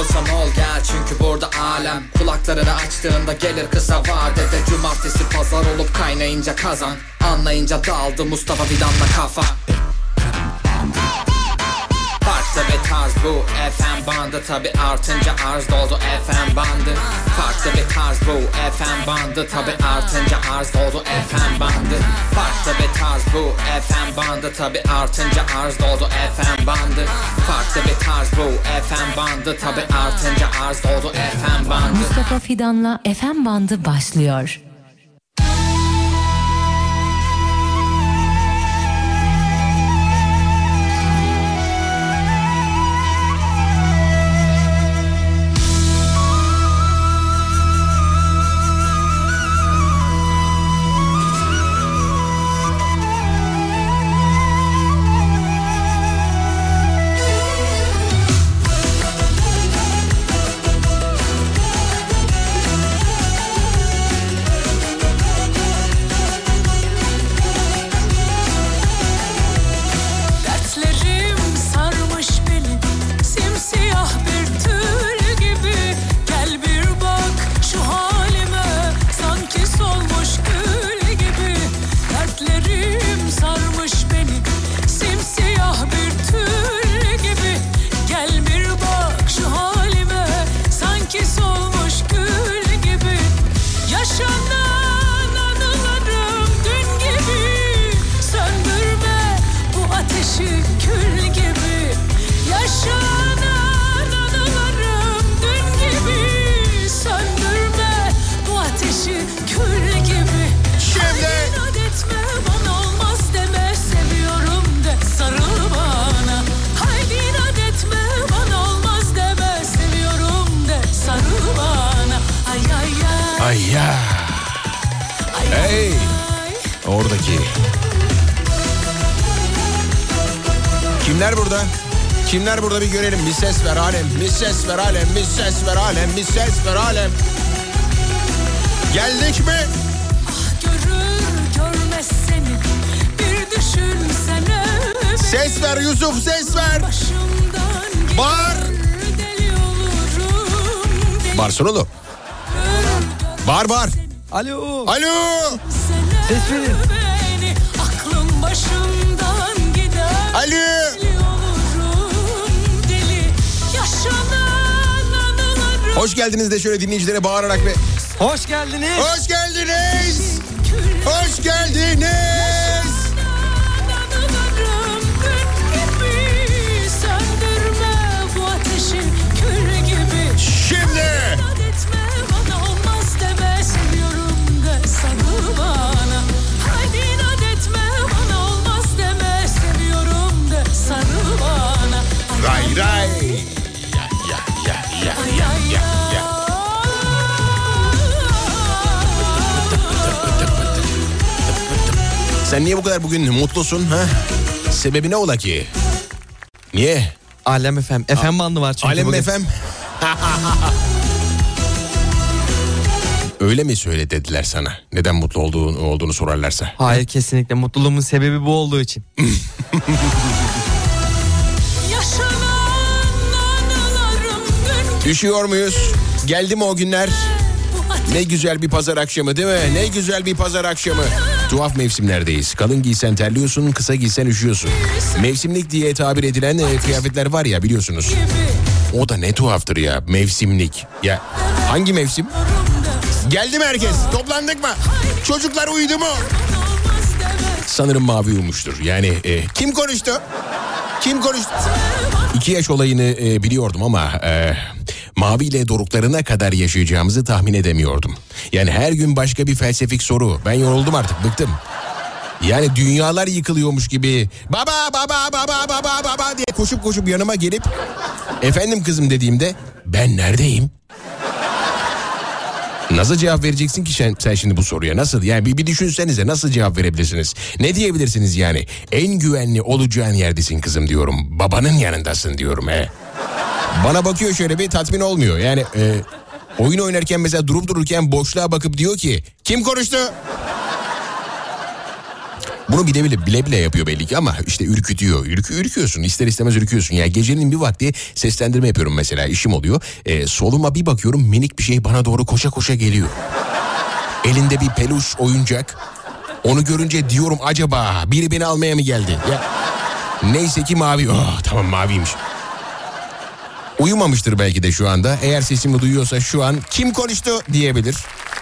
olursan ol gel. Çünkü burada alem. Kulaklarını açtığında gelir kısa vadede. Cumartesi pazar olup kaynayınca kazan. Anlayınca daldı Mustafa Fidan'la kafa tarz bu FM bandı. Tabi artınca arz doldu FM bandı. Farklı bir tarz bu FM bandı. Tabi artınca arz doldu FM bandı. Farklı bir tarz bu FM bandı. Tabi artınca arz doldu FM bandı. Farklı bir tarz bu FM bandı. Tabi artınca arz doldu FM bandı. Mustafa Fidan'la FM bandı başlıyor. Bağırsın oğlum. Bağır bağır. Alo. Alo. Ses verin. Alo. Hoş geldiniz de şöyle dinleyicilere bağırarak ve Hoş geldiniz. hoş geldiniz. Hoş geldiniz. Sen niye bu kadar bugün mutlusun ha? Sebebi ne ola ki? Niye? Alem FM. FM bandı var çünkü Alem bugün. efem. Öyle mi söyle dediler sana? Neden mutlu olduğunu, olduğunu sorarlarsa. Hayır kesinlikle mutluluğumun sebebi bu olduğu için. Üşüyor muyuz? Geldi mi o günler? Ne güzel bir pazar akşamı değil mi? Ne güzel bir pazar akşamı. Tuhaf mevsimlerdeyiz. Kalın giysen terliyorsun, kısa giysen üşüyorsun. Mevsimlik diye tabir edilen e, kıyafetler var ya biliyorsunuz. O da ne tuhaftır ya mevsimlik. Ya hangi mevsim? Geldi mi herkes? Toplandık mı? Çocuklar uyudu mu? Sanırım mavi uyumuştur. Yani e, kim konuştu? Kim konuştu? İki yaş olayını e, biliyordum ama e, Mavi ile doruklarına kadar yaşayacağımızı tahmin edemiyordum. Yani her gün başka bir felsefik soru. Ben yoruldum artık bıktım. Yani dünyalar yıkılıyormuş gibi baba baba baba baba baba diye koşup koşup yanıma gelip efendim kızım dediğimde ben neredeyim? Nasıl cevap vereceksin ki sen, sen şimdi bu soruya? Nasıl? Yani bir, bir düşünsenize nasıl cevap verebilirsiniz? Ne diyebilirsiniz yani? En güvenli olacağın yerdesin kızım diyorum. Babanın yanındasın diyorum he. Bana bakıyor şöyle bir tatmin olmuyor. Yani e, oyun oynarken mesela durup dururken boşluğa bakıp diyor ki kim konuştu? Bunu bile bile bile bile yapıyor belli ki ama işte ürkütüyor. Ürkü, ürküyorsun ister istemez ürküyorsun. Yani gecenin bir vakti seslendirme yapıyorum mesela işim oluyor. Ee, soluma bir bakıyorum minik bir şey bana doğru koşa koşa geliyor. Elinde bir peluş oyuncak. Onu görünce diyorum acaba biri beni almaya mı geldi? Ya neyse ki mavi. Oh, tamam maviymiş. Uyumamıştır belki de şu anda. Eğer sesimi duyuyorsa şu an kim konuştu diyebilir.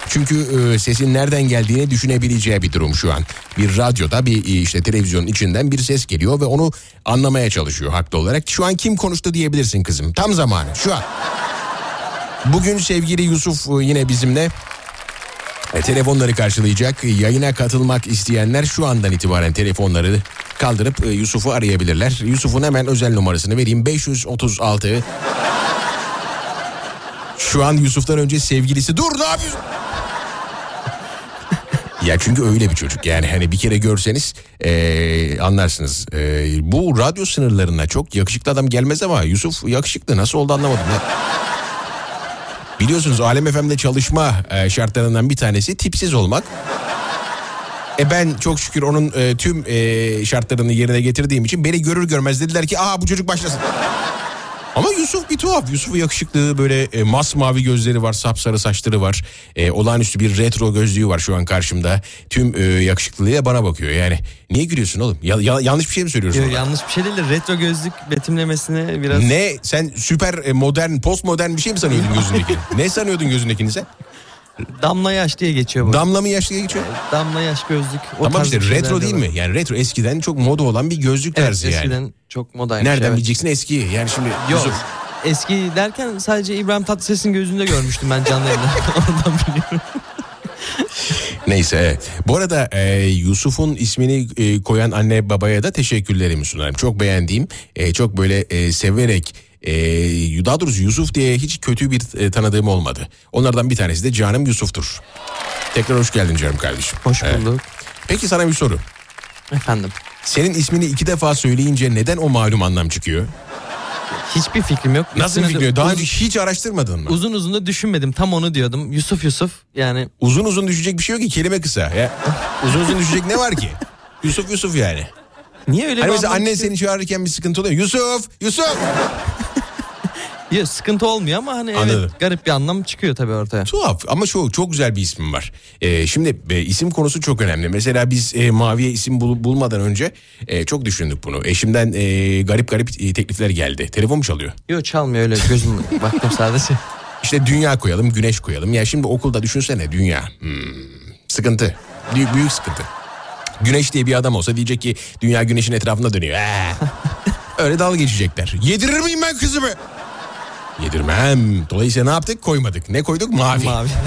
Çünkü e, sesin nereden geldiğini düşünebileceği bir durum şu an. Bir radyoda bir e, işte televizyonun içinden bir ses geliyor ve onu anlamaya çalışıyor haklı olarak. Şu an kim konuştu diyebilirsin kızım. Tam zamanı şu an. Bugün sevgili Yusuf e, yine bizimle e, telefonları karşılayacak. Yayına katılmak isteyenler şu andan itibaren telefonları kaldırıp e, Yusuf'u arayabilirler. Yusuf'un hemen özel numarasını vereyim. 536 Şu an Yusuf'tan önce sevgilisi dur ne yapıyorsun? Ya çünkü öyle bir çocuk yani hani bir kere görseniz eee, anlarsınız. Eee, bu radyo sınırlarına çok yakışıklı adam gelmez ama Yusuf yakışıklı nasıl oldu anlamadım. Biliyorsunuz Alem FM'de çalışma e, şartlarından bir tanesi tipsiz olmak. E ben çok şükür onun e, tüm e, şartlarını yerine getirdiğim için beni görür görmez dediler ki aa bu çocuk başlasın. Ama Yusuf bir tuhaf. Yusuf yakışıklı böyle e, masmavi gözleri var, sapsarı saçları var. E, olağanüstü bir retro gözlüğü var şu an karşımda. Tüm e, yakışıklılığıyla bana bakıyor. Yani niye gülüyorsun oğlum? Ya, ya- yanlış bir şey mi söylüyorsun? Yo, orada? yanlış bir şey değil de retro gözlük betimlemesine biraz... Ne sen süper e, modern, postmodern bir şey mi sanıyordun gözündeki? ne sanıyordun gözündekini sen? Damla yaş diye geçiyor bu. Damla mı yaşlıya geçiyor? Damla yaş gözlük. O Tamam işte retro de değil mi? Yani retro eskiden çok moda olan bir gözlük Evet tarzı yani. eskiden çok modaymış. Nereden evet. bileceksin eski? Yani şimdi Yok. Yusuf. Eski derken sadece İbrahim Tatlıses'in gözünde görmüştüm ben canlı yayında. Oradan biliyorum. Neyse evet. Bu arada e, Yusuf'un ismini e, koyan anne babaya da teşekkürlerimi sunarım. Çok beğendiğim, e, çok böyle e, severek e, daha doğrusu Yusuf diye hiç kötü bir e, tanıdığım olmadı. Onlardan bir tanesi de canım Yusuf'tur. Tekrar hoş geldin canım kardeşim. Hoş Evet. bulduk. Peki sana bir soru. Efendim. Senin ismini iki defa söyleyince neden o malum anlam çıkıyor? Hiçbir fikrim yok. Nasıl Üstüne fikri? Daha önce hiç araştırmadın mı? Uzun uzun da düşünmedim. Tam onu diyordum. Yusuf Yusuf. Yani Uzun uzun düşecek bir şey yok ki kelime kısa. Ya. Uzun uzun düşecek ne var ki? Yusuf Yusuf yani. Niye öyle Hani bir mesela annen seni çağırırken bir sıkıntı oluyor. Yusuf, Yusuf. Yok, sıkıntı olmuyor ama hani Anladım. evet garip bir anlam çıkıyor tabii ortaya. Tuhaf ama şu çok güzel bir ismim var. Ee, şimdi e, isim konusu çok önemli. Mesela biz e, Mavi'ye isim bul- bulmadan önce e, çok düşündük bunu. Eşimden e, garip garip e, teklifler geldi. Telefon mu çalıyor? Yok çalmıyor öyle gözüm baktım sadece. İşte dünya koyalım, güneş koyalım. Ya şimdi okulda düşünsene dünya. Hmm, sıkıntı. Büyük, büyük sıkıntı. Güneş diye bir adam olsa diyecek ki dünya güneşin etrafında dönüyor. Ee. Öyle dalga geçecekler. Yedirir miyim ben kızımı? Yedirmem. Dolayısıyla ne yaptık? Koymadık. Ne koyduk? Mavi. Mavi.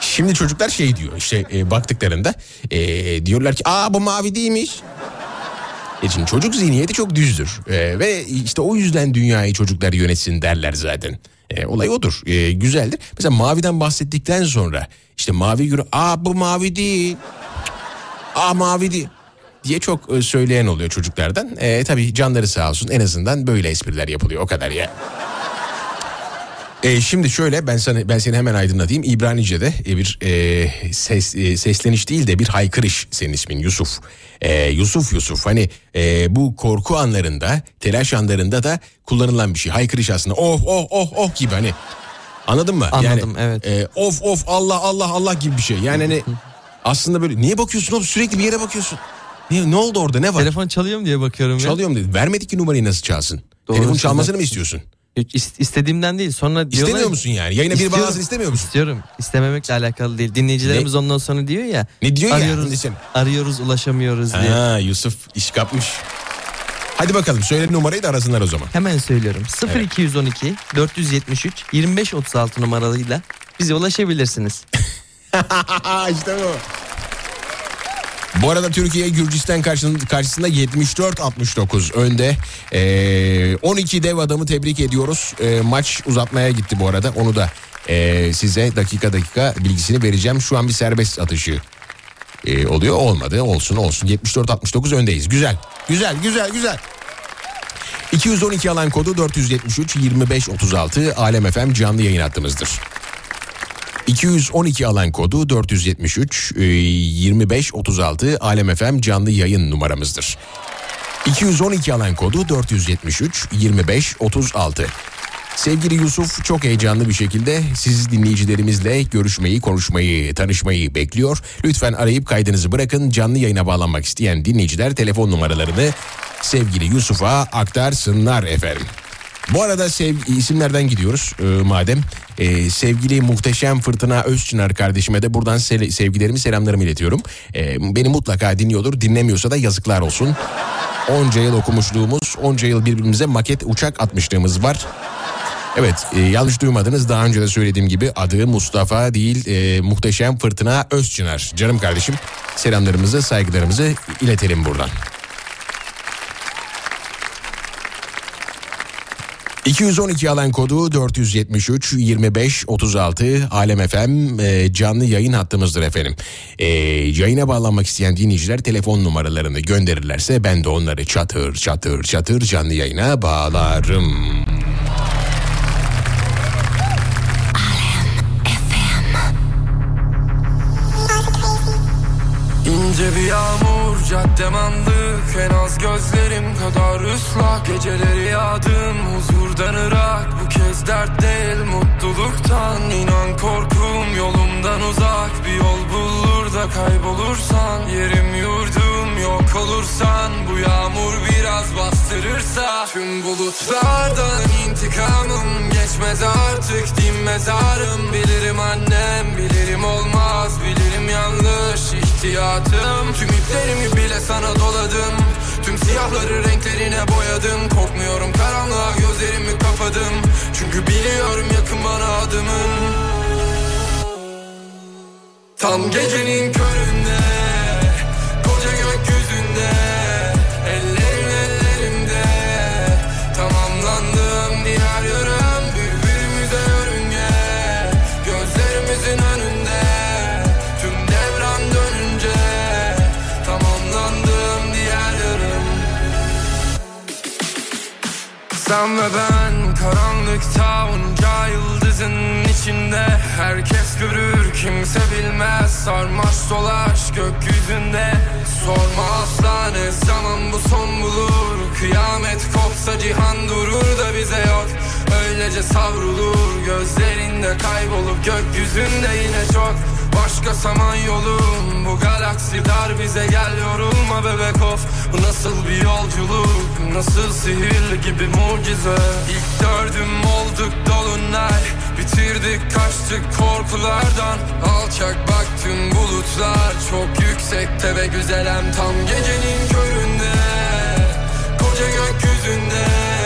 Şimdi çocuklar şey diyor işte e, baktıklarında e, diyorlar ki aa bu mavi değilmiş. E şimdi çocuk zihniyeti çok düzdür E, ve işte o yüzden dünyayı çocuklar yönetsin derler zaten. E, olay odur E, güzeldir. Mesela maviden bahsettikten sonra işte mavi göre aa bu mavi değil. Aa mavi değil diye çok e, söyleyen oluyor çocuklardan. E, tabii canları sağ olsun en azından böyle espriler yapılıyor o kadar ya. E, şimdi şöyle ben sana ben seni hemen aydınlatayım. İbranice'de e, bir e, ses e, sesleniş değil de bir haykırış senin ismin Yusuf. E, Yusuf Yusuf hani e, bu korku anlarında, telaş anlarında da kullanılan bir şey. Haykırış aslında. Oh oh oh oh gibi hani. Anladın mı? Anladım, yani, evet. e, of of Allah Allah Allah gibi bir şey. Yani hani aslında böyle niye bakıyorsun oğlum sürekli bir yere bakıyorsun. Ne, ne oldu orada ne var? Telefon çalıyor mu diye bakıyorum. Çalıyorum dedi. Vermedik ki numarayı nasıl çalsın? Doğru, Telefon çalmasını mı istiyorsun? İstediğimden değil sonra diyorlar. İstemiyor musun yani? Yayına biri İstiyorum. bağlansın istemiyor musun? İstiyorum. İstememekle alakalı değil. Dinleyicilerimiz ondan sonra diyor ya. Ne diyor ya? arıyoruz, Desene. Arıyoruz ulaşamıyoruz diye. Ha, Yusuf iş kapmış. Hadi bakalım söyle numarayı da arasınlar o zaman. Hemen söylüyorum. 0212 473 2536 numaralıyla bize ulaşabilirsiniz. işte bu. Bu arada Türkiye Gürcistan karşısında, karşısında 74-69 önde. Ee, 12 dev adamı tebrik ediyoruz. Ee, maç uzatmaya gitti bu arada. Onu da ee, size dakika dakika bilgisini vereceğim. Şu an bir serbest atışı ee, oluyor. Olmadı. Olsun olsun. 74-69 öndeyiz. Güzel. Güzel güzel güzel. 212 alan kodu 473 25 36 Alem FM canlı yayın hattımızdır. 212 alan kodu 473 e, 25 36 Alem FM canlı yayın numaramızdır. 212 alan kodu 473 25 36. Sevgili Yusuf çok heyecanlı bir şekilde siz dinleyicilerimizle görüşmeyi, konuşmayı, tanışmayı bekliyor. Lütfen arayıp kaydınızı bırakın. Canlı yayına bağlanmak isteyen dinleyiciler telefon numaralarını sevgili Yusuf'a aktarsınlar efendim. Bu arada sevgi, isimlerden gidiyoruz e, madem. E, sevgili muhteşem Fırtına Özçınar kardeşime de buradan sel- sevgilerimi selamlarımı iletiyorum. E, beni mutlaka dinliyordur. Dinlemiyorsa da yazıklar olsun. Onca yıl okumuşluğumuz, onca yıl birbirimize maket uçak atmışlığımız var. Evet e, yanlış duymadınız daha önce de söylediğim gibi adı Mustafa değil e, muhteşem Fırtına Özçınar. Canım kardeşim selamlarımızı saygılarımızı iletelim buradan. 212 alan kodu 473 25 36 Alem FM e, canlı yayın hattımızdır efendim. E, yayına bağlanmak isteyen dinleyiciler telefon numaralarını gönderirlerse ben de onları çatır çatır çatır canlı yayına bağlarım. İnce bir yağmur caddem anlık En az gözlerim kadar ıslak. Geceleri yağdım huzurdan ırak Bu kez dert değil mutluluktan İnan korkum yolumdan uzak. Bir yol bulur da kaybolursan Yerim yurdum yok olursan. Bu bastırırsa Tüm bulutlardan intikamım Geçmez artık dinmez ağrım Bilirim annem bilirim olmaz Bilirim yanlış ihtiyatım. Tüm iplerimi bile sana doladım Tüm siyahları renklerine boyadım. Korkmuyorum karanlığa gözlerimi kapadım Çünkü biliyorum yakın bana adımın Tam gecenin köründe Koca gökyüzünde sen ve ben karanlıkta onca yıldızın içinde. Herkes görür kimse bilmez. Sarmaş dolaş gökyüzünde. Sorma asla ne zaman bu son bulur. Kıyamet kopsa cihan durur da bize yok. Öylece savrulur gözlerinde kaybolup Gökyüzünde yine çok Başka saman yolum. Bu galaksi dar bize gel yorulma bebek of. Bu nasıl bir yolculuk? Nasıl sihirli gibi mucize? İlk gördüm olduk dolunay Bitirdik kaçtık korkulardan. Alçak baktım bulutlar. Çok yüksekte ve güzelem Tam gecenin köründe. Koca gökyüzünde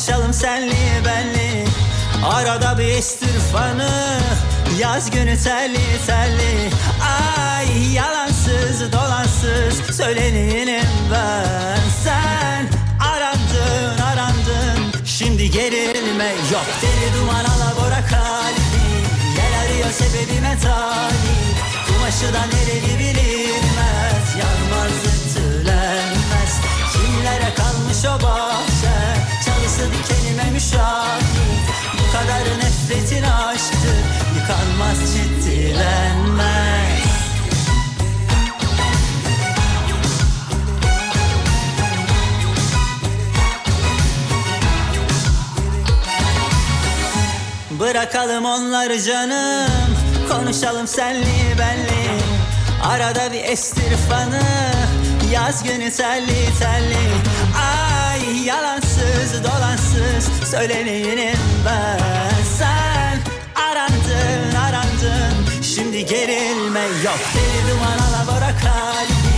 Konuşalım senli benli Arada bir istirfanı Yaz günü telli telli Ay yalansız dolansız Söyleneyim ben. Sen arandın arandın Şimdi gerilme yok. Deli duman alabora kalbi Gel arıyor sebebime talip Kumaşı da nereli bilinmez Yanmaz ütülenmez. Kimlere kalmış o bahçe Çalısı dikenime müşahit. Bu kadar nefretin aşktı. Yıkanmaz ciddilenmez Bırakalım onları canım. Konuşalım senli benli. Arada bir estir fanı. Yaz günü telli telli Yalansız dolansız söyleneyim ben. Sen arandın arandın. Şimdi gerilme yok. Deli duman alabora kalbi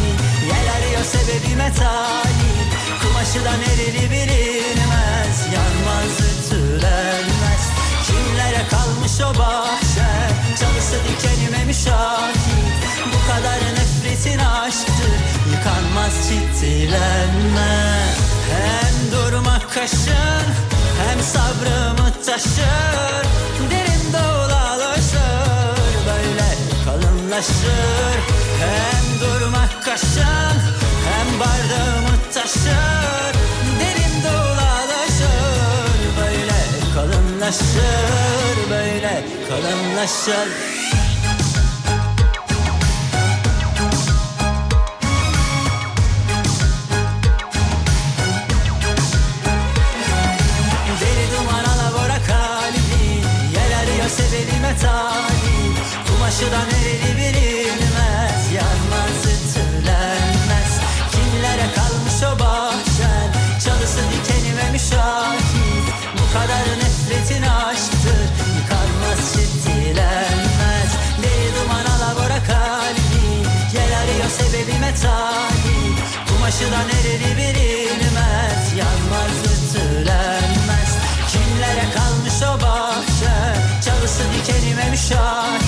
Yel arıyor sebebime talip Kumaşıdan erili bilinmez. Yanmaz ütülenmez. Kimlere kalmış o bahçe? Çalısı dikenime müşahit. Bu kadar nefretin aşktır. Yıkanmaz çitilenmez kaşın Hem sabrımı taşır Derin dolalaşır Böyle kalınlaşır. Hem durmak kaşın Hem bardağımı taşır Derin dolalaşır Böyle kalınlaşır Böyle kalınlaşır Kumaşıdan erili bilinmez Yanmaz ütülenmez. Kimlere kalmış o bahçen? Çalısı dikenime müşahit. Bu kadar nefretin aşktır Yıkanmaz çitilenmez. Deli duman alabora kalbi Yel arıyor sebebime talip. Kumaşıdan erili bilinmez Yanmaz ütülenmez. Kimlere kalmış o bahçe Çalısı dikenime müşahit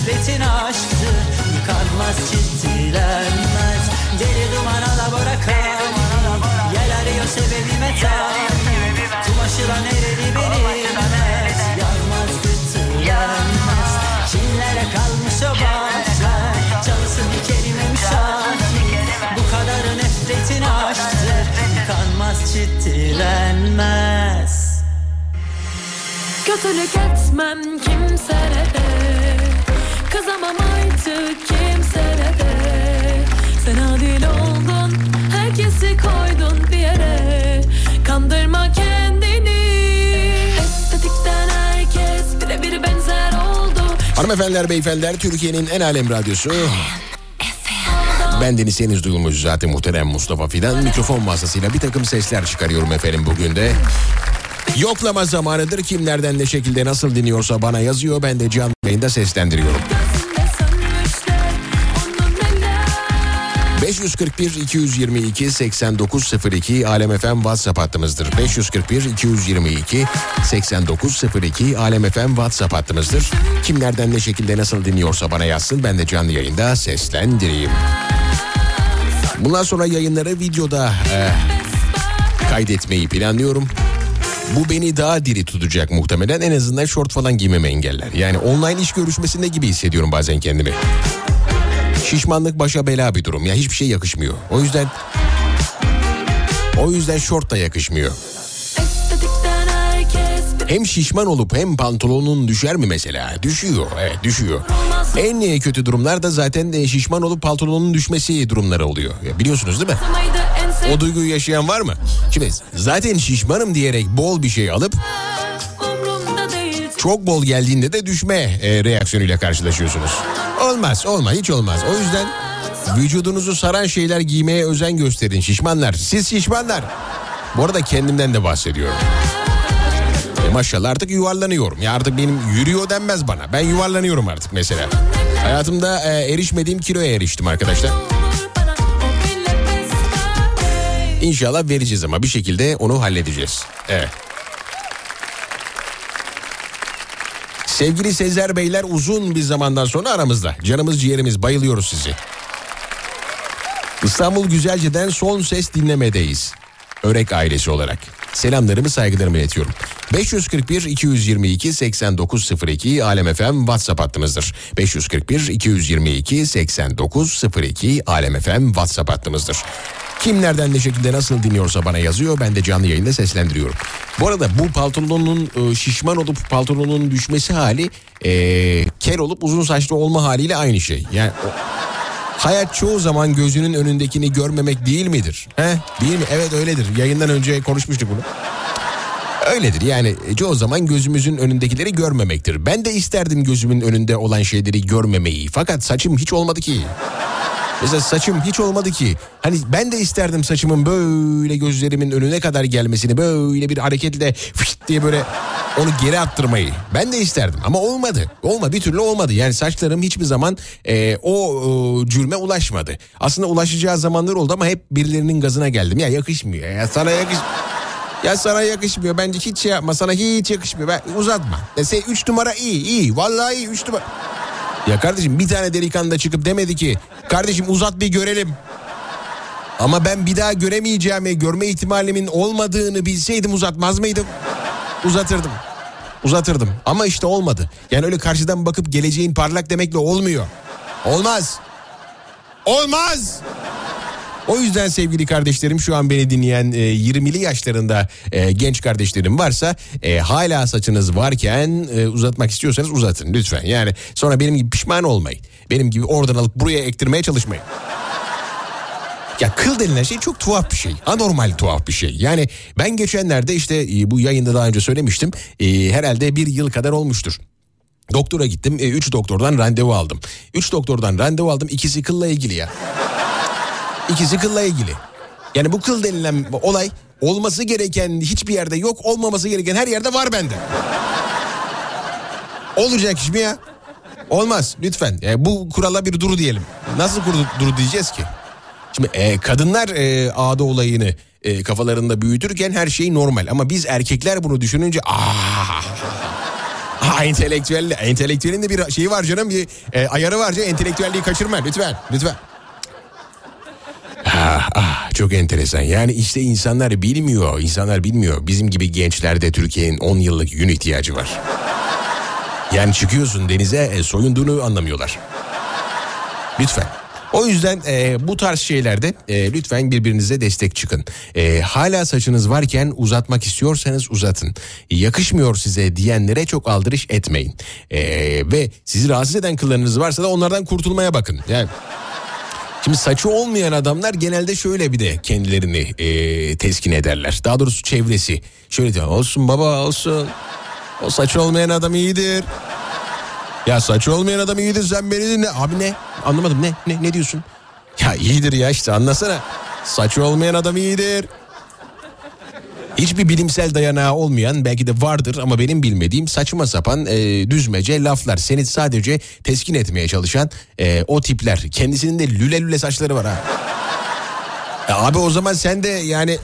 kadar nefretin aşktır Yıkanmaz çitilenmez Deli duman alabora kalbi Yel arıyor sebebime talip Kumaşıdan erili bilinmez Yanmaz ütülenmez Kimlere kalmış o bahçe. Çalısı dikenime müşahit Bu kadar nefretin aşktır Yıkanmaz çitilenmez Kötülük etmem kimselere Kızamam artık kimselere Sen adil oldun Herkesi koydun bir yere Kandırma kendini Estetikten herkes birebir benzer oldu Hanımefendiler, beyefendiler Türkiye'nin en alem radyosu. Ben Deniz henüz duyulmuş zaten muhterem Mustafa Fidan. Mikrofon masasıyla bir takım sesler çıkarıyorum efendim bugün de. Yoklama zamanıdır. Kim nereden ne şekilde nasıl dinliyorsa bana yazıyor. Ben de canlı yayında seslendiriyorum. 541 222 8902 Alem FM WhatsApp hattımızdır. 541 222 8902 Alem FM WhatsApp hattımızdır. Kim nereden ne şekilde nasıl dinliyorsa bana yazsın. Ben de canlı yayında seslendireyim. Bundan sonra yayınları videoda eh, kaydetmeyi planlıyorum. Bu beni daha diri tutacak muhtemelen. En azından şort falan giymemi engeller. Yani online iş görüşmesinde gibi hissediyorum bazen kendimi. Şişmanlık başa bela bir durum. Ya hiçbir şey yakışmıyor. O yüzden o yüzden şort da yakışmıyor. Hem şişman olup hem pantolonun düşer mi mesela? Düşüyor. Evet düşüyor. En kötü durumlar da zaten e, şişman olup pantolonun düşmesi durumları oluyor. Ya biliyorsunuz değil mi? O duyguyu yaşayan var mı? Şimdi zaten şişmanım diyerek bol bir şey alıp çok bol geldiğinde de düşme e, reaksiyonuyla karşılaşıyorsunuz. Olmaz olmaz hiç olmaz. O yüzden vücudunuzu saran şeyler giymeye özen gösterin şişmanlar. Siz şişmanlar. Bu arada kendimden de bahsediyorum. E, maşallah artık yuvarlanıyorum. Ya artık benim yürüyor denmez bana. Ben yuvarlanıyorum artık mesela. Hayatımda e, erişmediğim kiloya eriştim arkadaşlar. İnşallah vereceğiz ama bir şekilde onu halledeceğiz. Evet. Sevgili Sezer Beyler uzun bir zamandan sonra aramızda. Canımız ciğerimiz bayılıyoruz sizi. İstanbul Güzelce'den son ses dinlemedeyiz. Örek ailesi olarak. Selamlarımı saygılarımı iletiyorum. 541 222 8902 Alem FM WhatsApp hattımızdır. 541 222 8902 Alem FM WhatsApp hattımızdır. Kim nereden ne şekilde nasıl dinliyorsa bana yazıyor. Ben de canlı yayında seslendiriyorum. Bu arada bu pantolonun e, şişman olup pantolonun düşmesi hali e, kel olup uzun saçlı olma haliyle aynı şey. Yani Hayat çoğu zaman gözünün önündekini görmemek değil midir? He? Değil mi? Evet öyledir. Yayından önce konuşmuştuk bunu. Öyledir yani çoğu zaman gözümüzün önündekileri görmemektir. Ben de isterdim gözümün önünde olan şeyleri görmemeyi. Fakat saçım hiç olmadı ki. Mesela saçım hiç olmadı ki. Hani ben de isterdim saçımın böyle gözlerimin önüne kadar gelmesini. Böyle bir hareketle fışt diye böyle onu geri attırmayı. Ben de isterdim ama olmadı. Olma bir türlü olmadı. Yani saçlarım hiçbir zaman e, o e, cürme ulaşmadı. Aslında ulaşacağı zamanlar oldu ama hep birilerinin gazına geldim. Ya yakışmıyor ya sana yakış... Ya sana yakışmıyor. Bence hiç şey yapma. Sana hiç yakışmıyor. Ben, uzatma. Sen 3 numara iyi iyi. Vallahi iyi 3 numara. Ya kardeşim bir tane delikanlı da çıkıp demedi ki kardeşim uzat bir görelim. Ama ben bir daha göremeyeceğimi, görme ihtimalimin olmadığını bilseydim uzatmaz mıydım? Uzatırdım. Uzatırdım. Ama işte olmadı. Yani öyle karşıdan bakıp geleceğin parlak demekle olmuyor. Olmaz. Olmaz. O yüzden sevgili kardeşlerim şu an beni dinleyen e, 20'li yaşlarında e, genç kardeşlerim varsa e, hala saçınız varken e, uzatmak istiyorsanız uzatın lütfen. Yani sonra benim gibi pişman olmayın. Benim gibi oradan alıp buraya ektirmeye çalışmayın. Ya kıl denilen şey çok tuhaf bir şey. Anormal tuhaf bir şey. Yani ben geçenlerde işte e, bu yayında daha önce söylemiştim. E, herhalde bir yıl kadar olmuştur. Doktora gittim. E, üç doktordan randevu aldım. Üç doktordan randevu aldım. İkisi kılla ilgili ya. İkisi kılla ilgili. Yani bu kıl denilen olay olması gereken hiçbir yerde yok. Olmaması gereken her yerde var bende. Olacak iş mi ya? Olmaz lütfen. E, bu kurala bir duru diyelim. Nasıl duru, duru diyeceğiz ki? Şimdi e, kadınlar e, ağda olayını e, kafalarında büyütürken her şey normal. Ama biz erkekler bunu düşününce aa, aa entelektüel, entelektüelin de bir şeyi var canım bir e, ayarı var canım entelektüelliği kaçırma lütfen lütfen. Ah, ah, çok enteresan. Yani işte insanlar bilmiyor, insanlar bilmiyor. Bizim gibi gençlerde Türkiye'nin 10 yıllık yün ihtiyacı var. Yani çıkıyorsun denize e, soyunduğunu anlamıyorlar. Lütfen. O yüzden e, bu tarz şeylerde e, lütfen birbirinize destek çıkın. E, hala saçınız varken uzatmak istiyorsanız uzatın. Yakışmıyor size diyenlere çok aldırış etmeyin. E, ve sizi rahatsız eden kıllarınız varsa da onlardan kurtulmaya bakın. Yani Şimdi saçı olmayan adamlar genelde şöyle bir de kendilerini e, teskin ederler. Daha doğrusu çevresi. Şöyle diyor olsun baba olsun. O saçı olmayan adam iyidir. Ya saçı olmayan adam iyidir sen beni dinle. Abi ne? Anlamadım ne? Ne, ne diyorsun? Ya iyidir ya işte anlasana. Saçı olmayan adam iyidir. Hiçbir bilimsel dayanağı olmayan belki de vardır ama benim bilmediğim saçma sapan e, düzmece laflar. Seni sadece teskin etmeye çalışan e, o tipler. Kendisinin de lüle lüle saçları var ha. Ya abi o zaman sen de yani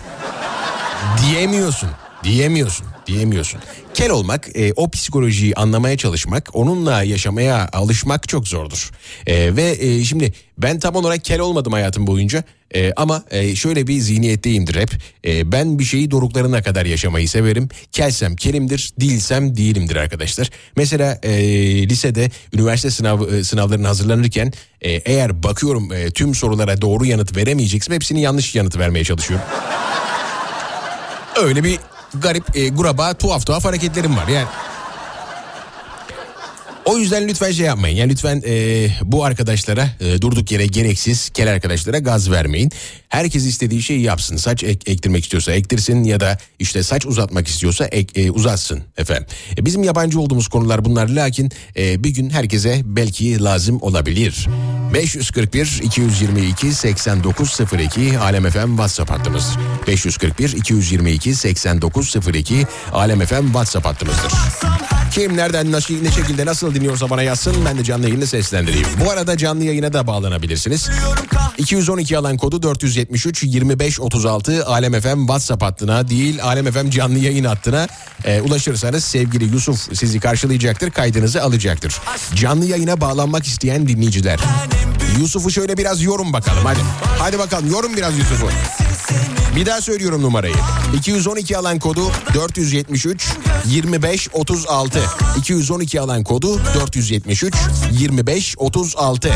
diyemiyorsun. Diyemiyorsun, diyemiyorsun. Kel olmak, e, o psikolojiyi anlamaya çalışmak, onunla yaşamaya alışmak çok zordur. E, ve e, şimdi ben tam olarak kel olmadım hayatım boyunca. E, ama e, şöyle bir zihniyetteyimdir hep. E, ben bir şeyi doruklarına kadar yaşamayı severim. Kelsem kelimdir, değilsem değilimdir arkadaşlar. Mesela e, lisede üniversite sınav e, sınavlarına hazırlanırken e, eğer bakıyorum e, tüm sorulara doğru yanıt veremeyeceksem hepsini yanlış yanıt vermeye çalışıyorum. Öyle bir garip, e, guraba, tuhaf tuhaf hareketlerim var yani. O yüzden lütfen şey yapmayın. Yani lütfen e, bu arkadaşlara e, durduk yere gereksiz kel arkadaşlara gaz vermeyin. Herkes istediği şeyi yapsın. Saç ek, ektirmek istiyorsa ektirsin ya da işte saç uzatmak istiyorsa ek, e, uzatsın efendim. E, bizim yabancı olduğumuz konular bunlar lakin e, bir gün herkese belki lazım olabilir. 541 222 8902 Alem FM WhatsApp hattımız. 541 222 8902 Alem FM WhatsApp hattımızdır. Kim nereden nasıl, ne şekilde nasıl dinliyorsa bana yazsın ben de canlı yayında seslendireyim. Bu arada canlı yayına da bağlanabilirsiniz. 212 alan kodu 473 25 36 Alem FM WhatsApp hattına değil Alem FM canlı yayın hattına e, ulaşırsanız sevgili Yusuf sizi karşılayacaktır kaydınızı alacaktır. Canlı yayına bağlanmak isteyen dinleyiciler. Yusuf'u şöyle biraz yorum bakalım hadi. Hadi bakalım yorum biraz Yusuf'u. Bir daha söylüyorum numarayı. 212 alan kodu 473 25 36. 212 alan kodu 473 25 36.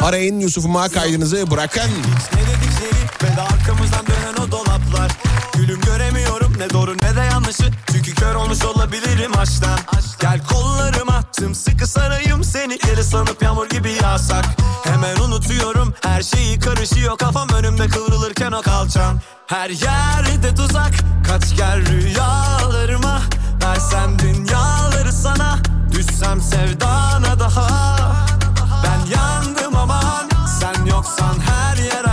Arayın Yusuf'uma kaydınızı bırakın. Ne dedikleri ve de arkamızdan dönen o dolaplar Gülüm göremiyorum ne doğru ne de yanlışı Çünkü kör olmuş olabilirim aşktan Gel kollarıma sımsıkı sarayım seni. Deli sanıp yağmur gibi yağsak. Hemen unutuyorum her şeyi karışıyor. Kafam önümde kıvrılırken o kalçam Her yerde tuzak kaç gel rüyalarıma. Versem dünyaları sana Düşsem sevdana daha. Ben yandım aman sen yoksan güzellik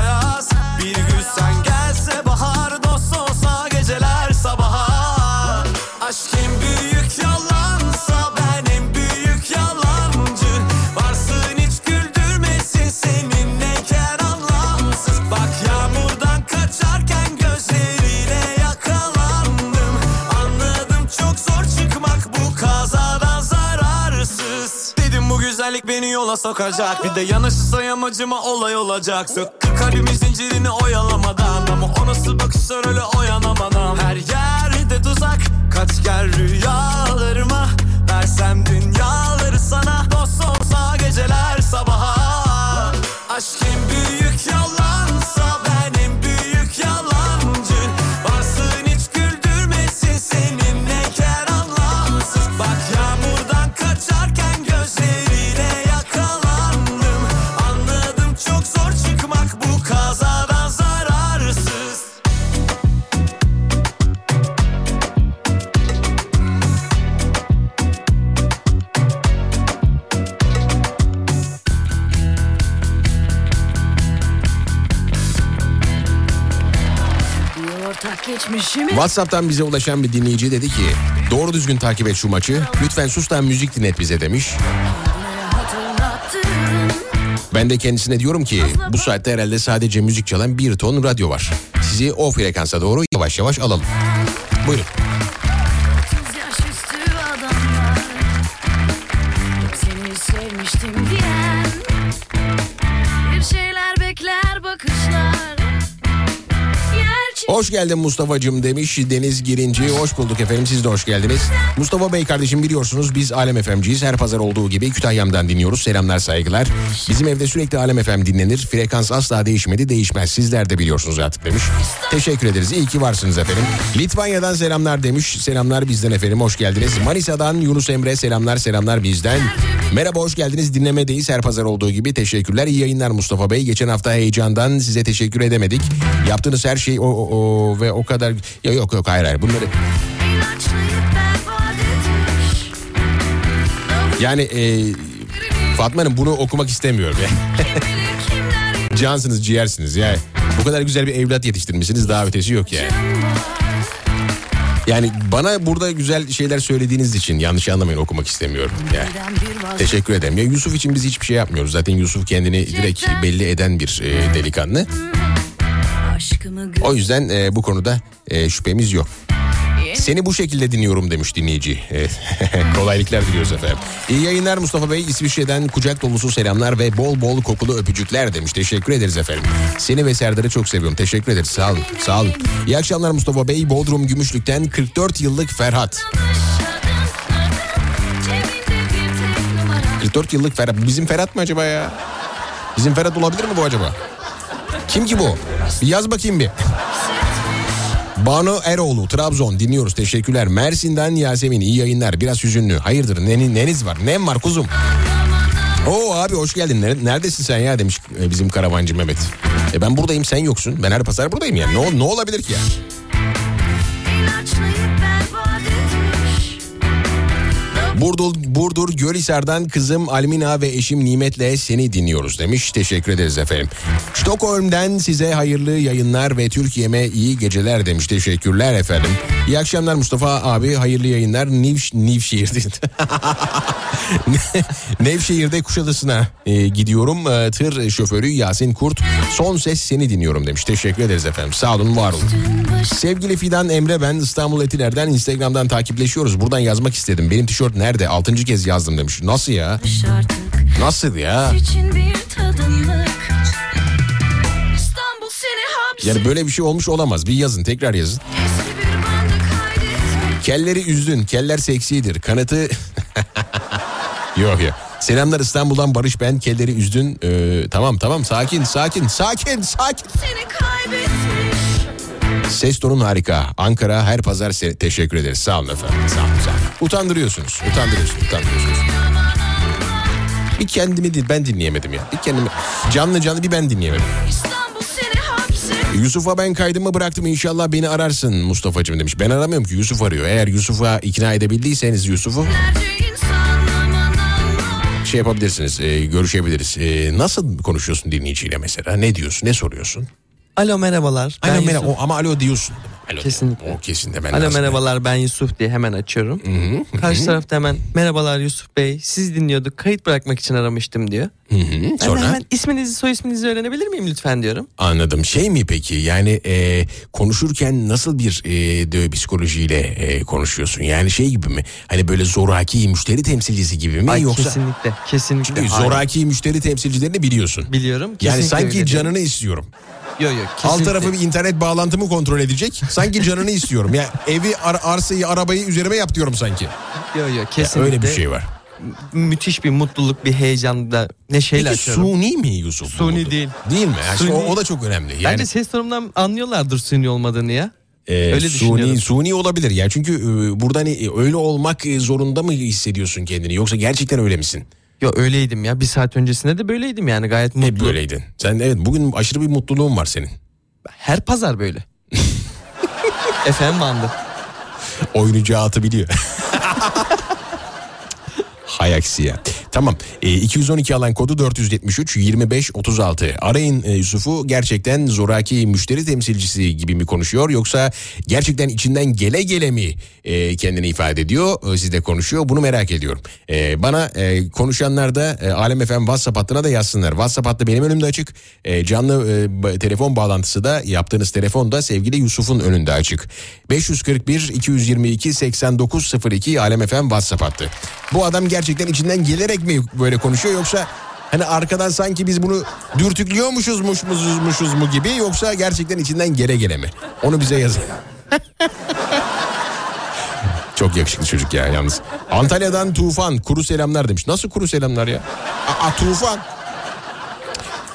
beni yola sokacak. Bir de yanaşırsa yamacıma olay olacak Söktü kalbimin zincirini oyalamadan Ama o nasıl bakışlar öyle oyanamadan. Her yerde tuzak Kaç gel rüyalarıma. Versem dünyaları sana. Dost olsa geceler sabaha. Aşk en büyük yalansa WhatsApp'tan bize ulaşan bir dinleyici dedi ki doğru düzgün takip et şu maçı. Lütfen sus da müzik dinlet bize demiş. Ben de kendisine diyorum ki bu saatte herhalde sadece müzik çalan bir ton radyo var. Sizi o frekansa doğru yavaş yavaş alalım. Buyurun. Hoş geldin Mustafa'cığım demiş Deniz Girinci. Hoş bulduk efendim siz de hoş geldiniz. Mustafa Bey kardeşim biliyorsunuz biz Alem FM'ciyiz. Her pazar olduğu gibi Kütahya'mdan dinliyoruz. Selamlar saygılar. Bizim evde sürekli Alem FM dinlenir. Frekans asla değişmedi değişmez. Sizler de biliyorsunuz artık demiş. Teşekkür ederiz. İyi ki varsınız efendim. Litvanya'dan selamlar demiş. Selamlar bizden efendim hoş geldiniz. Manisa'dan Yunus Emre selamlar selamlar bizden. Merhaba hoş geldiniz dinlemedeyiz her pazar olduğu gibi teşekkürler. İyi yayınlar Mustafa Bey. Geçen hafta heyecandan size teşekkür edemedik. Yaptığınız her şey o, o, o ve o kadar... Ya yok yok hayır hayır bunları... Yani e, Fatma Hanım bunu okumak istemiyorum. ya. Cansınız ciğersiniz yani. Bu kadar güzel bir evlat yetiştirmişsiniz daha ötesi yok yani. Yani bana burada güzel şeyler söylediğiniz için yanlış anlamayın okumak istemiyorum. Yani. Teşekkür ederim. Ya Yusuf için biz hiçbir şey yapmıyoruz. Zaten Yusuf kendini direkt belli eden bir e, delikanlı. O yüzden e, bu konuda e, şüphemiz yok. Seni bu şekilde dinliyorum demiş dinleyici. E, Kolaylıklar diliyoruz efendim. İyi yayınlar Mustafa Bey. İsviçre'den kucak dolusu selamlar ve bol bol kokulu öpücükler demiş. Teşekkür ederiz efendim. Seni ve Serdar'ı çok seviyorum. Teşekkür ederiz. Sağ olun. Sağ olun. İyi akşamlar Mustafa Bey. Bodrum Gümüşlük'ten 44 yıllık Ferhat. 44 yıllık Ferhat. Bizim Ferhat mı acaba ya? Bizim Ferhat olabilir mi bu acaba? Kim ki bu? Bir yaz bakayım bir. Banu Eroğlu Trabzon dinliyoruz teşekkürler. Mersin'den Yasemin iyi yayınlar biraz hüzünlü. Hayırdır neni, neniz var nem var kuzum. Oo abi hoş geldin. Nere- Neredesin sen ya demiş e, bizim karavancı Mehmet. E ben buradayım sen yoksun. Ben her pazar buradayım yani. Ne, ne olabilir ki ya? ilaçlayıp Burdur, Burdur Gölhisar'dan kızım Almina ve eşim Nimet'le seni dinliyoruz demiş. Teşekkür ederiz efendim. Stockholm'den size hayırlı yayınlar ve Türkiye'me iyi geceler demiş. Teşekkürler efendim. İyi akşamlar Mustafa abi hayırlı yayınlar. Niv, Nivşehir'de. Nevşehir'de Kuşadası'na e, gidiyorum. E, tır şoförü Yasin Kurt. Son ses seni dinliyorum demiş. Teşekkür ederiz efendim. Sağ olun var olun. Sevgili Fidan Emre ben İstanbul Etiler'den Instagram'dan takipleşiyoruz. Buradan yazmak istedim. Benim tişört nerede? Altıncı kez yazdım demiş. Nasıl ya? Nasıl ya? Yani böyle bir şey olmuş olamaz. Bir yazın tekrar yazın. Kelleri üzdün. Keller seksidir. Kanıtı... yok yok. Selamlar İstanbul'dan Barış ben. Kelleri üzdün. Ee, tamam tamam sakin sakin sakin sakin. seni kaybetmiş Ses tonun harika. Ankara her pazar se- teşekkür ederiz. Sağ olun efendim. Sağ olun, sağ olun. Utandırıyorsunuz. Utandırıyorsunuz. Utandırıyorsunuz. Bir kendimi değil ben dinleyemedim ya. Bir kendimi canlı canlı bir ben dinleyemedim. Yusuf'a ben kaydımı bıraktım inşallah beni ararsın Mustafa'cığım demiş. Ben aramıyorum ki Yusuf arıyor. Eğer Yusuf'a ikna edebildiyseniz Yusuf'u şey yapabilirsiniz e, görüşebiliriz. E, nasıl konuşuyorsun dinleyiciyle mesela? Ne diyorsun ne soruyorsun? Alo merhabalar. Alo merhaba ama alo diyorsun. Alo, Kesinlikle. O kesin de ben Alo lazım. merhabalar ben Yusuf diye hemen açıyorum. Karşı tarafta hemen merhabalar Yusuf Bey siz dinliyorduk kayıt bırakmak için aramıştım diyor. Hı hı. Ben Sonra hemen isminizi soy isminizi öğrenebilir miyim lütfen diyorum. anladım. Şey mi peki yani e, konuşurken nasıl bir e, de, psikolojiyle e, konuşuyorsun? Yani şey gibi mi? Hani böyle zoraki müşteri temsilcisi gibi mi Ay yoksa? kesinlikle kesinlikle. Çünkü Hayır. zoraki müşteri temsilcilerini biliyorsun. Biliyorum. Yani sanki öyle canını istiyorum. Yok yok Alt tarafı bir internet bağlantımı kontrol edecek. Sanki canını istiyorum. Ya evi, ar- arsayı, arabayı üzerime yap diyorum sanki. Yok yok Ya kesinlikle. öyle bir şey var. Müthiş bir mutluluk bir heyecanda neşeyle Peki açıyorum. suni mi Yusuf? bu Suni mutluluk? değil. Değil mi? Yani Suni. O, o da çok önemli. Yani Bence ses tonumdan anlıyorlardır suni olmadığını ya. e, öyle suni, suni olabilir. Ya çünkü e, burada hani öyle olmak e, zorunda mı hissediyorsun kendini? Yoksa gerçekten öyle misin? Yok öyleydim ya bir saat öncesinde de böyleydim yani gayet mutlu. Hep böyleydin. Sen evet bugün aşırı bir mutluluğun var senin. Her pazar böyle. Efendim bandı. Oynayacağı atı biliyor. Hay aksi ya. Tamam. E, 212 alan kodu 473 25 36. Arayın e, Yusuf'u gerçekten zoraki müşteri temsilcisi gibi mi konuşuyor yoksa gerçekten içinden gele gele mi e, kendini ifade ediyor? E, sizle konuşuyor. Bunu merak ediyorum. E, bana e, konuşanlar da e, Alem FM WhatsApp hattına da yazsınlar. WhatsApp hattı benim önümde açık. E, canlı e, telefon bağlantısı da yaptığınız telefon da sevgili Yusuf'un önünde açık. 541 222 8902 Alem FM WhatsApp hattı. Bu adam gerçekten içinden gelerek mi böyle konuşuyor yoksa hani arkadan sanki biz bunu dürtüklüyormuşuz muşmuşuz mu gibi yoksa gerçekten içinden gele gele mi? Onu bize yazın. Çok yakışıklı çocuk ya yalnız. Antalya'dan Tufan kuru selamlar demiş. Nasıl kuru selamlar ya? Aa, Tufan.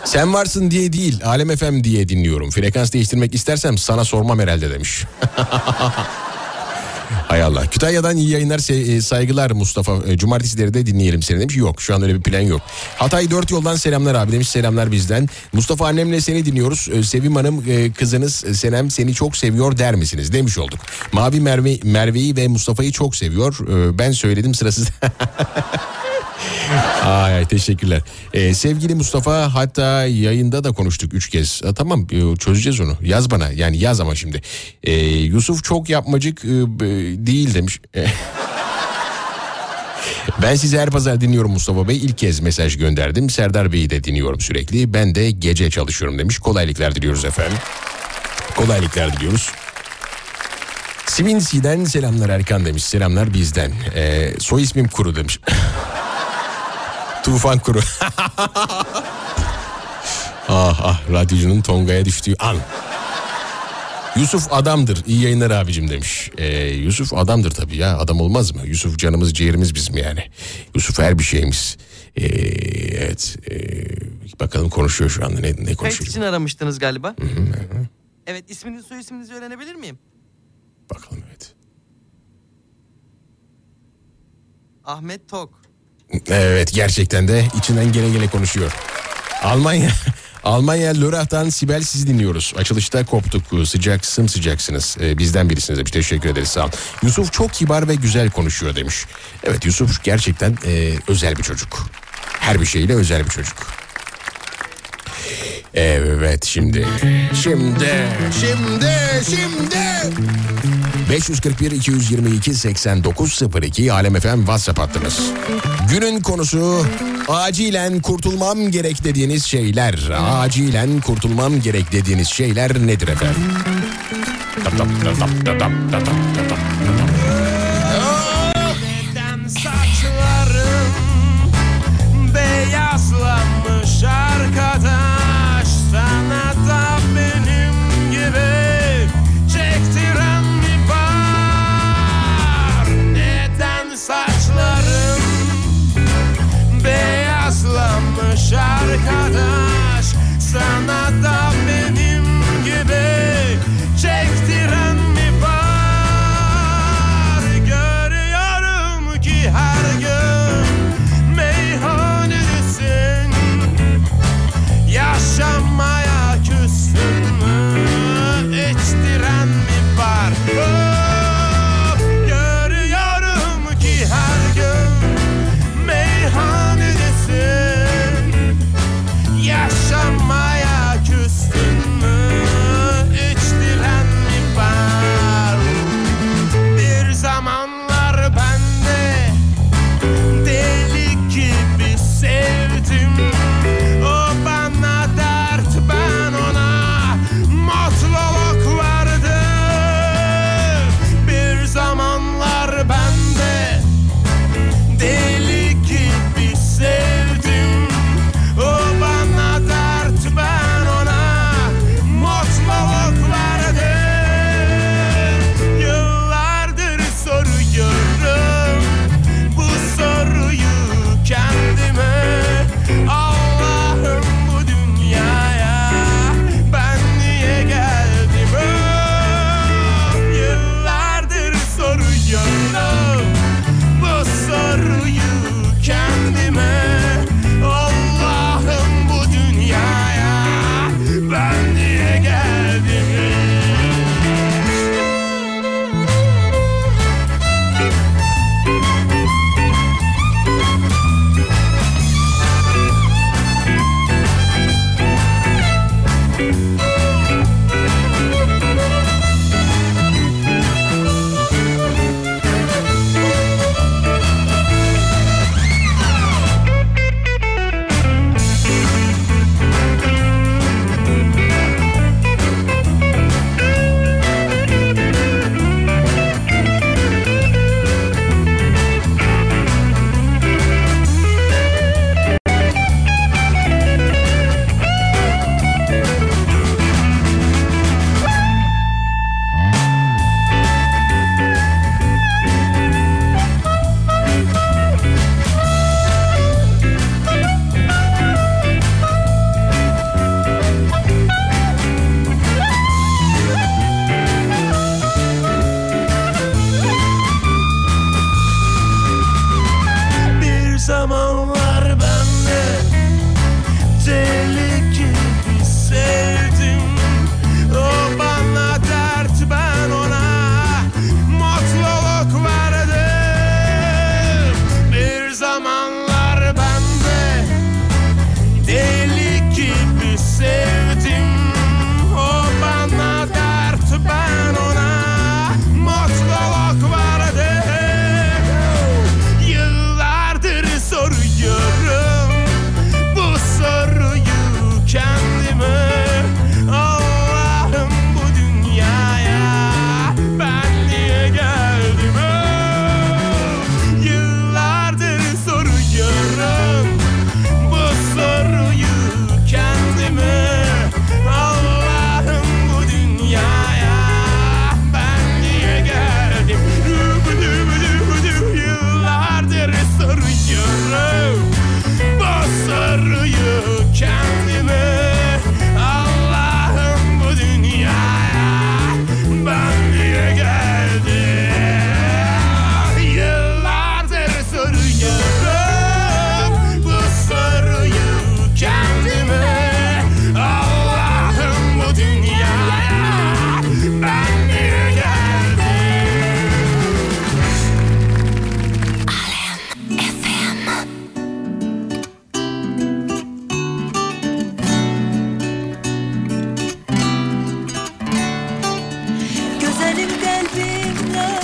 Sen varsın diye değil Alem FM diye dinliyorum. Frekans değiştirmek istersem sana sormam herhalde demiş. Hay Allah. Kütahya'dan iyi yayınlar e, saygılar Mustafa. E, Cumartesileri de dinleyelim seni demiş. Yok şu an öyle bir plan yok. Hatay dört yoldan selamlar abi demiş. Selamlar bizden. Mustafa annemle seni dinliyoruz. E, Sevim Hanım kızınız Senem seni çok seviyor der misiniz? Demiş olduk. Mavi Merve, Merve'yi ve Mustafa'yı çok seviyor. Ben söyledim sırasız. Ay, ay teşekkürler. Ee, sevgili Mustafa hatta yayında da konuştuk üç kez. Ha, tamam çözeceğiz onu. Yaz bana yani yaz ama şimdi. Ee, Yusuf çok yapmacık e, değil demiş. Ben sizi her pazar dinliyorum Mustafa Bey. İlk kez mesaj gönderdim. Serdar Bey'i de dinliyorum sürekli. Ben de gece çalışıyorum demiş. Kolaylıklar diliyoruz efendim. Kolaylıklar diliyoruz. Sivinsi'den selamlar Erkan demiş. Selamlar bizden. Ee, soy ismim Kuru demiş. Tufan Kuru. ah ah radyocunun Tonga'ya düştüğü an. Yusuf adamdır. İyi yayınlar abicim demiş. Ee, Yusuf adamdır tabii ya. Adam olmaz mı? Yusuf canımız ciğerimiz bizim yani. Yusuf her bir şeyimiz. Ee, evet. ee, bakalım konuşuyor şu anda. Ne, ne Kayıt konuşuyor? için aramıştınız galiba. Evet isminizi soy isminizi öğrenebilir miyim? Bakalım evet. Ahmet Tok. Evet gerçekten de içinden gele gele konuşuyor. Almanya Almanya Lörrach'tan Sibel sizi dinliyoruz. Açılışta koptuk. Sıcak sımsıcaksınız. Ee, bizden birisiniz demiş. Teşekkür ederiz sağ olun. Yusuf çok kibar ve güzel konuşuyor demiş. Evet Yusuf gerçekten e, özel bir çocuk. Her bir şeyle özel bir çocuk. Evet şimdi. Şimdi. Şimdi. Şimdi. 541 222 8902 Alem FM WhatsApp hattımız. Günün konusu acilen kurtulmam gerek dediğiniz şeyler. Acilen kurtulmam gerek dediğiniz şeyler nedir efendim? Arkadaş Sana da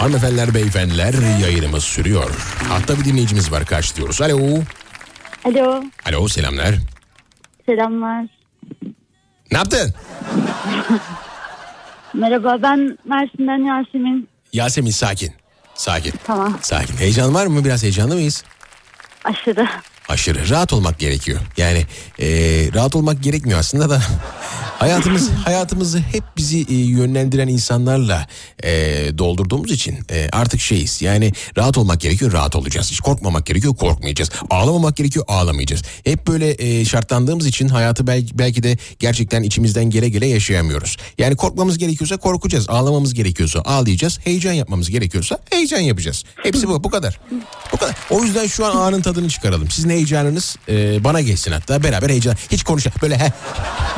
Hanımefendiler, beyefendiler yayınımız sürüyor. Hatta bir dinleyicimiz var karşılıyoruz. Alo. Alo, Alo selamlar. selamlar. Ne yaptın? Merhaba, ben Mersin'den Yasemin. Yasemin sakin. Sakin. Tamam, Sakin. Heyecan var mı? Biraz heyecanlı mıyız? aşırı. Aşırı. Rahat olmak gerekiyor. Yani eee, rahat olmak gerekmiyor aslında da hayatımız hayatımızı hep bizi e, yönlendiren insanlarla e, doldurduğumuz için e, artık şeyiz. Yani rahat olmak gerekiyor, rahat olacağız. Hiç korkmamak gerekiyor, korkmayacağız. Ağlamamak gerekiyor, ağlamayacağız. Hep böyle e, şartlandığımız için hayatı belki, belki de gerçekten içimizden gele gele yaşayamıyoruz. Yani korkmamız gerekiyorsa korkacağız, ağlamamız gerekiyorsa ağlayacağız, heyecan yapmamız gerekiyorsa heyecan yapacağız. Hepsi bu, bu kadar. Bu kadar. O yüzden şu an anın tadını çıkaralım. Sizin heyecanınız e, bana geçsin hatta beraber heyecan. Hiç konuşalım. Böyle he.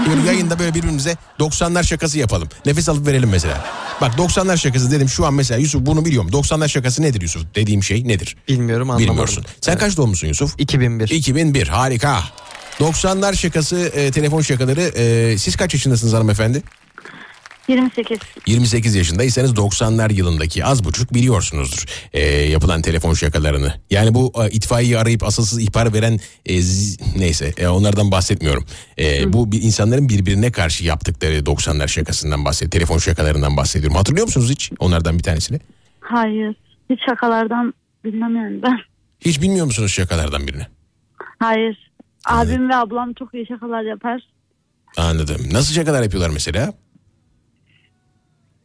Böyle yayında böyle birbirimize 90'lar şakası yapalım. Nefes alıp verelim mesela. Bak 90'lar şakası dedim şu an mesela Yusuf bunu biliyorum. 90'lar şakası nedir Yusuf? Dediğim şey nedir? Bilmiyorum anlamadım. Bilmiyorsun. Sen kaç doğumlusun Yusuf? 2001. 2001 harika. 90'lar şakası e, telefon şakaları e, siz kaç yaşındasınız hanımefendi? 28. 28 yaşındaysanız 90'lar yılındaki az buçuk biliyorsunuzdur e, yapılan telefon şakalarını. Yani bu e, itfaiyeyi arayıp asılsız ihbar veren e, z- neyse e, onlardan bahsetmiyorum. E, bu bir insanların birbirine karşı yaptıkları 90'lar şakasından bahsediyorum. Telefon şakalarından bahsediyorum. Hatırlıyor musunuz hiç onlardan bir tanesini? Hayır, hiç şakalardan bilmem yani ben. Hiç bilmiyor musunuz şakalardan birini? Hayır. Abim ve ablam çok iyi şakalar yapar. Anladım. Nasıl şakalar yapıyorlar mesela?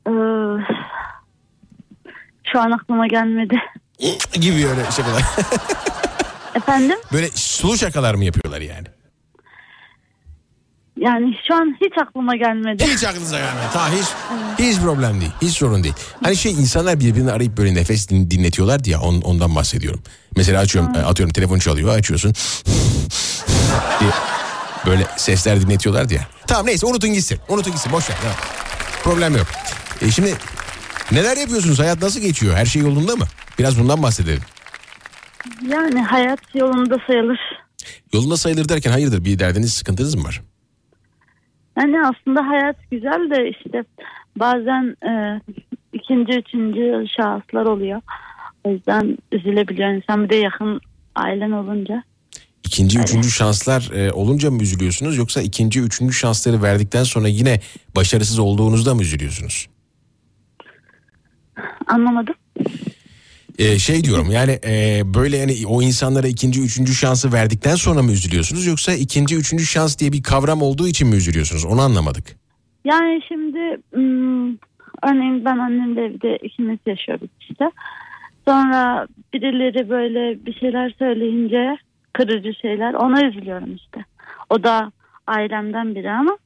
Ee, şu an aklıma gelmedi. Gibi öyle şakalar. Efendim? böyle sulu şakalar mı yapıyorlar yani? Yani şu an hiç aklıma gelmedi. Hiç aklınıza gelmedi. Ta hiç, hiç problem değil. Hiç sorun değil. Hani şey insanlar birbirini arayıp böyle nefes din- dinletiyorlar ya on, ondan bahsediyorum. Mesela açıyorum e, atıyorum telefon çalıyor açıyorsun. diye böyle sesler dinletiyorlar ya. Tamam neyse unutun gitsin. Unutun gitsin boş ver. Tamam. Problem yok. E şimdi neler yapıyorsunuz? Hayat nasıl geçiyor? Her şey yolunda mı? Biraz bundan bahsedelim. Yani hayat yolunda sayılır. Yolunda sayılır derken hayırdır bir derdiniz sıkıntınız mı var? Yani aslında hayat güzel de işte bazen e, ikinci, üçüncü şahıslar oluyor. O yüzden üzülebiliyor insan bir de yakın ailen olunca. İkinci, üçüncü şanslar e, olunca mı üzülüyorsunuz yoksa ikinci, üçüncü şansları verdikten sonra yine başarısız olduğunuzda mı üzülüyorsunuz? Anlamadım. E, şey diyorum yani e, böyle yani o insanlara ikinci, üçüncü şansı verdikten sonra mı üzülüyorsunuz yoksa ikinci, üçüncü şans diye bir kavram olduğu için mi üzülüyorsunuz? Onu anlamadık. Yani şimdi örneğin ben annemle evde ikimiz yaşıyoruz işte. Sonra birileri böyle bir şeyler söyleyince kırıcı şeyler ona üzülüyorum işte. O da ailemden biri ama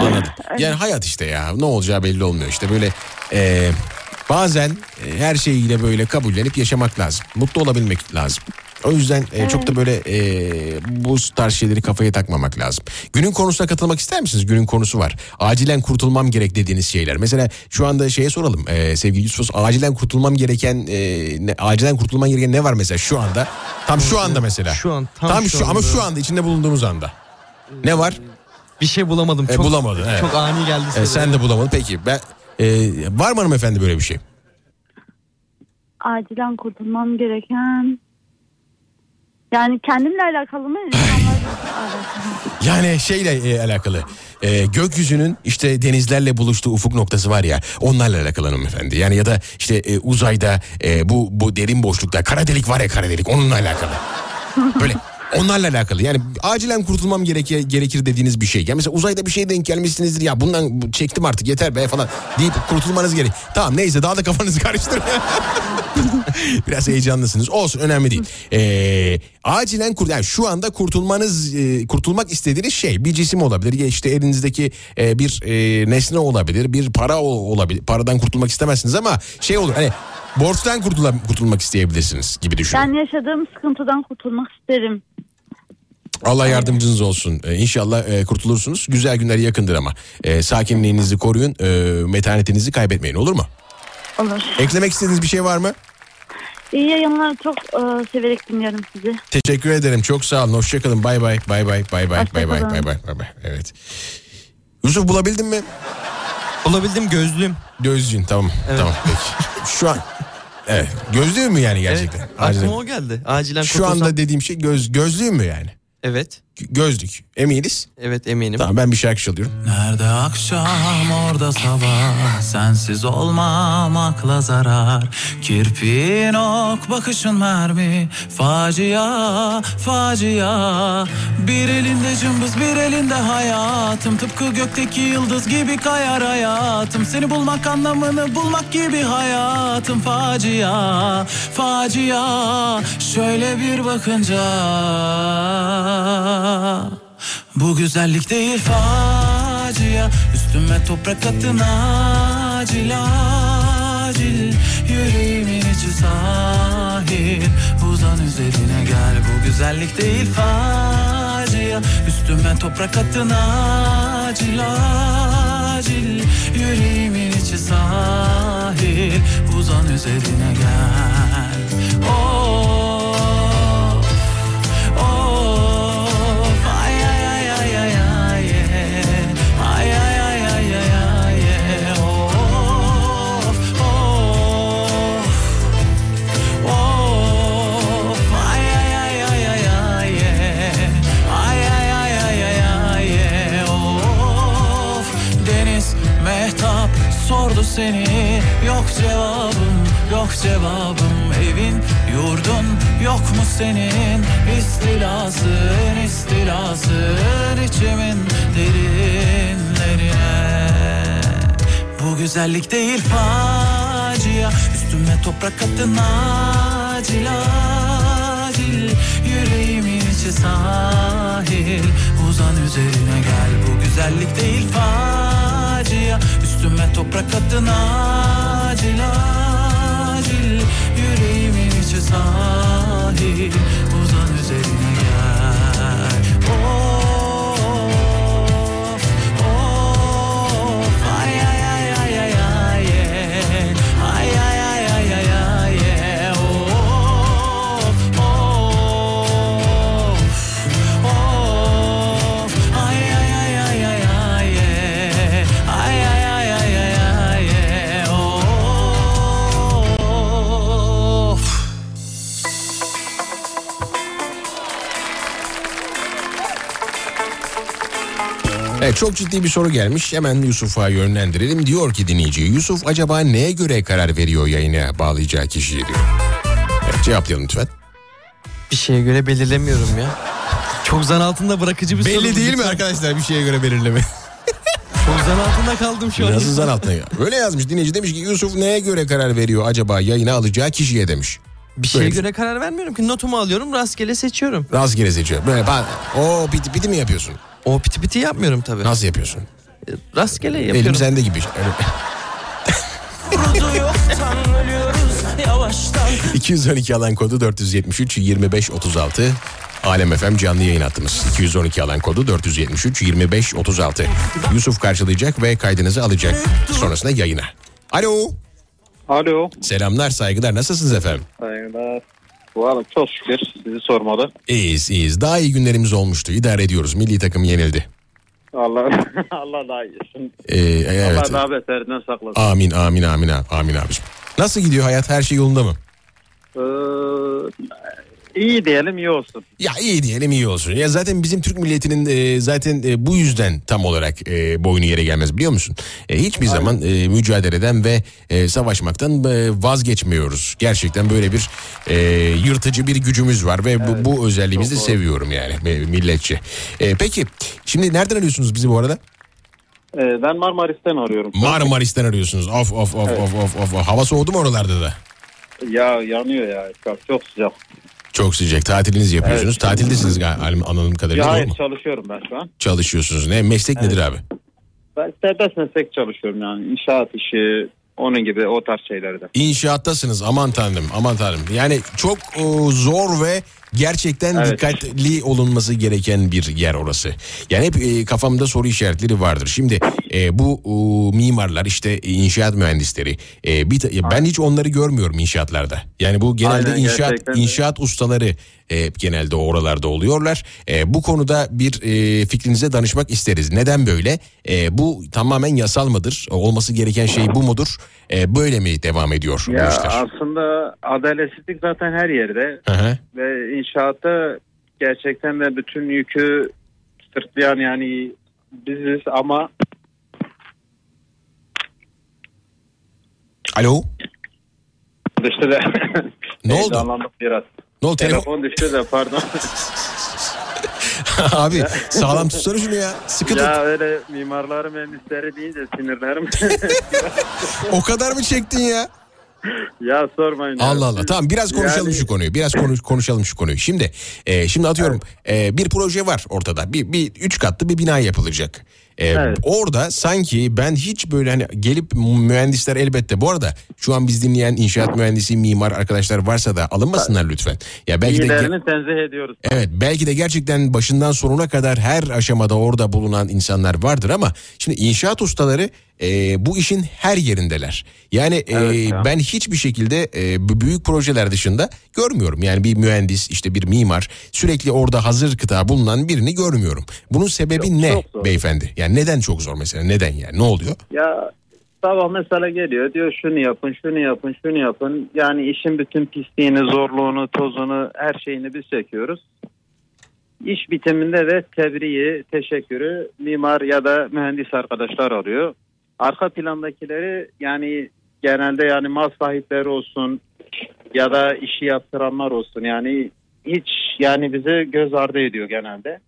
Anladım. Yani hayat işte ya ne olacağı belli olmuyor işte böyle e, Bazen e, her şeyiyle böyle kabullenip yaşamak lazım. Mutlu olabilmek lazım. O yüzden e, çok da böyle e, bu tarz şeyleri kafaya takmamak lazım. Günün konusuna katılmak ister misiniz? Günün konusu var. Acilen kurtulmam gerek dediğiniz şeyler. Mesela şu anda şeye soralım e, sevgili Yusuf. Acilen kurtulmam gereken e, ne, acilen kurtulman gereken ne var mesela şu anda? Tam şu anda mesela. Şu an, tam şu şu, ama anda. şu anda içinde bulunduğumuz anda. Ne var? Bir şey bulamadım. E, Çok, bulamadın, evet. Çok ani geldi. E, sen de bulamadın. Peki ben e, var mı hanımefendi böyle bir şey? Acilen kurtulmam gereken... Yani kendimle alakalı mı? İnsanlarla alakalı. Yani şeyle e, alakalı. E, gökyüzünün işte denizlerle buluştuğu ufuk noktası var ya onlarla alakalı hanımefendi. Yani ya da işte e, uzayda e, bu bu derin boşlukta kara delik var ya kara delik onunla alakalı. Böyle onlarla alakalı. Yani acilen kurtulmam gereke, gerekir dediğiniz bir şey. Yani mesela uzayda bir şey denk gelmişsinizdir ya bundan bu- çektim artık yeter be falan deyip kurtulmanız gerek. Tamam neyse daha da kafanızı karıştırmayın. Biraz heyecanlısınız. Olsun önemli değil. Ee, acilen kurt yani şu anda kurtulmanız e, kurtulmak istediğiniz şey bir cisim olabilir ya işte elinizdeki e, bir e, nesne olabilir, bir para o- olabilir. Paradan kurtulmak istemezsiniz ama şey olur hani borçtan kurtula, kurtulmak isteyebilirsiniz gibi düşünün. Ben yaşadığım sıkıntıdan kurtulmak isterim. Allah yardımcınız olsun. Ee, inşallah e, kurtulursunuz. Güzel günler yakındır ama. E, sakinliğinizi koruyun. E, metanetinizi kaybetmeyin olur mu? Olur. Eklemek istediğiniz bir şey var mı? İyi yayınlar. Çok e, severek dinliyorum sizi. Teşekkür ederim. Çok sağ olun. Hoşçakalın. Bay bay. Bay bay. Bay bay. Bay bay. Bay bay. Bay bay. Evet. Yusuf bulabildin mi? Bulabildim gözlüğüm. Gözlüğün tamam. Evet. Tamam peki. Şu an Evet. Gözlüğün mü yani gerçekten? Evet, Acilen. aklıma o geldi. Acilen Şu kurtulsam- anda dediğim şey göz gözlüğün mü yani? Evet. Gözlük. Eminiz? Evet eminim. Tamam ben bir şarkı çalıyorum. Nerede akşam orada sabah. Sensiz olmam akla zarar. Kirpiğin ok bakışın mermi. Facia facia. Bir elinde cımbız bir elinde hayatım. Tıpkı gökteki yıldız gibi kayar hayatım. Seni bulmak anlamını bulmak gibi hayatım. Facia facia. Şöyle bir bakınca bu güzellik değil facia. Üstüme toprak atın acil acil. Yüreğimin içi sahil. Uzan üzerine gel. Bu güzellik değil facia. Üstüme toprak atın acil acil. Yüreğimin içi sahil. Uzan üzerine gel. Oh sordu seni. Yok cevabım yok cevabım. Evin yurdun yok mu senin? İstilasın istilasın içimin derinlerine. Bu güzellik değil facia. Üstüme toprak atın acil acil. Yüreğimin içi sahil. Uzan üzerine gel. Bu güzellik değil facia toprak atın acil acil. Yüreğimin içi sahil Uzan üzerine çok ciddi bir soru gelmiş. Hemen Yusuf'a yönlendirelim. Diyor ki dinleyici Yusuf acaba neye göre karar veriyor yayına bağlayacağı kişiye diyor. Evet cevaplayalım lütfen. Bir şeye göre belirlemiyorum ya. Çok zan altında bırakıcı bir soru. Belli değil mi lütfen. arkadaşlar bir şeye göre belirleme? Çok zan altında kaldım şu an. Nasıl zan altına ya? Öyle yazmış dinleyici demiş ki Yusuf neye göre karar veriyor acaba yayına alacağı kişiye demiş. Bir şeye Böyle. göre karar vermiyorum ki. Notumu alıyorum rastgele seçiyorum. Rastgele seçiyor. Böyle ben o piti piti mi yapıyorsun? O piti piti yapmıyorum tabii. Nasıl yapıyorsun? Rastgele yapıyorum. Elim sende gibi. Öyle. Burada yoktu yavaştan ölüyoruz yavaştan 212 alan kodu 473 25 36. Alem FM canlı yayın hattımız. 212 alan kodu 473 25 36. Yusuf karşılayacak ve kaydınızı alacak. Sonrasında yayına. Alo. Alo. Selamlar saygılar nasılsınız efendim? Saygılar. Valla çok şükür sizi sormalı. İyiyiz iyiyiz. Daha iyi günlerimiz olmuştu. İdare ediyoruz. Milli takım yenildi. Allah Allah daha iyisin. Ee, evet. Allah daha beterinden saklasın. Amin amin amin amin abiciğim. Nasıl gidiyor hayat? Her şey yolunda mı? Ee, iyi diyelim iyi olsun. Ya iyi diyelim iyi olsun. Ya zaten bizim Türk milletinin e, zaten e, bu yüzden tam olarak e, boynu yere gelmez biliyor musun? E, hiçbir zaman e, mücadeleden ve e, savaşmaktan e, vazgeçmiyoruz. Gerçekten böyle bir e, yırtıcı bir gücümüz var ve bu, bu özelliğimizi Çok doğru. seviyorum yani e, milletçe. E, peki şimdi nereden arıyorsunuz bizi bu arada? Ee, ben Marmaris'ten arıyorum. Marmaris'ten arıyorsunuz. Of of of Evet. of of of. Hava soğudu mu oralarda da? Ya yanıyor ya. Çok sıcak. Çok sıcak. Tatilinizi yapıyorsunuz. Evet. Tatildesiniz galiba anladığım kadarıyla. Ya hayır mu? çalışıyorum ben şu an. Çalışıyorsunuz. Ne meslek nedir abi? Ben serbest meslek çalışıyorum yani. İnşaat işi onun gibi o tarz şeylerde. İnşaattasınız aman tanrım aman tanrım. Yani çok e, zor ve gerçekten Evet. dikkatli olunması gereken bir yer orası. Yani hep e, kafamda soru işaretleri vardır. Şimdi e, bu e, mimarlar işte inşaat mühendisleri e, bir ben hiç onları görmüyorum inşaatlarda. Yani bu genelde Aynen, inşaat gerçekten inşaat ustaları e, genelde oralarda oluyorlar. E, bu konuda bir e, fikrinize danışmak isteriz. Neden böyle? E, bu tamamen yasal mıdır? Olması gereken şey bu mudur? E, böyle mi devam ediyor bu Ya işler? aslında adaletsizlik zaten her yerde hı. ve inşaatta gerçekten de bütün yükü sırtlayan yani biziz ama Alo. düştü de Ne oldu? Biraz. Ne oldu? Telefon... Telefon düştü de pardon. Abi sağlam tutsana şunu ya. Sıkı tut. ya öyle mimarları mühendisleri deyince sinirlerim. O kadar mı çektin ya? ya sormayın. ya. Allah Allah. Tamam biraz konuşalım Yani- şu konuyu. Biraz konuş, konuşalım şu konuyu. Şimdi e, şimdi atıyorum e, bir proje var ortada. Bir, bir üç katlı bir bina yapılacak. E, Evet. Orada sanki ben hiç böyle hani gelip mühendisler elbette. Bu arada şu an biz dinleyen inşaat mühendisi, mimar arkadaşlar varsa da alınmasınlar lütfen. Ya belki de İyilerini tenzih ediyoruz. Evet belki de gerçekten başından sonuna kadar her aşamada orada bulunan insanlar vardır ama şimdi inşaat ustaları e, bu işin her yerindeler. Yani e, Evet ya. ben hiçbir şekilde e, büyük projeler dışında görmüyorum. Yani bir mühendis işte bir mimar sürekli orada hazır kıta bulunan birini görmüyorum. Bunun sebebi Çok- ne çok zor. beyefendi? Yani neden çok zor mesela neden yani ne oluyor? Ya sabah mesela geliyor diyor şunu yapın şunu yapın şunu yapın. Yani işin bütün pisliğini zorluğunu tozunu her şeyini biz çekiyoruz. İş bitiminde de tebriği teşekkürü mimar ya da mühendis arkadaşlar alıyor. Arka plandakileri yani genelde yani mal sahipleri olsun ya da işi yaptıranlar olsun yani hiç yani bize göz ardı ediyor genelde.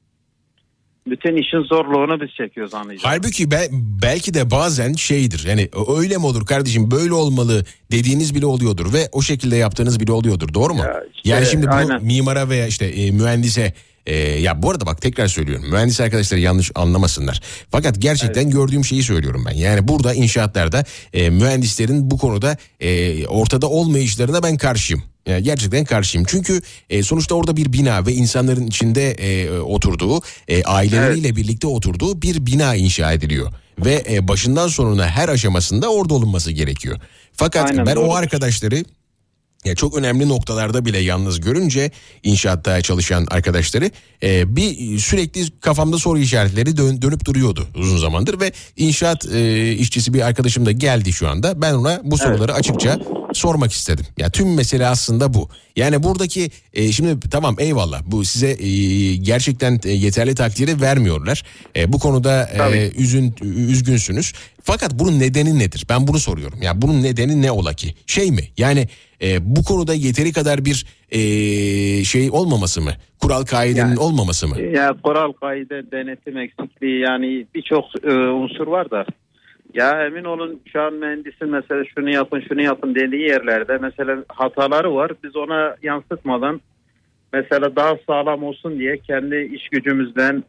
Bütün işin zorluğunu biz çekiyoruz anlayacağız. Halbuki be- belki de bazen şeydir yani öyle mi olur kardeşim böyle olmalı dediğiniz bile oluyordur ve o şekilde yaptığınız bile oluyordur doğru mu? Ya işte, yani şimdi bunu aynen. mimara veya işte e, mühendise e, ya bu arada bak tekrar söylüyorum mühendis arkadaşlar yanlış anlamasınlar. Fakat gerçekten gördüğüm şeyi söylüyorum ben. Yani burada inşaatlarda e, mühendislerin bu konuda e, ortada olmayışlarına ben karşıyım. Yani gerçekten karşıyım. Çünkü e, sonuçta orada bir bina ve insanların içinde e, oturduğu, e, aileleriyle birlikte oturduğu bir bina inşa ediliyor. Ve e, başından sonuna her aşamasında orada olunması gerekiyor. Fakat Aynen, ben o doğrudur. arkadaşları ya çok önemli noktalarda bile yalnız görünce inşaatta çalışan arkadaşları e, bir sürekli kafamda soru işaretleri dön- dönüp duruyordu uzun zamandır ve inşaat e, işçisi bir arkadaşım da geldi şu anda. Ben ona bu soruları açıkça sormak istedim. Ya tüm mesele aslında bu. Yani buradaki e, şimdi tamam eyvallah bu size e, gerçekten e, yeterli takdiri vermiyorlar. E, bu konuda e, Tabii. üzün üzgünsünüz. Fakat bunun nedeni nedir? Ben bunu soruyorum. Ya bunun nedeni ne ola ki? Şey mi? Yani e, bu konuda yeteri kadar bir e, şey olmaması mı? Kural kaidenin Yani- olmaması mı? Ya kural kaide denetim eksikliği yani birçok e, unsur var da. Ya emin olun şu an mühendisin mesela şunu yapın şunu yapın dediği yerlerde mesela hataları var. Biz ona yansıtmadan mesela daha sağlam olsun diye kendi iş gücümüzden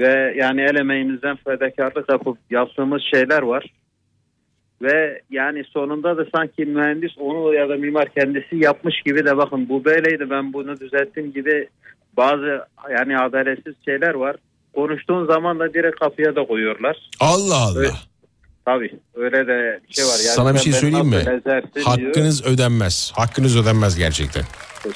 ve yani el emeğimizden fedakarlık yapıp yaptığımız şeyler var. Ve yani sonunda da sanki mühendis onu ya da mimar kendisi yapmış gibi de bakın bu böyleydi ben bunu düzelttim gibi bazı yani adaletsiz şeyler var. Konuştuğun zaman da direkt kapıya da koyuyorlar. Allah Allah. Evet. Tabii öyle de bir şey var. Yani Sana bir şey söyleyeyim mi? ezersin diyor. Hakkınız ödenmez. Hakkınız ödenmez gerçekten.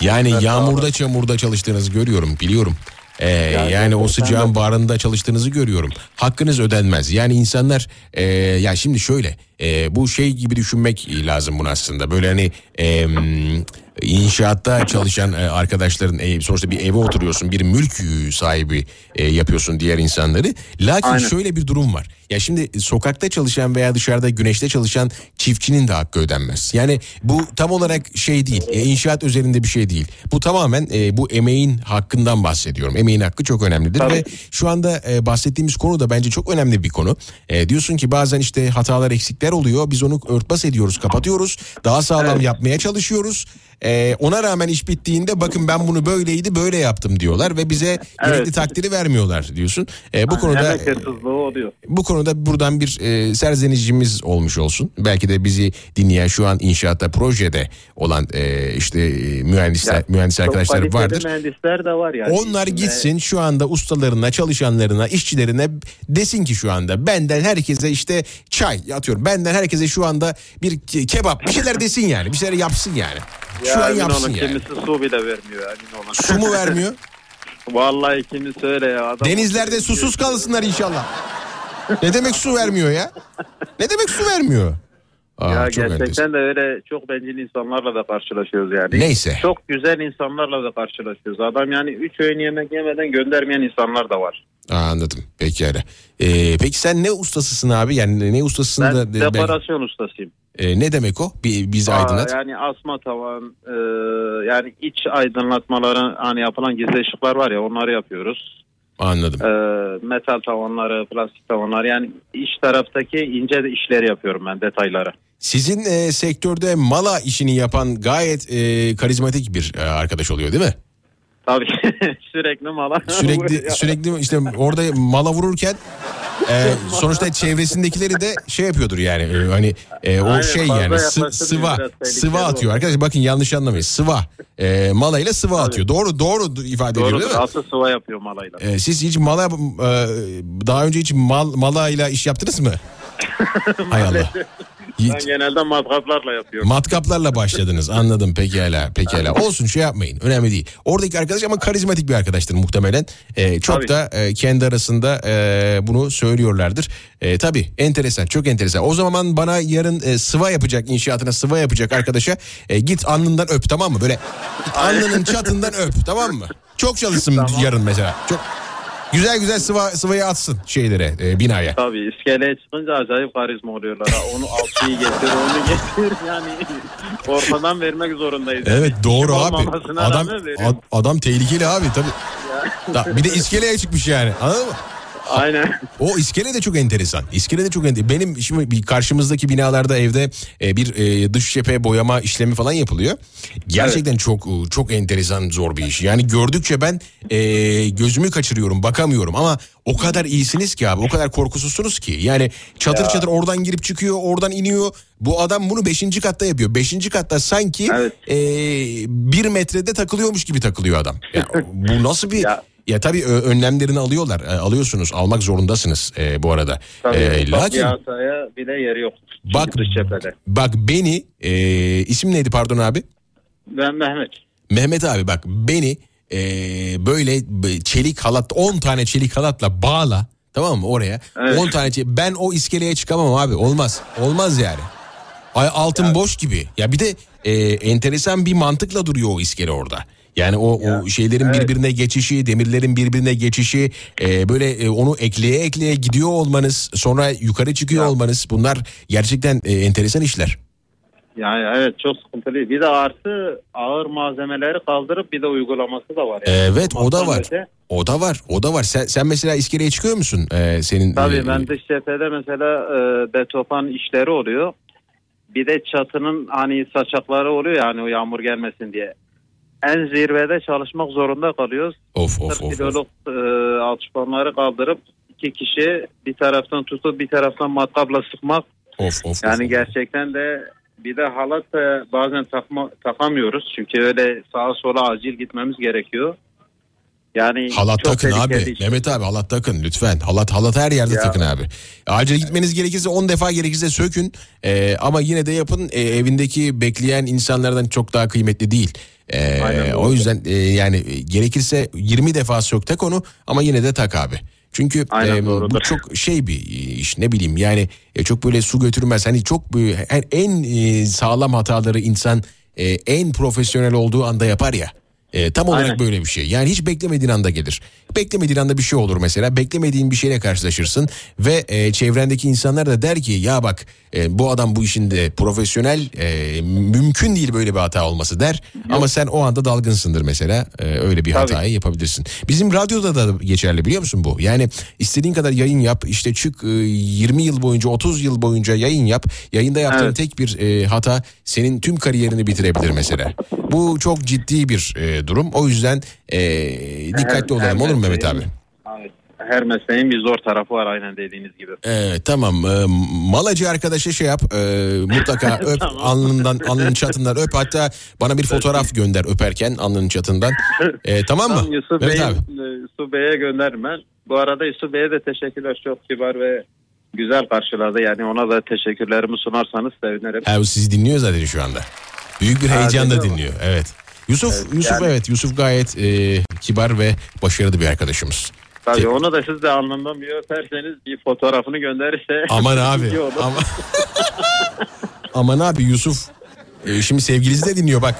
Yani yağmurda çamurda çalıştığınızı görüyorum biliyorum. Ee, yani, Yani o sıcağın de- bağrında çalıştığınızı görüyorum. Hakkınız ödenmez. Yani insanlar e, ya şimdi şöyle e, bu şey gibi düşünmek lazım bunu aslında. Böyle hani e, inşaatta çalışan e, arkadaşların e, sonuçta bir eve oturuyorsun bir mülk sahibi e, yapıyorsun diğer insanları. Lakin Aynen. şöyle bir durum var. Ya şimdi sokakta çalışan veya dışarıda güneşte çalışan çiftçinin de hakkı ödenmez. Yani bu tam olarak şey değil. e, inşaat üzerinde bir şey değil. Bu tamamen bu emeğin hakkından bahsediyorum. Emeğin hakkı çok önemlidir Tabii. ve şu anda bahsettiğimiz konu da bence çok önemli bir konu. Diyorsun ki bazen işte hatalar eksikler oluyor. Biz onu örtbas ediyoruz, kapatıyoruz. Daha sağlam yapmaya çalışıyoruz. E, ona rağmen iş bittiğinde bakın ben bunu böyleydi böyle yaptım diyorlar ve bize gerekli Evet. takdiri vermiyorlar diyorsun. E, bu konuda Emek oluyor. bu konuda buradan bir e, serzenişimiz olmuş olsun. Belki de bizi dinleyen şu an inşaatta projede olan e, işte e, mühendisler Ya, mühendis arkadaşlar vardır. mühendisler de var yani. Onlar İçinde- gitsin şu anda ustalarına, çalışanlarına, işçilerine desin ki şu anda benden herkese işte çay atıyorum. Benden herkese şu anda bir ke- kebap bir şeyler desin yani. Bir şeyler yapsın yani. Ya şu an emin yapsın olun, yani. Kimisi su bile vermiyor emin olun. Su mu vermiyor? Vallahi kimisi öyle ya. Adam Denizlerde susuz kalsınlar inşallah. Ne demek su vermiyor ya? Ne demek su vermiyor? Aa, ya çok enteresan. gerçekten de öyle çok bencil insanlarla da karşılaşıyoruz yani. Neyse. Çok güzel insanlarla da karşılaşıyoruz. Adam yani 3 öğün yemek yemeden göndermeyen insanlar da var. Aa, anladım. Peki öyle. Ee, peki sen ne ustasısın abi? Yani ne ustasısın Ben da... ben- dekorasyon ustasıyım. Ee, ne demek o? Bir, bizi Aa, aydınlat. yani asma tavan, e, yani iç aydınlatmaları hani yapılan gizli ışıklar var ya onları yapıyoruz. Anladım. E, metal tavanları, plastik tavanlar yani iç taraftaki ince işleri yapıyorum ben detayları. Sizin e, sektörde mala işini yapan gayet e, karizmatik bir e, arkadaş oluyor değil mi? Tabii sürekli mala. Sürekli sürekli işte orada mala vururken e, sonuçta çevresindekileri de şey yapıyordur yani e, hani e, o Aynen, şey yani sı- sıva sıva atıyor arkadaşlar bakın yanlış anlamayın sıva e, malayla sıva atıyor doğru doğru ifade ediyor değil mi? Asıl sıva yapıyor malayla. E, siz hiç mala e, daha önce hiç mal malayla iş yaptınız mı? Hay Allah. Ben genelde matkaplarla yapıyorum. Matkaplarla başladınız anladım pekala pekala olsun şey yapmayın önemli değil. Oradaki arkadaş ama karizmatik bir arkadaştır muhtemelen. Ee, çok Tabii. da e, kendi arasında e, bunu söylüyorlardır. E, tabii enteresan çok enteresan. O zaman bana yarın e, sıva yapacak inşaatına sıva yapacak arkadaşa e, git alnından öp tamam mı? Böyle alnının çatından öp tamam mı? Çok çalışsın yarın mesela. Çok güzel güzel sıva sıvayı atsın şeylere e, binaya. Tabii iskeleye çıkınca acayip karizma oluyorlar. Onu altıyı getir onu getir yani ortadan vermek zorundayız. Evet doğru İşim abi. Adam ad- adam tehlikeli abi tabii. Da- bir de iskeleye çıkmış yani. Anladın mı? Aynen. O iskele de çok enteresan. İskele de çok enteresan. Benim şimdi bir karşımızdaki binalarda evde e, bir e, dış cephe boyama işlemi falan yapılıyor. Gerçekten çok e, çok enteresan zor bir iş. Yani gördükçe ben gözümü kaçırıyorum, bakamıyorum ama o kadar iyisiniz ki abi, o kadar korkusuzsunuz ki. Yani çatır Ya. çatır oradan girip çıkıyor, oradan iniyor. Bu adam bunu 5. katta yapıyor. 5. katta sanki e, bir metrede takılıyormuş gibi takılıyor adam. Ya, bu nasıl bir... Ya, tabii ö- önlemlerini alıyorlar. E, alıyorsunuz, almak zorundasınız e, bu arada. Tabii, E, lakin bile yeri yok. bak Dış cephede. bak beni e, isim neydi pardon abi? Ben Mehmet. Mehmet abi bak beni e, böyle çelik halat 10 tane çelik halatla bağla tamam mı oraya? Evet. 10 tane çelik- ben o iskeleye çıkamam abi olmaz. Olmaz yani. Ay altın boş gibi. Ya bir de e, enteresan bir mantıkla duruyor o iskele orada. Yani o, o şeylerin birbirine geçişi, demirlerin birbirine geçişi, e, böyle e, onu ekleye ekleye gidiyor olmanız, sonra yukarı çıkıyor olmanız bunlar gerçekten e, enteresan işler. Yani evet çok sıkıntılı. Bir de artı ağır malzemeleri kaldırıp bir de uygulaması da var. Yani. Evet o da var. öte- O da var. O da var. Sen, sen mesela iskeleye çıkıyor musun? Ee, senin Tabii e, ben dış cephede mesela e, betopan işleri oluyor. Bir de çatının hani saçakları oluyor yani o yağmur gelmesin diye. En zirvede çalışmak zorunda kalıyoruz. Of of 40 of. of. kiloluk e, alçıpanları kaldırıp iki kişi bir taraftan tutup bir taraftan matkapla sıkmak Of of. Yani gerçekten de bir de halat da bazen takma, takamıyoruz. Çünkü öyle sağa sola acil gitmemiz gerekiyor. Yani Halat takın abi. tehlikeli iş. Mehmet abi halat takın lütfen. Halat halat her yerde Ya. takın abi. Acil gitmeniz gerekirse 10 defa gerekirse sökün. Ee, ama yine de yapın. Ee, evindeki bekleyen insanlardan çok daha kıymetli değil. Ee, Aynen o yüzden e, yani gerekirse 20 defa sök tak onu ama yine de tak abi. Çünkü Aynen e, bu çok şey bir iş ne bileyim yani e, çok böyle su götürmez. Hani çok en, en e, sağlam hataları insan e, en profesyonel olduğu anda yapar ya. E, tam olarak Aynen. böyle bir şey. Yani hiç beklemediğin anda gelir. Beklemediğin anda bir şey olur mesela. Beklemediğin bir şeyle karşılaşırsın ve e, çevrendeki insanlar da der ki ya bak e, bu adam bu işinde profesyonel e, mümkün değil böyle bir hata olması der. Ama sen o anda dalgınsındır mesela. E, öyle bir Tabii. hatayı yapabilirsin. Bizim radyoda da geçerli biliyor musun bu? Yani istediğin kadar yayın yap. işte çık e, 20 yıl boyunca 30 yıl boyunca yayın yap. Yayında yaptığın Evet. tek bir e, hata senin tüm kariyerini bitirebilir mesela. Bu çok ciddi bir e, durum. O yüzden e, dikkatli Her- olalım her olur mu Mehmet abi? Evet. Her mesleğin bir zor tarafı var aynen dediğiniz gibi. Evet tamam E, malacı arkadaşa şey yap e, mutlaka öp Tamam. alnından alnının çatından öp hatta bana bir fotoğraf gönder öperken alnının çatından E, tamam mı? Yusuf Mehmet Bey'e, abi. Yusuf Bey'e gönderirim ben. Bu arada Yusuf Bey'e de teşekkürler. Çok kibar ve güzel karşıladı. Yani ona da teşekkürlerimi sunarsanız sevinirim. Ha, sizi dinliyor zaten şu anda. Büyük bir heyecanla dinliyor. Evet. Yusuf Evet, Yusuf yani- evet Yusuf gayet e, kibar ve başarılı bir arkadaşımız. Tabii onu da siz de alnından bir öperseniz bir fotoğrafını gönderirse. Aman abi. Ama... Aman abi Yusuf. e, şimdi sevgilisi de dinliyor bak.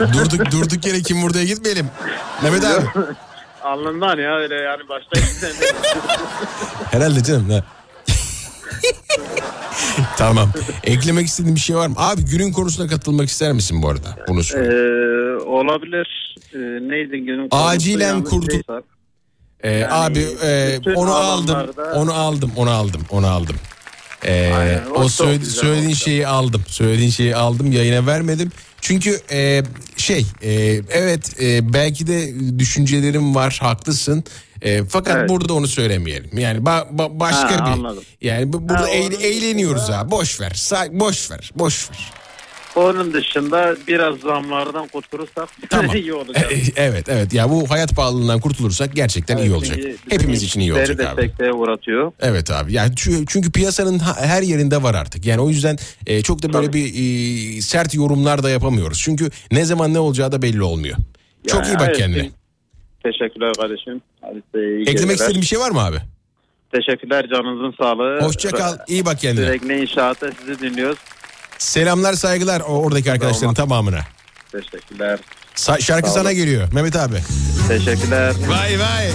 durduk durduk yere kim buraya gitmeyelim. Mehmet abi. Alnından ya öyle yani başta. Herhalde canım. Ha. tamam. Eklemek istediğin bir şey var mı? Abi günün konusuna katılmak ister misin bu arada? Bunu sor. Ee, olabilir. Ee, neydi günün konusu? Acilen kurtul- değilsem. Ee, yani abi e, onu aldım. alanlarda- Onu aldım. Onu aldım. Onu aldım. Ee, Aynen, o o söyledi- söylediğin oldu. şeyi aldım. Söylediğin şeyi aldım. Yayına vermedim. Çünkü e, şey e, evet e, belki de düşüncelerim var. Haklısın. E, fakat Evet. burada onu söylemeyelim. Yani ba- ba- başka Ha, bir anladım. yani bu- burada Ha, eğ- eğleniyoruz dışında- ha. Boş ver. Sa- boş ver. Boş ver. Onun dışında biraz zamlardan kurtulursak Tamam. iyi olacak. evet evet ya bu hayat pahalılığından kurtulursak gerçekten iyi olacak. Hepimiz için iyi olacak abi. sekteye uğratıyor. Evet abi. Yani çünkü, piyasanın her yerinde var artık. Yani o yüzden e, çok da böyle Tabii. bir e, sert yorumlar da yapamıyoruz. Çünkü ne zaman ne olacağı da belli olmuyor. çok Yani iyi bak evet, kendine. Teşekkürler kardeşim. Hadi iyi Eklemek istediğin bir şey var mı abi? Teşekkürler canınızın sağlığı. Hoşça kal. iyi bak kendine. Sürekli inşaatta sizi dinliyoruz. Selamlar saygılar oradaki arkadaşların tamamına. Teşekkürler. Sa- şarkı sana geliyor Mehmet abi. Teşekkürler. Vay vay.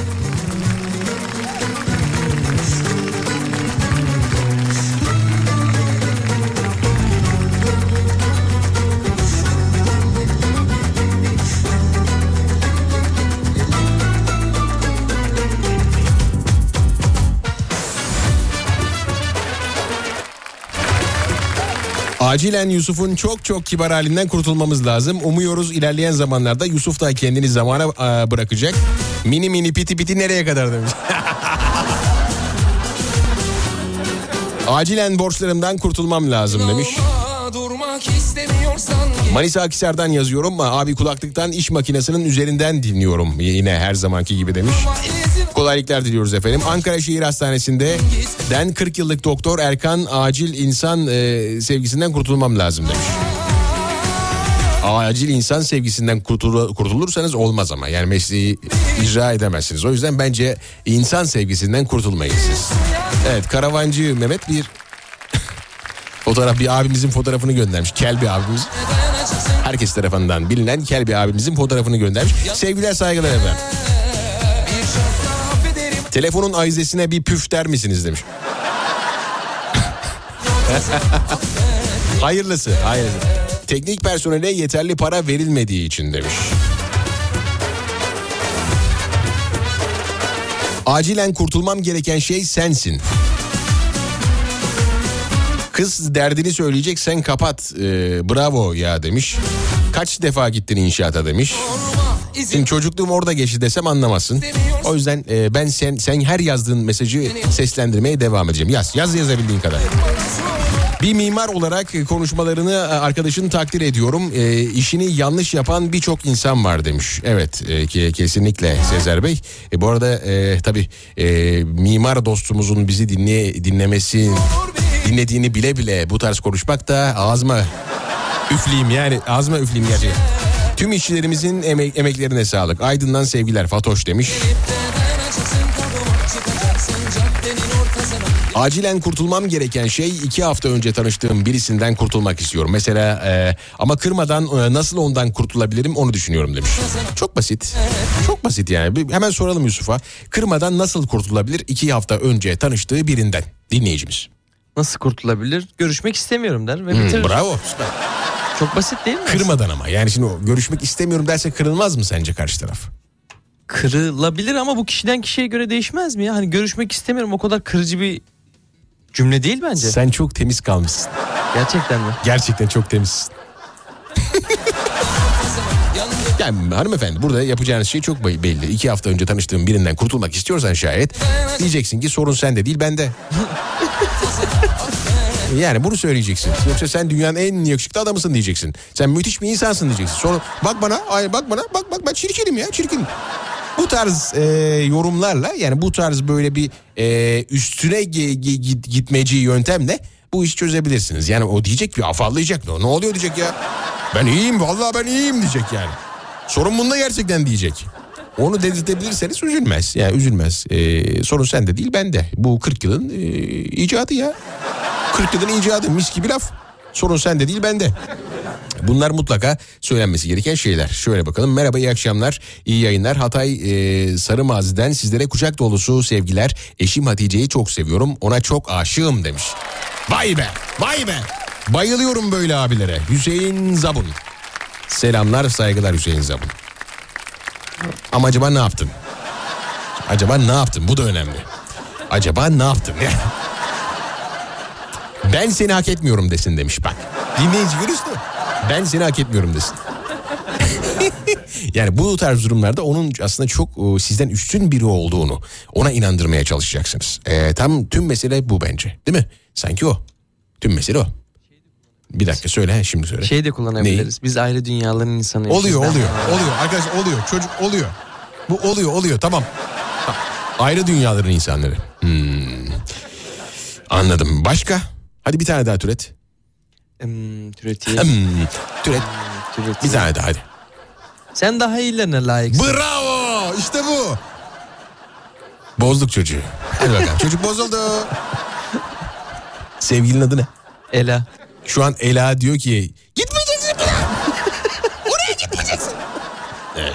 Acilen Yusuf'un çok çok kibar halinden kurtulmamız lazım. Umuyoruz ilerleyen zamanlarda Yusuf da kendini zamana e, bırakacak. Mini mini piti piti nereye kadar demiş. Acilen borçlarımdan kurtulmam lazım demiş. Manisa Akhisar'dan yazıyorum ama abi kulaklıktan iş makinesinin üzerinden dinliyorum. Yine her zamanki gibi demiş. Kolaylıklar diliyoruz efendim. Ankara Şehir Hastanesi'nde den 40 yıllık doktor Erkan acil insan e, sevgisinden kurtulmam lazım demiş. Acil insan sevgisinden kurtul- kurtulursanız olmaz ama yani mesleği icra edemezsiniz. O yüzden bence insan sevgisinden kurtulmayın. Evet karavancı Mehmet bir fotoğraf bir abimizin fotoğrafını göndermiş. Kel bir abimiz. Herkes tarafından bilinen Kel bir abimizin fotoğrafını göndermiş. Sevgiler saygılar efendim. Telefonun ayzesine bir püf der misiniz demiş. hayırlısı, hayırlısı. Teknik personele yeterli para verilmediği için demiş. Acilen kurtulmam gereken şey sensin. Kız derdini söyleyecek sen kapat. Ee, bravo ya demiş. Kaç defa gittin inşaata demiş. Şimdi çocukluğum orada geçti desem anlamazsın. O yüzden e, ben sen sen her yazdığın mesajı seslendirmeye devam edeceğim. Yaz yaz yazabildiğin kadar. Bir mimar olarak konuşmalarını e, arkadaşını takdir ediyorum. E, işini yanlış yapan birçok insan var demiş. Evet e, ki, kesinlikle Sezer Bey. E, bu arada e, tabii e, mimar dostumuzun bizi dinleye, dinlemesi dinlediğini bile bile bu tarz konuşmak da ağzıma üfleyeyim yani ağzıma üfleyeyim gerçekten. Tüm işçilerimizin emek, emeklerine sağlık. Aydın'dan sevgiler Fatoş demiş. Acilen kurtulmam gereken şey iki hafta önce tanıştığım birisinden kurtulmak istiyorum. Mesela e, ama kırmadan e, nasıl ondan kurtulabilirim onu düşünüyorum demiş. Çok basit. Çok basit yani. Bir- hemen soralım Yusuf'a. Kırmadan nasıl kurtulabilir iki hafta önce tanıştığı birinden dinleyicimiz. Nasıl kurtulabilir? Görüşmek istemiyorum der ve Hmm, bitirir. bravo. Süper. Çok basit değil mi? Kırmadan ama yani şimdi o görüşmek istemiyorum derse kırılmaz mı sence karşı taraf? Kırılabilir ama bu kişiden kişiye göre değişmez mi ya? Hani görüşmek istemiyorum o kadar kırıcı bir cümle değil bence. Sen çok temiz kalmışsın. Gerçekten mi? Gerçekten çok temizsin. Yani hanımefendi burada yapacağınız şey çok be- belli. İki hafta önce tanıştığın birinden kurtulmak istiyorsan şayet diyeceksin ki sorun sende değil bende. Yani bunu söyleyeceksin. Yoksa sen dünyanın en yakışıklı adamısın diyeceksin. Sen müthiş bir insansın diyeceksin. Sonra bak bana, ay bak bana, bak bak ben çirkinim ya, çirkin. Bu tarz e, yorumlarla yani bu tarz böyle bir e, üstüne gitmeci yöntemle bu işi çözebilirsiniz. Yani o diyecek ki afallayacak. Ne, ne oluyor diyecek ya. Ben iyiyim vallahi ben iyiyim diyecek yani. Sorun bunda gerçekten diyecek. Onu dedirtebilirseniz üzülmez. Yani üzülmez. E, sorun sende değil bende. Bu 40 yılın e, icadı ya. 40 yılın icadı mis gibi laf. Sorun sende değil bende. Bunlar mutlaka söylenmesi gereken şeyler. Şöyle bakalım. Merhaba iyi akşamlar. iyi yayınlar. Hatay e, Sarı Mazi'den sizlere kucak dolusu sevgiler. Eşim Hatice'yi çok seviyorum. Ona çok aşığım demiş. Vay be vay be. Bayılıyorum böyle abilere. Hüseyin Zabun. Selamlar saygılar Hüseyin Zabun. Ama acaba ne yaptın? Acaba ne yaptın? Bu da önemli. Acaba ne yaptın? ben seni hak etmiyorum desin demiş bak. Dinleyici değil mi? Ben seni hak etmiyorum desin. yani bu tarz durumlarda onun aslında çok e, sizden üstün biri olduğunu ona inandırmaya çalışacaksınız. E, tam tüm mesele bu bence değil mi? Sanki o. Tüm mesele o. Bir dakika söyle şimdi söyle. Şey de kullanabiliriz. Biz ayrı dünyaların insanıyız. Oluyor oluyor oluyor arkadaşlar oluyor çocuk oluyor. Bu oluyor oluyor tamam. Ayrı dünyaların insanları. Hmm. Anladım. Başka? Hadi bir tane daha türet. Hmm, türeteyim. Hmm, türet. türeteyim. Bir tane daha hadi. Sen daha iyilerine layıksın. Bravo işte bu. Bozduk çocuğu. Hadi bakalım çocuk bozuldu. Sevgilinin adı ne? Ela. Şu an Ela diyor ki gitmeyeceksin Ela. Oraya gitmeyeceksin. Evet.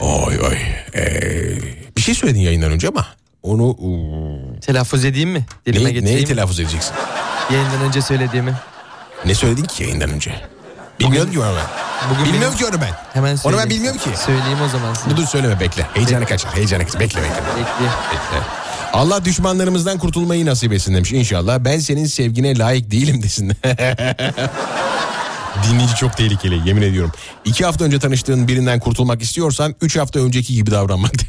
Oy oy. Ee, bir şey söyledin yayından önce ama onu uu, Telaffuz edeyim mi? Dilime ne, getireyim. neyi telaffuz edeceksin? Yayından önce söylediğimi. Ne söyledin ki yayından önce? Bilmiyorum ki onu ben. Bugün bilmiyorum benim- ki onu ben. Hemen Onu söyleyeyim. ben bilmiyorum ki. Söyleyeyim o zaman size. Dur söyleme bekle. Heyecanı kaçar. Heyecanı kaçar. Bekle bekle. Bekle. bekle. Allah düşmanlarımızdan kurtulmayı nasip etsin demiş inşallah. Ben senin sevgine layık değilim desin. Dinleyici çok tehlikeli yemin ediyorum. İki hafta önce tanıştığın birinden kurtulmak istiyorsan üç hafta önceki gibi davranmak.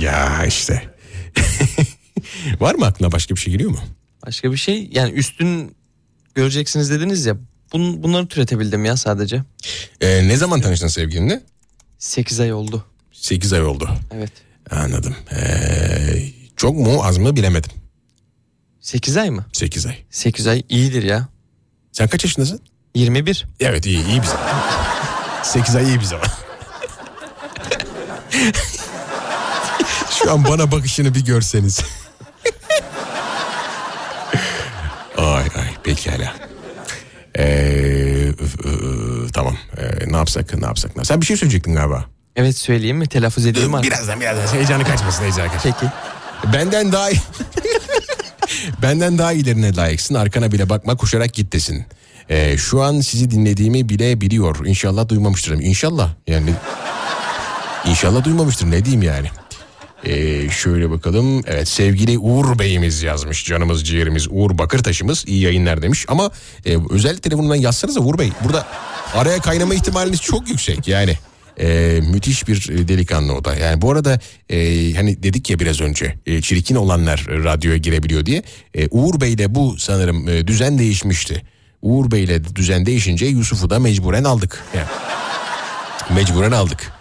ya işte. Var mı aklına başka bir şey geliyor mu? Başka bir şey yani üstün göreceksiniz dediniz ya. Bun, bunları türetebildim ya sadece. Ee, ne zaman tanıştın sevgilinle? 8 ay oldu. 8 ay oldu. Evet. Anladım. Ee, çok mu az mı bilemedim. 8 ay mı? 8 ay. 8 ay iyidir ya. Sen kaç yaşındasın? 21. Evet iyi iyi bir zaman. 8 ay iyi bir zaman. Şu an bana bakışını bir görseniz. ay ay pekala. Ee, tamam Ee, ne yapsak ne yapsak ne yapsak. Sen bir şey söyleyecektin galiba. Evet söyleyeyim mi? Telaffuz edeyim mi? Birazdan birazdan heyecanı kaçmasın heyecanı kaçmasın. Peki. Benden daha. Benden daha iyilerine layıksın. Arkana bile bakma koşarak git desin. Ee, şu an sizi dinlediğimi bile biliyor. İnşallah duymamıştır. İnşallah yani. İnşallah duymamıştır. Ne diyeyim yani. Ee, şöyle bakalım. Evet sevgili Uğur Bey'imiz yazmış. Canımız ciğerimiz Uğur Bakırtaş'ımız. iyi yayınlar demiş. Ama e, özel telefonundan yazsanıza Uğur Bey. Burada araya kaynama ihtimaliniz çok yüksek yani. E, müthiş bir e, delikanlı o da. Yani bu arada e, hani dedik ya biraz önce e, çirkin olanlar radyoya girebiliyor diye. E, Uğur Bey'le bu sanırım e, düzen değişmişti. Uğur Bey'le düzen değişince Yusuf'u da mecburen aldık. Yani, mecburen aldık.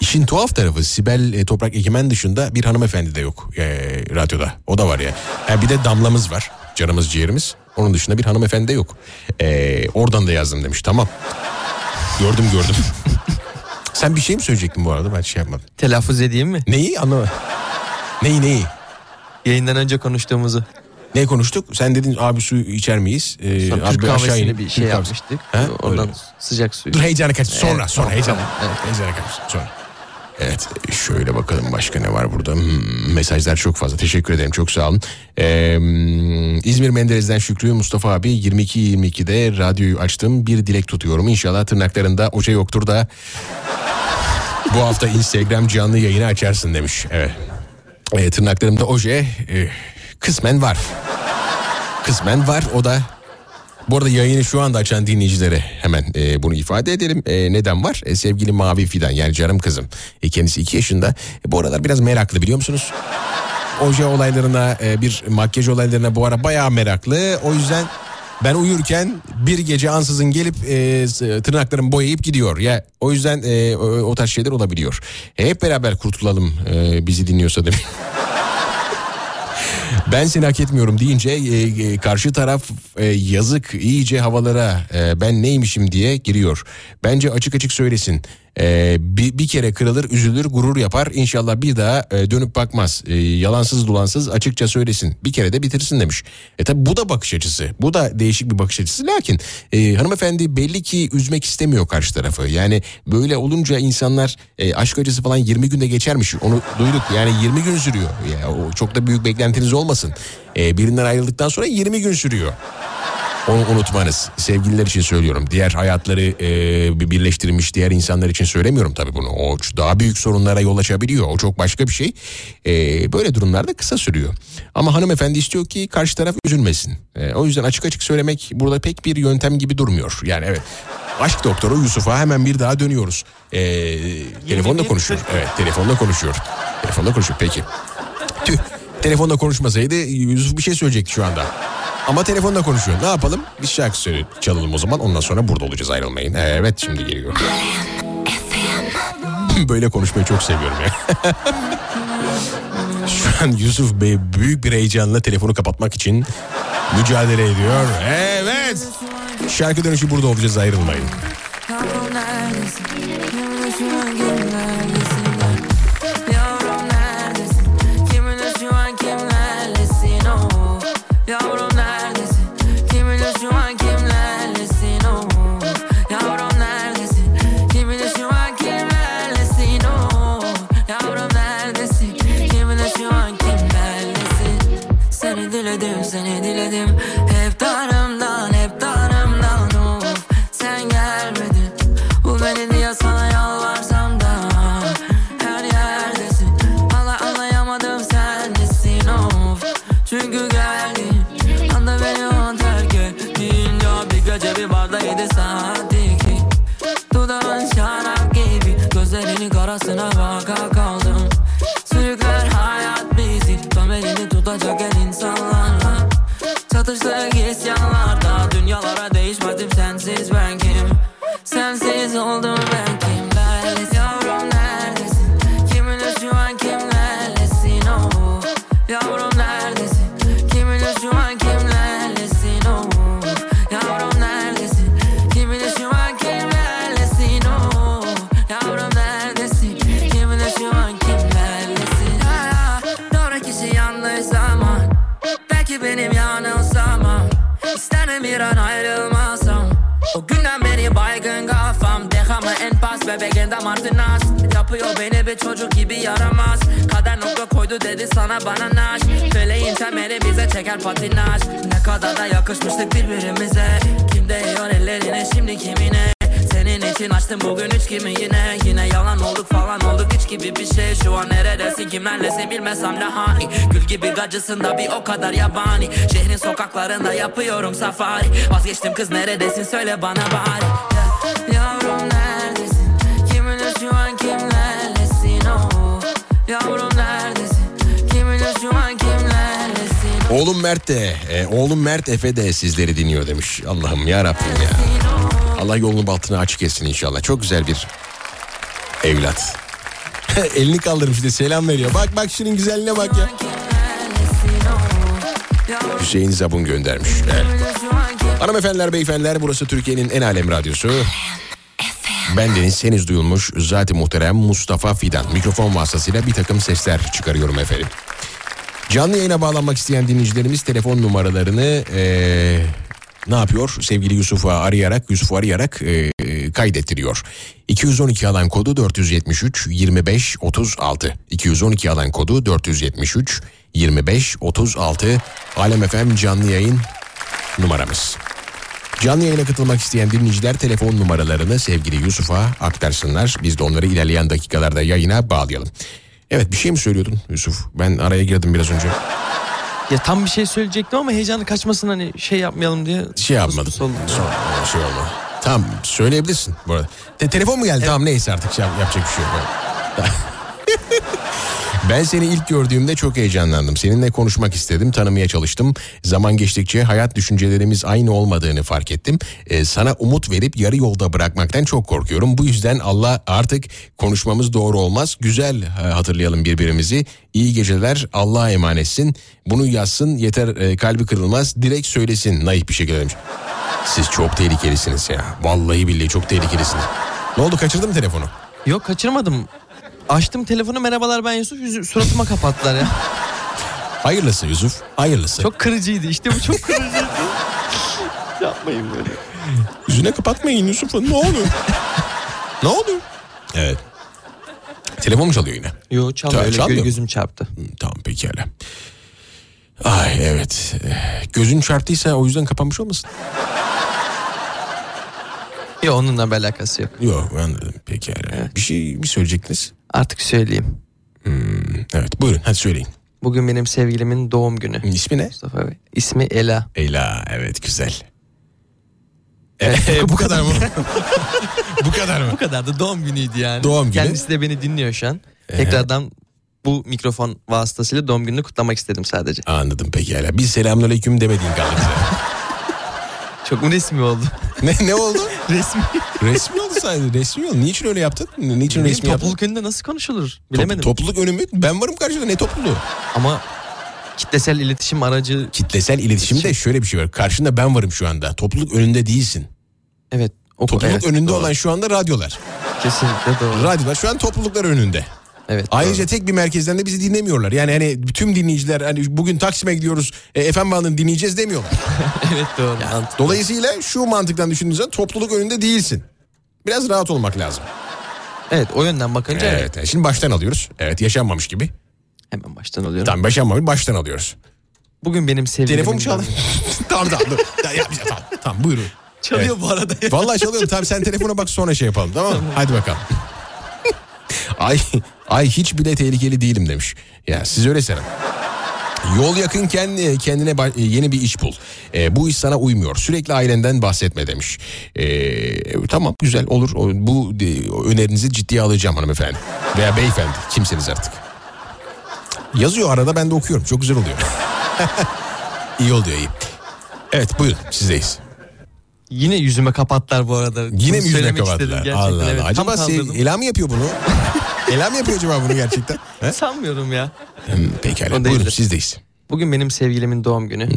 İşin tuhaf tarafı Sibel e, Toprak Ekimen dışında bir hanımefendi de yok e, radyoda. O da var ya. Yani bir de damlamız var. Canımız ciğerimiz. Onun dışında bir hanımefendi de yok. E, oradan da yazdım demiş. Tamam. Gördüm gördüm. Sen bir şey mi söyleyecektin bu arada? Ben şey yapmadım. Telaffuz edeyim mi? Neyi anlamadım. Neyi neyi? Yayından önce konuştuğumuzu. Ne konuştuk? Sen dedin abi su içer miyiz? Ee, Sonra abi Türk kahvesini in- bir şey Türk yapmıştık. Ha? Oradan Öyle. sıcak suyu. Dur heyecana kaç. Sonra Evet, sonra heyecana. tamam, evet. Heyecana kaç. Sonra. Evet şöyle bakalım başka ne var burada. Hmm, mesajlar çok fazla. Teşekkür ederim çok sağ olun. Ee, İzmir Menderes'den Şükrü Mustafa abi 22-22'de radyoyu açtım. Bir dilek tutuyorum. İnşallah tırnaklarında oca yoktur da bu hafta Instagram canlı yayını açarsın demiş. Evet. Ee, tırnaklarımda oje e, kısmen var. Kısmen var o da bu arada yayını şu anda açan dinleyicilere hemen e, bunu ifade edelim. E, neden var? E, sevgili Mavi Fidan yani canım kızım. E, kendisi 2 yaşında. E, bu aralar biraz meraklı biliyor musunuz? Oje olaylarına e, bir makyaj olaylarına bu ara bayağı meraklı. O yüzden ben uyurken bir gece ansızın gelip e, tırnaklarımı boyayıp gidiyor. Ya o yüzden e, o, o tarz şeyler olabiliyor. E, hep beraber kurtulalım e, bizi dinliyorsa demek. Ben seni hak etmiyorum deyince e, e, karşı taraf e, yazık iyice havalara e, ben neymişim diye giriyor. Bence açık açık söylesin. E, bir, bir kere kırılır üzülür gurur yapar İnşallah bir daha e, dönüp bakmaz. E, yalansız dolansız açıkça söylesin. Bir kere de bitirsin demiş. E tabi bu da bakış açısı. Bu da değişik bir bakış açısı. Lakin e, hanımefendi belli ki üzmek istemiyor karşı tarafı. Yani böyle olunca insanlar e, aşk acısı falan 20 günde geçermiş. Onu duyduk yani 20 gün sürüyor. Ya, o çok da büyük beklentiniz olmasın. E, birinden ayrıldıktan sonra 20 gün sürüyor. Onu unutmanız. Sevgililer için söylüyorum. Diğer hayatları e, bir- birleştirilmiş diğer insanlar için söylemiyorum tabii bunu. O daha büyük sorunlara yol açabiliyor. O çok başka bir şey. E, böyle durumlarda kısa sürüyor. Ama hanımefendi istiyor ki karşı taraf üzülmesin. E, o yüzden açık açık söylemek burada pek bir yöntem gibi durmuyor. Yani evet. Aşk doktoru Yusuf'a hemen bir daha dönüyoruz. E, telefonda konuşuyor. Evet telefonda konuşuyor. Telefonda konuşuyor. Peki. Tüh. Telefonda konuşmasaydı Yusuf bir şey söyleyecekti şu anda. Ama telefonda konuşuyor. Ne yapalım? Bir şarkı söyle, çalalım o zaman. Ondan sonra burada olacağız ayrılmayın. Evet şimdi geliyor. Böyle konuşmayı çok seviyorum ya. Şu an Yusuf Bey büyük bir heyecanla telefonu kapatmak için mücadele ediyor. Evet. Şarkı dönüşü burada olacağız ayrılmayın. Çocuk gibi yaramaz. Kader nokta koydu dedi sana bana naş. Feleğin temeli bize çeker patinaj. Ne kadar da yakışmıştık birbirimize. Kim değiyor ellerine şimdi kimine? Senin için açtım bugün üç gibi yine? Yine yalan olduk falan olduk hiç gibi bir şey. Şu an neredesin kimlerlesin bilmesem de hani? Gül gibi gacısında bir o kadar yabani. Şehrin sokaklarında yapıyorum safari. Vazgeçtim kız neredesin söyle bana bari. Ya- Yavrum neredesin Oğlum Mert de, e, oğlum Mert Efe de sizleri dinliyor demiş. Allah'ım ya Rabbim ya. Allah yolunu bahtını açık etsin inşallah. Çok güzel bir evlat. Elini kaldırmış de selam veriyor. Bak bak şunun güzelliğine bak ya. Hüseyin Zabun göndermiş. Evet. Hanımefendiler, beyefendiler burası Türkiye'nin en alem radyosu. Ben Deniz henüz duyulmuş zaten muhterem Mustafa Fidan. Mikrofon vasıtasıyla bir takım sesler çıkarıyorum efendim. Canlı yayına bağlanmak isteyen dinleyicilerimiz telefon numaralarını eee, ne yapıyor? Sevgili Yusuf'a arayarak, Yusuf'u arayarak eee, kaydettiriyor. 212 alan kodu 473 25 36. 212 alan kodu 473 25 36. Alem FM canlı yayın numaramız. Canlı yayına katılmak isteyen dinleyiciler telefon numaralarını sevgili Yusuf'a aktarsınlar. Biz de onları ilerleyen dakikalarda yayına bağlayalım. Evet bir şey mi söylüyordun Yusuf? Ben araya girdim biraz önce. Ya tam bir şey söyleyecektim ama heyecanı kaçmasın hani şey yapmayalım diye. Şey yapmadım. Sonra şey olmadı. Tamam söyleyebilirsin bu arada. Te- telefon mu geldi? Tamam neyse artık şey yap- yapacak bir şey yok. Ben seni ilk gördüğümde çok heyecanlandım. Seninle konuşmak istedim, tanımaya çalıştım. Zaman geçtikçe hayat düşüncelerimiz aynı olmadığını fark ettim. Ee, sana umut verip yarı yolda bırakmaktan çok korkuyorum. Bu yüzden Allah artık konuşmamız doğru olmaz. Güzel e, hatırlayalım birbirimizi. İyi geceler, Allah'a emanetsin. Bunu yazsın, yeter e, kalbi kırılmaz. Direkt söylesin naif bir şekilde demiş. Siz çok tehlikelisiniz ya. Vallahi billahi çok tehlikelisiniz. Ne oldu kaçırdın mı telefonu? Yok kaçırmadım. Açtım telefonu merhabalar ben Yusuf yüzü, suratıma kapattılar ya. Hayırlısı Yusuf, hayırlısı. Çok kırıcıydı işte bu çok kırıcıydı. Yapmayın böyle. Yüzüne kapatmayın Yusuf'un ne olur. ne olur. Evet. Telefon mu çalıyor yine? Yo çalmıyor Ça- öyle çalmıyor gözüm çarptı. Tamam pekala. Ay evet. Eh, Gözün çarptıysa o yüzden kapanmış olmasın? Yok onunla bir alakası yok. Yok anladım pekala. Bir şey mi söyleyecektiniz? Artık söyleyeyim. Evet buyurun hadi söyleyin. Bugün benim sevgilimin doğum günü. İsmi ne? Mustafa Bey. İsmi Ela. Ela evet güzel. E, bu kadar mı? bu kadar mı? Bu kadar da doğum günüydü yani. Doğum günü. Kendisi de beni dinliyor şu an. Tekrardan bu mikrofon vasıtasıyla doğum gününü kutlamak istedim sadece. Anladım pekala. Bir selamünaleyküm demediğin kaldı. Çok mu resmi oldu? ne, ne oldu? resmi. Resmi oldu sadece. Resmi oldu. Niçin öyle yaptın? Niçin Benim resmi yaptın? topluluk önünde nasıl konuşulur? Top- Bilemedim. topluluk önü mü? Ben varım karşıda ne topluluğu? Ama kitlesel iletişim aracı Kitlesel iletişimde şöyle bir şey var. Karşında ben varım şu anda. Topluluk önünde değilsin. evet. O, Topluluk evet, önünde doğru. olan şu anda radyolar. Kesinlikle doğru. Radyolar şu an topluluklar önünde. Evet. Ayrıca tek bir merkezden de bizi dinlemiyorlar. Yani hani tüm dinleyiciler hani bugün Taksim'e gidiyoruz e, FM bandını dinleyeceğiz demiyorlar. evet doğru. mantıklı. Dolayısıyla şu mantıktan düşündüğünüzde topluluk önünde değilsin. Biraz rahat olmak lazım. Evet o yönden bakınca evet. Evet. Şimdi baştan alıyoruz. Evet yaşanmamış gibi. Hemen baştan alıyorum. Tamam yaşanmamış baştan alıyoruz. Bugün benim sevgilimin... Telefon çal. tamam tamam dur. Ya, ya, tamam, tamam buyurun. Çalıyor Evet. bu arada. ya. Vallahi çalıyorum. Tamam sen telefona bak sonra şey yapalım tamam mı? Hadi bakalım. ay ay hiç bile tehlikeli değilim demiş. Ya siz öyle sanın. Yol yakınken e, kendine e, yeni bir iş bul. E, bu iş sana uymuyor. Sürekli ailenden bahsetme demiş. E, tamam güzel olur. Bu e, önerinizi ciddiye alacağım hanımefendi. Veya beyefendi kimseniz artık. Yazıyor arada ben de okuyorum. Çok güzel oluyor. iyi oluyor iyi. Evet buyurun sizdeyiz. Yine yüzüme kapattılar bu arada. Yine Bunu mi söylemek kapattılar? Allah Allah. evet. Acaba se- kaldırdım. Ela mı yapıyor bunu? Ela mı yapıyor acaba bunu gerçekten? He? Sanmıyorum ya. Hmm, Pekala O buyurun değildir. sizdeyiz. Bugün benim sevgilimin doğum günü.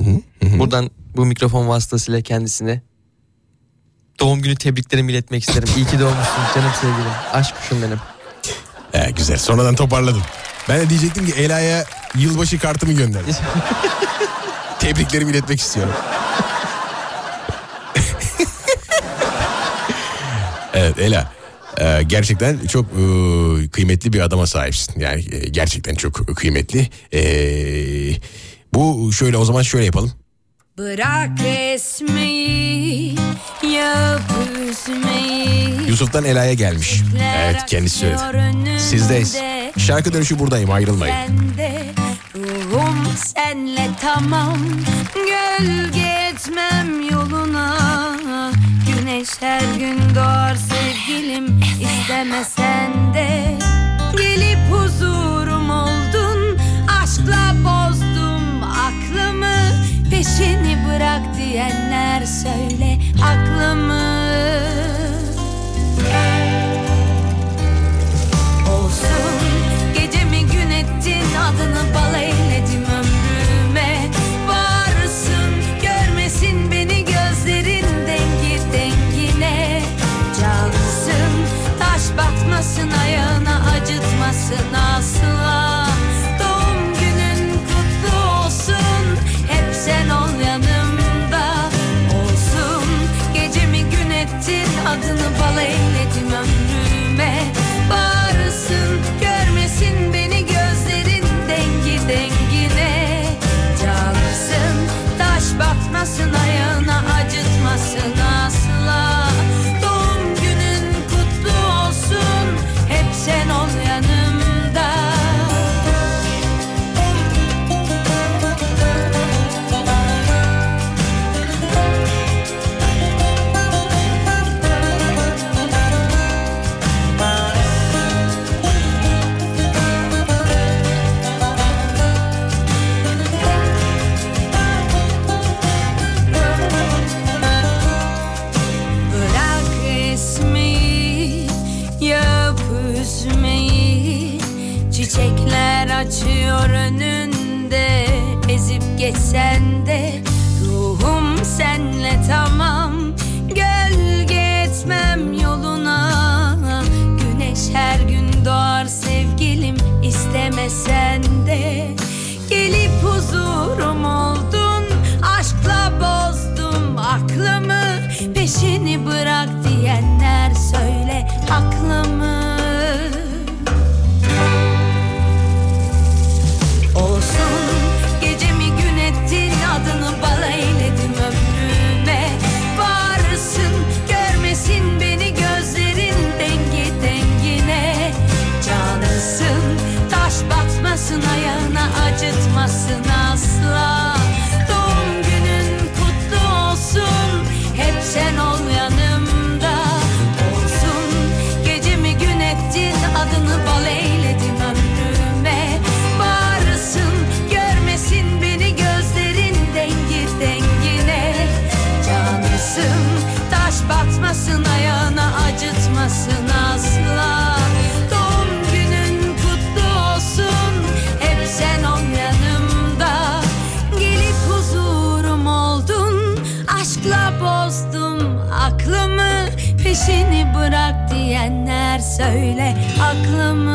Buradan bu mikrofon vasıtasıyla kendisine doğum günü tebriklerimi iletmek isterim. İyi ki doğmuşsun canım sevgilim. Aşk kuşum benim. He, güzel sonradan toparladım. Ben de diyecektim ki Ela'ya yılbaşı kartımı gönder. Tebriklerimi iletmek istiyorum. evet Ela. E, gerçekten çok e, kıymetli bir adama sahipsin. Yani e, gerçekten çok kıymetli. E, bu şöyle o zaman şöyle yapalım. Bırak resmeyi, yap üzmeyi. Yusuf'tan Ela'ya gelmiş. Evet kendisi söyledi. Sizdeyiz. Şarkı dönüşü buradayım ayrılmayın. Ben de ruhum senle tamam. Gölge etmem yoluna güneş her gün doğar sevgilim istemesen de. Gelip huzurum oldun aşkla bozdum aklımı. Peşini bırak diyenler söyle aklımı. Olsun gecemi gün ettin adını balayı internacionais. söyle aklımı.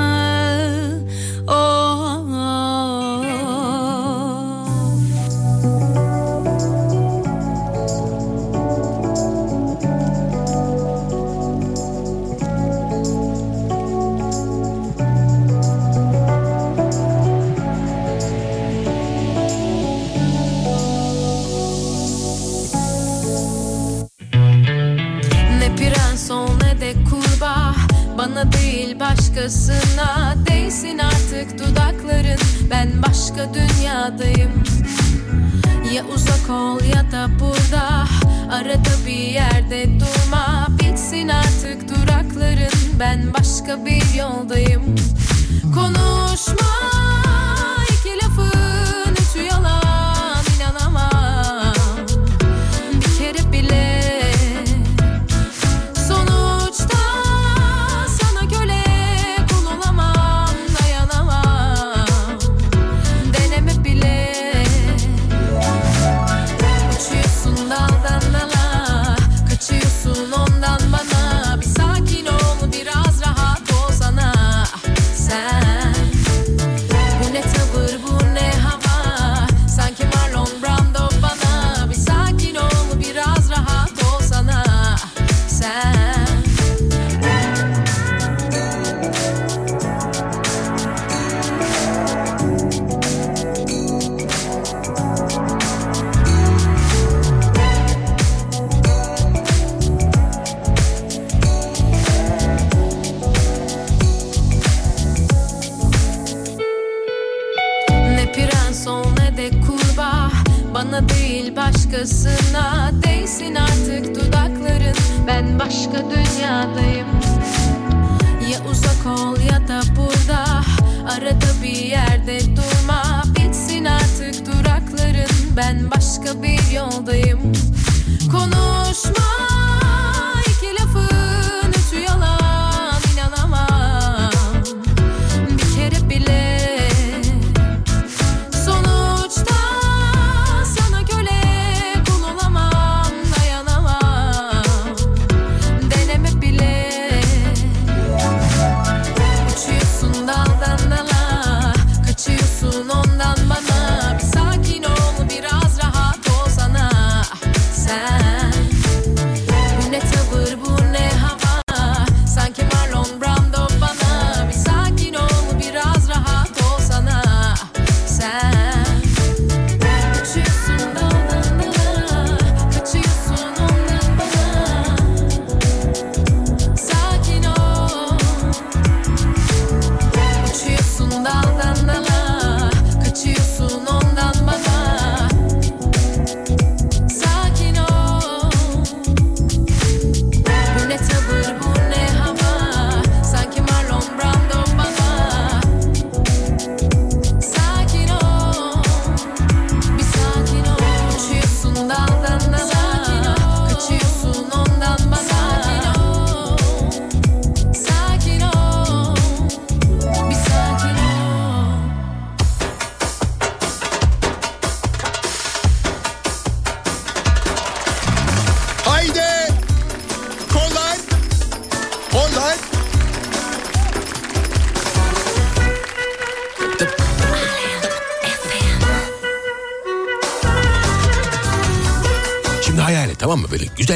yarasına değsin artık dudakların. Ben başka dünyadayım. Ya uzak ol ya da burada Arada bir yerde durma. Bitsin artık durakların. Ben başka bir yoldayım. Konuşma.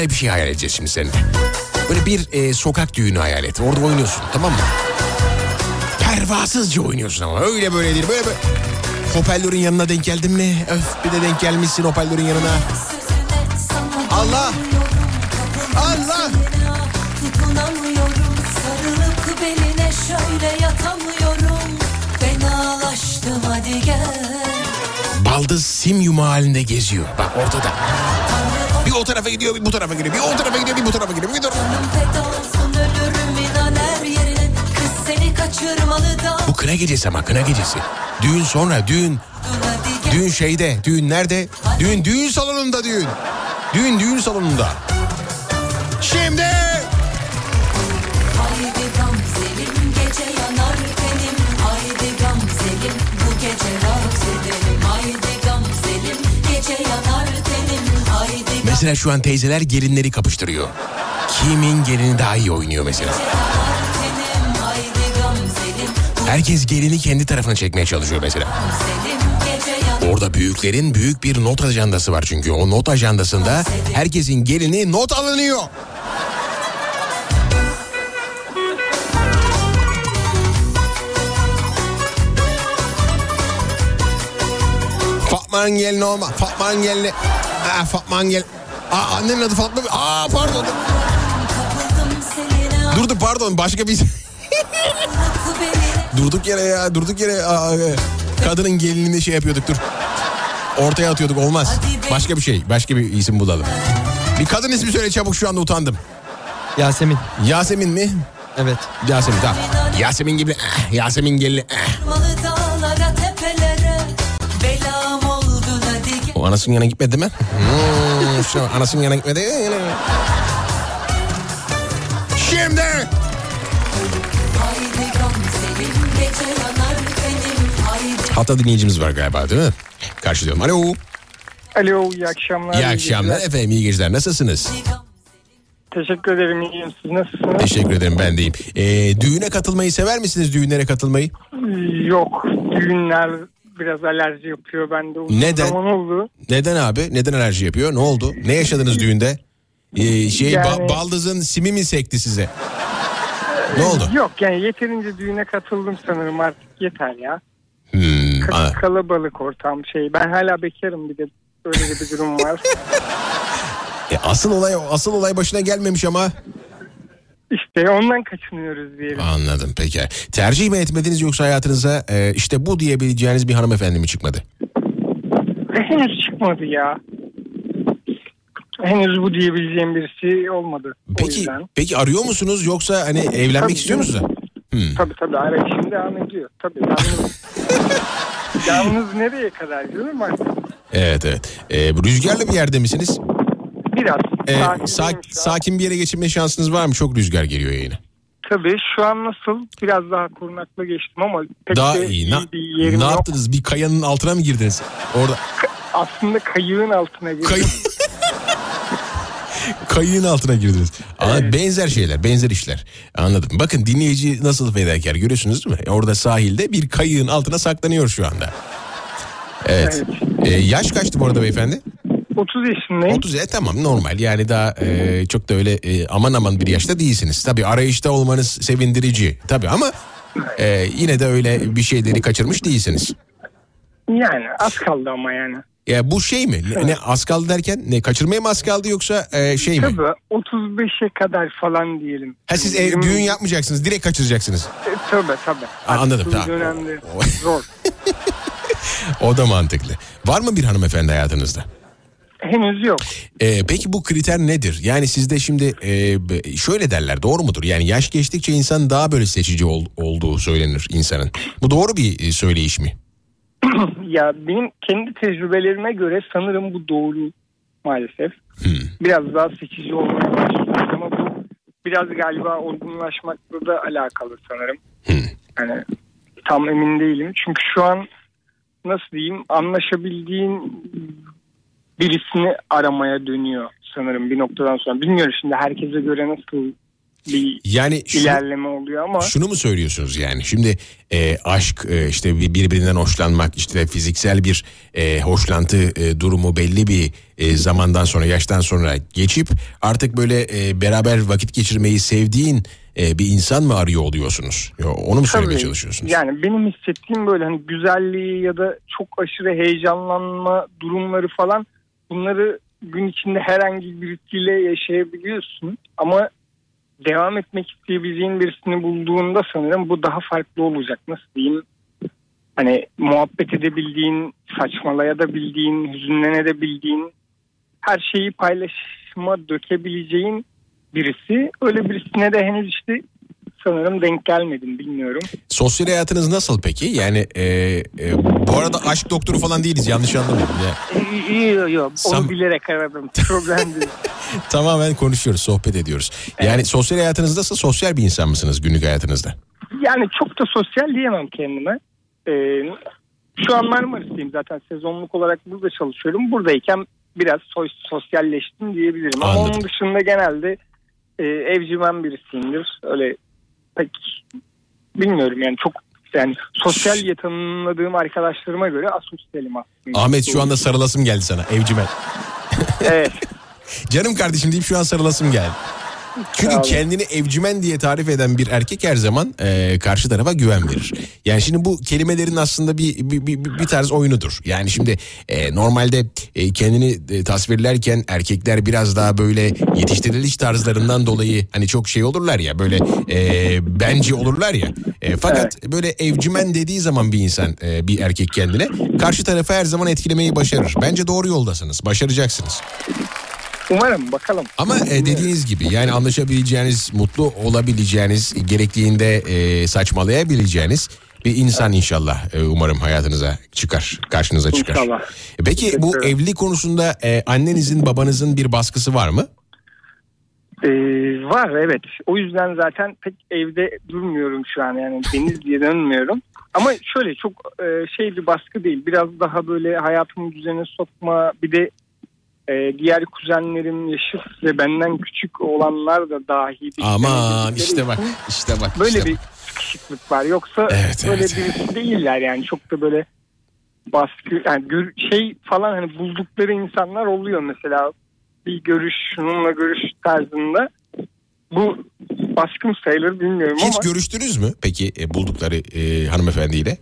Güzel bir şey hayal edeceğiz şimdi seninle. Böyle bir e, sokak düğünü hayal et. Orada oynuyorsun tamam mı? Pervasızca oynuyorsun ama öyle böyle değil. Böyle böyle. Hoparlörün yanına denk geldin mi? Öf bir de denk gelmişsin hoparlörün yanına. Allah! Allah! Sarılıp beline şöyle yatamıyorum Fenalaştım hadi gel Baldız sim yumağı halinde geziyor. Bak ortada. Bir o tarafa gidiyor bir bu tarafa gidiyor. Bir o tarafa gidiyor bir bu tarafa gidiyor. Bir Bu kına gecesi ama kına gecesi. Düğün sonra düğün. Düğün şeyde. Düğün nerede? Düğün düğün salonunda düğün. Düğün düğün salonunda. Mesela şu an teyzeler gelinleri kapıştırıyor. Kimin gelini daha iyi oynuyor mesela. Herkes gelini kendi tarafına çekmeye çalışıyor mesela. Orada büyüklerin büyük bir not ajandası var çünkü. O not ajandasında herkesin gelini not alınıyor. Fatma'nın gelini olma. Fatma'nın gelini. Aa, Fatma'nın gelini. Aa, annenin adı Fatma. Aa pardon. Dur dur pardon başka bir... durduk yere ya durduk yere aa, e, kadının gelinini şey yapıyorduk dur. Ortaya atıyorduk olmaz. Başka bir şey başka bir isim bulalım. Bir kadın ismi söyle çabuk şu anda utandım. Yasemin. Yasemin mi? Evet. Yasemin tamam. Yasemin gibi eh, Yasemin gelini. eh. O anasının yanına gitmedi mi? Hmm, şu anasının yanına gitmedi. Şimdi tenim Haydi hatta dinleyicimiz var galiba değil mi? Karşılıyorum. Alo. Alo iyi akşamlar. İyi akşamlar geceler. efendim iyi geceler nasılsınız? Teşekkür ederim iyiyim. Siz nasılsınız? Teşekkür ederim ben deyim. Ee, düğüne katılmayı sever misiniz düğünlere katılmayı? Yok düğünler biraz alerji yapıyor bende. Uzun Neden? Zaman oldu. Neden abi? Neden alerji yapıyor? Ne oldu? Ne yaşadınız düğünde? Ee, şey ba- Yani- baldızın simi mi sekti size? Ne oldu? Yok yani yeterince düğüne katıldım sanırım artık yeter ya. Hmm, Ka- kalabalık ortam şey. Ben hala bekarım bir de öyle bir durum var. E, asıl olay asıl olay başına gelmemiş ama. İşte ondan kaçınıyoruz diyelim. Anladım peki. Tercih mi etmediniz yoksa hayatınıza e, işte bu diyebileceğiniz bir hanımefendi mi çıkmadı? Henüz çıkmadı ya. Henüz bu diyebileceğim birisi olmadı. Peki peki arıyor musunuz yoksa hani evlenmek Tabii istiyor musunuz? Hmm. Tabii tabii arayışım devam ediyor. Tabii yalnız. yalnız nereye kadar canım artık? Evet evet. Ee, rüzgarlı bir yerde misiniz? Biraz. Ee, sakin sa- değilim şu an. sakin bir yere geçirme şansınız var mı? Çok rüzgar geliyor yayına. Tabii şu an nasıl? Biraz daha korunaklı geçtim ama pek Daha de iyi. Na- bir yerim ne yok. yaptınız? Bir kayanın altına mı girdiniz? Orada Aslında kayığın altına girdim. Kay- kayığın altına girdiniz. Ama benzer şeyler, benzer işler. Anladım. Bakın dinleyici nasıl fedakar görüyorsunuz değil mi? Orada sahilde bir kayığın altına saklanıyor şu anda. Evet. Ee, yaş kaçtı bu arada beyefendi? 30 yaşındayım. 30 e, tamam normal yani daha e, çok da öyle e, aman aman bir yaşta değilsiniz. Tabii arayışta olmanız sevindirici tabii ama e, yine de öyle bir şeyleri kaçırmış değilsiniz. Yani az kaldı ama yani. Ya bu şey mi? Ne, ne az kaldı derken ne kaçırmaya mı az kaldı yoksa e, şey mi? Tabii 35'e kadar falan diyelim. Ha siz Yirmi- düğün yapmayacaksınız direkt kaçıracaksınız. E, Tabii tabii. Ha, anladım, tamam. dönemde zor. O da mantıklı. Var mı bir hanımefendi hayatınızda? Henüz yok. E, peki bu kriter nedir? Yani sizde şimdi e, şöyle derler doğru mudur? Yani yaş geçtikçe insan daha böyle seçici ol- olduğu söylenir insanın. Bu doğru bir e, söyleyiş mi? ya benim kendi tecrübelerime göre sanırım bu doğru maalesef. Hmm. Biraz daha seçici olmaya başlıyoruz ama bu biraz galiba olgunlaşmakla da alakalı sanırım. Hmm. Yani tam emin değilim. Çünkü şu an nasıl diyeyim anlaşabildiğin birisini aramaya dönüyor sanırım bir noktadan sonra. Bilmiyorum şimdi herkese göre nasıl bir Yani şu- ilerleme oluyor ama Şunu mu söylüyorsunuz yani? Şimdi e, aşk e, işte bir- birbirinden hoşlanmak işte fiziksel bir e, hoşlantı e, durumu belli bir e, zamandan sonra yaştan sonra geçip artık böyle e, beraber vakit geçirmeyi sevdiğin e, bir insan mı arıyor oluyorsunuz? Ya, Onu mu söylemeye Tabii. çalışıyorsunuz? Yani benim hissettiğim böyle hani güzelliği ya da çok aşırı heyecanlanma durumları falan bunları gün içinde herhangi birisiyle yaşayabiliyorsun ama devam etmek isteyebileceğin birisini bulduğunda sanırım bu daha farklı olacak. Nasıl diyeyim? Hani muhabbet edebildiğin, saçmalayabildiğin, hüzünlenebildiğin, her şeyi paylaşıma dökebileceğin birisi. Öyle birisine de henüz işte sanırım denk gelmedim bilmiyorum. Sosyal hayatınız nasıl peki? Yani e, e, bu arada aşk doktoru falan değiliz yanlış anlamayın. İyi iyi. Onu Sam- bilerek aradım. Problem değil. tamamen konuşuyoruz, sohbet ediyoruz. Yani sosyal hayatınız nasıl? Sosyal bir insan mısınız günlük hayatınızda? Yani çok da sosyal diyemem kendime. Ee, şu an Marmaris'teyim zaten sezonluk olarak burada çalışıyorum. Buradayken biraz sos- sosyalleştim diyebilirim. Ama Anladım. onun dışında genelde e, evcimen birisiyimdir. Öyle pek bilmiyorum yani çok yani sosyal diye tanımladığım arkadaşlarıma göre asosyalim aslında. Ahmet şu anda sarılasım geldi sana evcimen. Evet. Canım kardeşim deyip şu an sarılasım geldi. Çünkü kendini evcimen diye tarif eden bir erkek her zaman e, karşı tarafa güven verir. Yani şimdi bu kelimelerin aslında bir bir, bir, bir tarz oyunudur. Yani şimdi e, normalde e, kendini e, tasvirlerken erkekler biraz daha böyle yetiştiriliş tarzlarından dolayı hani çok şey olurlar ya böyle e, bence olurlar ya. E, fakat böyle evcimen dediği zaman bir insan e, bir erkek kendine karşı tarafı her zaman etkilemeyi başarır. Bence doğru yoldasınız. Başaracaksınız. Umarım bakalım. Ama e, dediğiniz gibi yani anlaşabileceğiniz, mutlu olabileceğiniz, gerektiğinde e, saçmalayabileceğiniz bir insan inşallah e, umarım hayatınıza çıkar, karşınıza çıkar. İnşallah. E, Peki bu evlilik konusunda e, annenizin, babanızın bir baskısı var mı? Ee, var evet. O yüzden zaten pek evde durmuyorum şu an yani deniz diye dönmüyorum. Ama şöyle çok e, şey bir baskı değil. Biraz daha böyle hayatımı düzene sokma bir de e, diğer kuzenlerim yaşıt ve benden küçük olanlar da dahi. bir Aman işte bak, işte bak. Böyle işte bir bak. sıkışıklık var. Yoksa Evet, böyle evet. birisi değiller yani çok da böyle baskı yani gör- şey falan hani buldukları insanlar oluyor mesela bir görüş şununla görüş tarzında bu baskın sayılır bilmiyorum Hiç ama görüştünüz mü peki e, buldukları e, hanımefendiyle?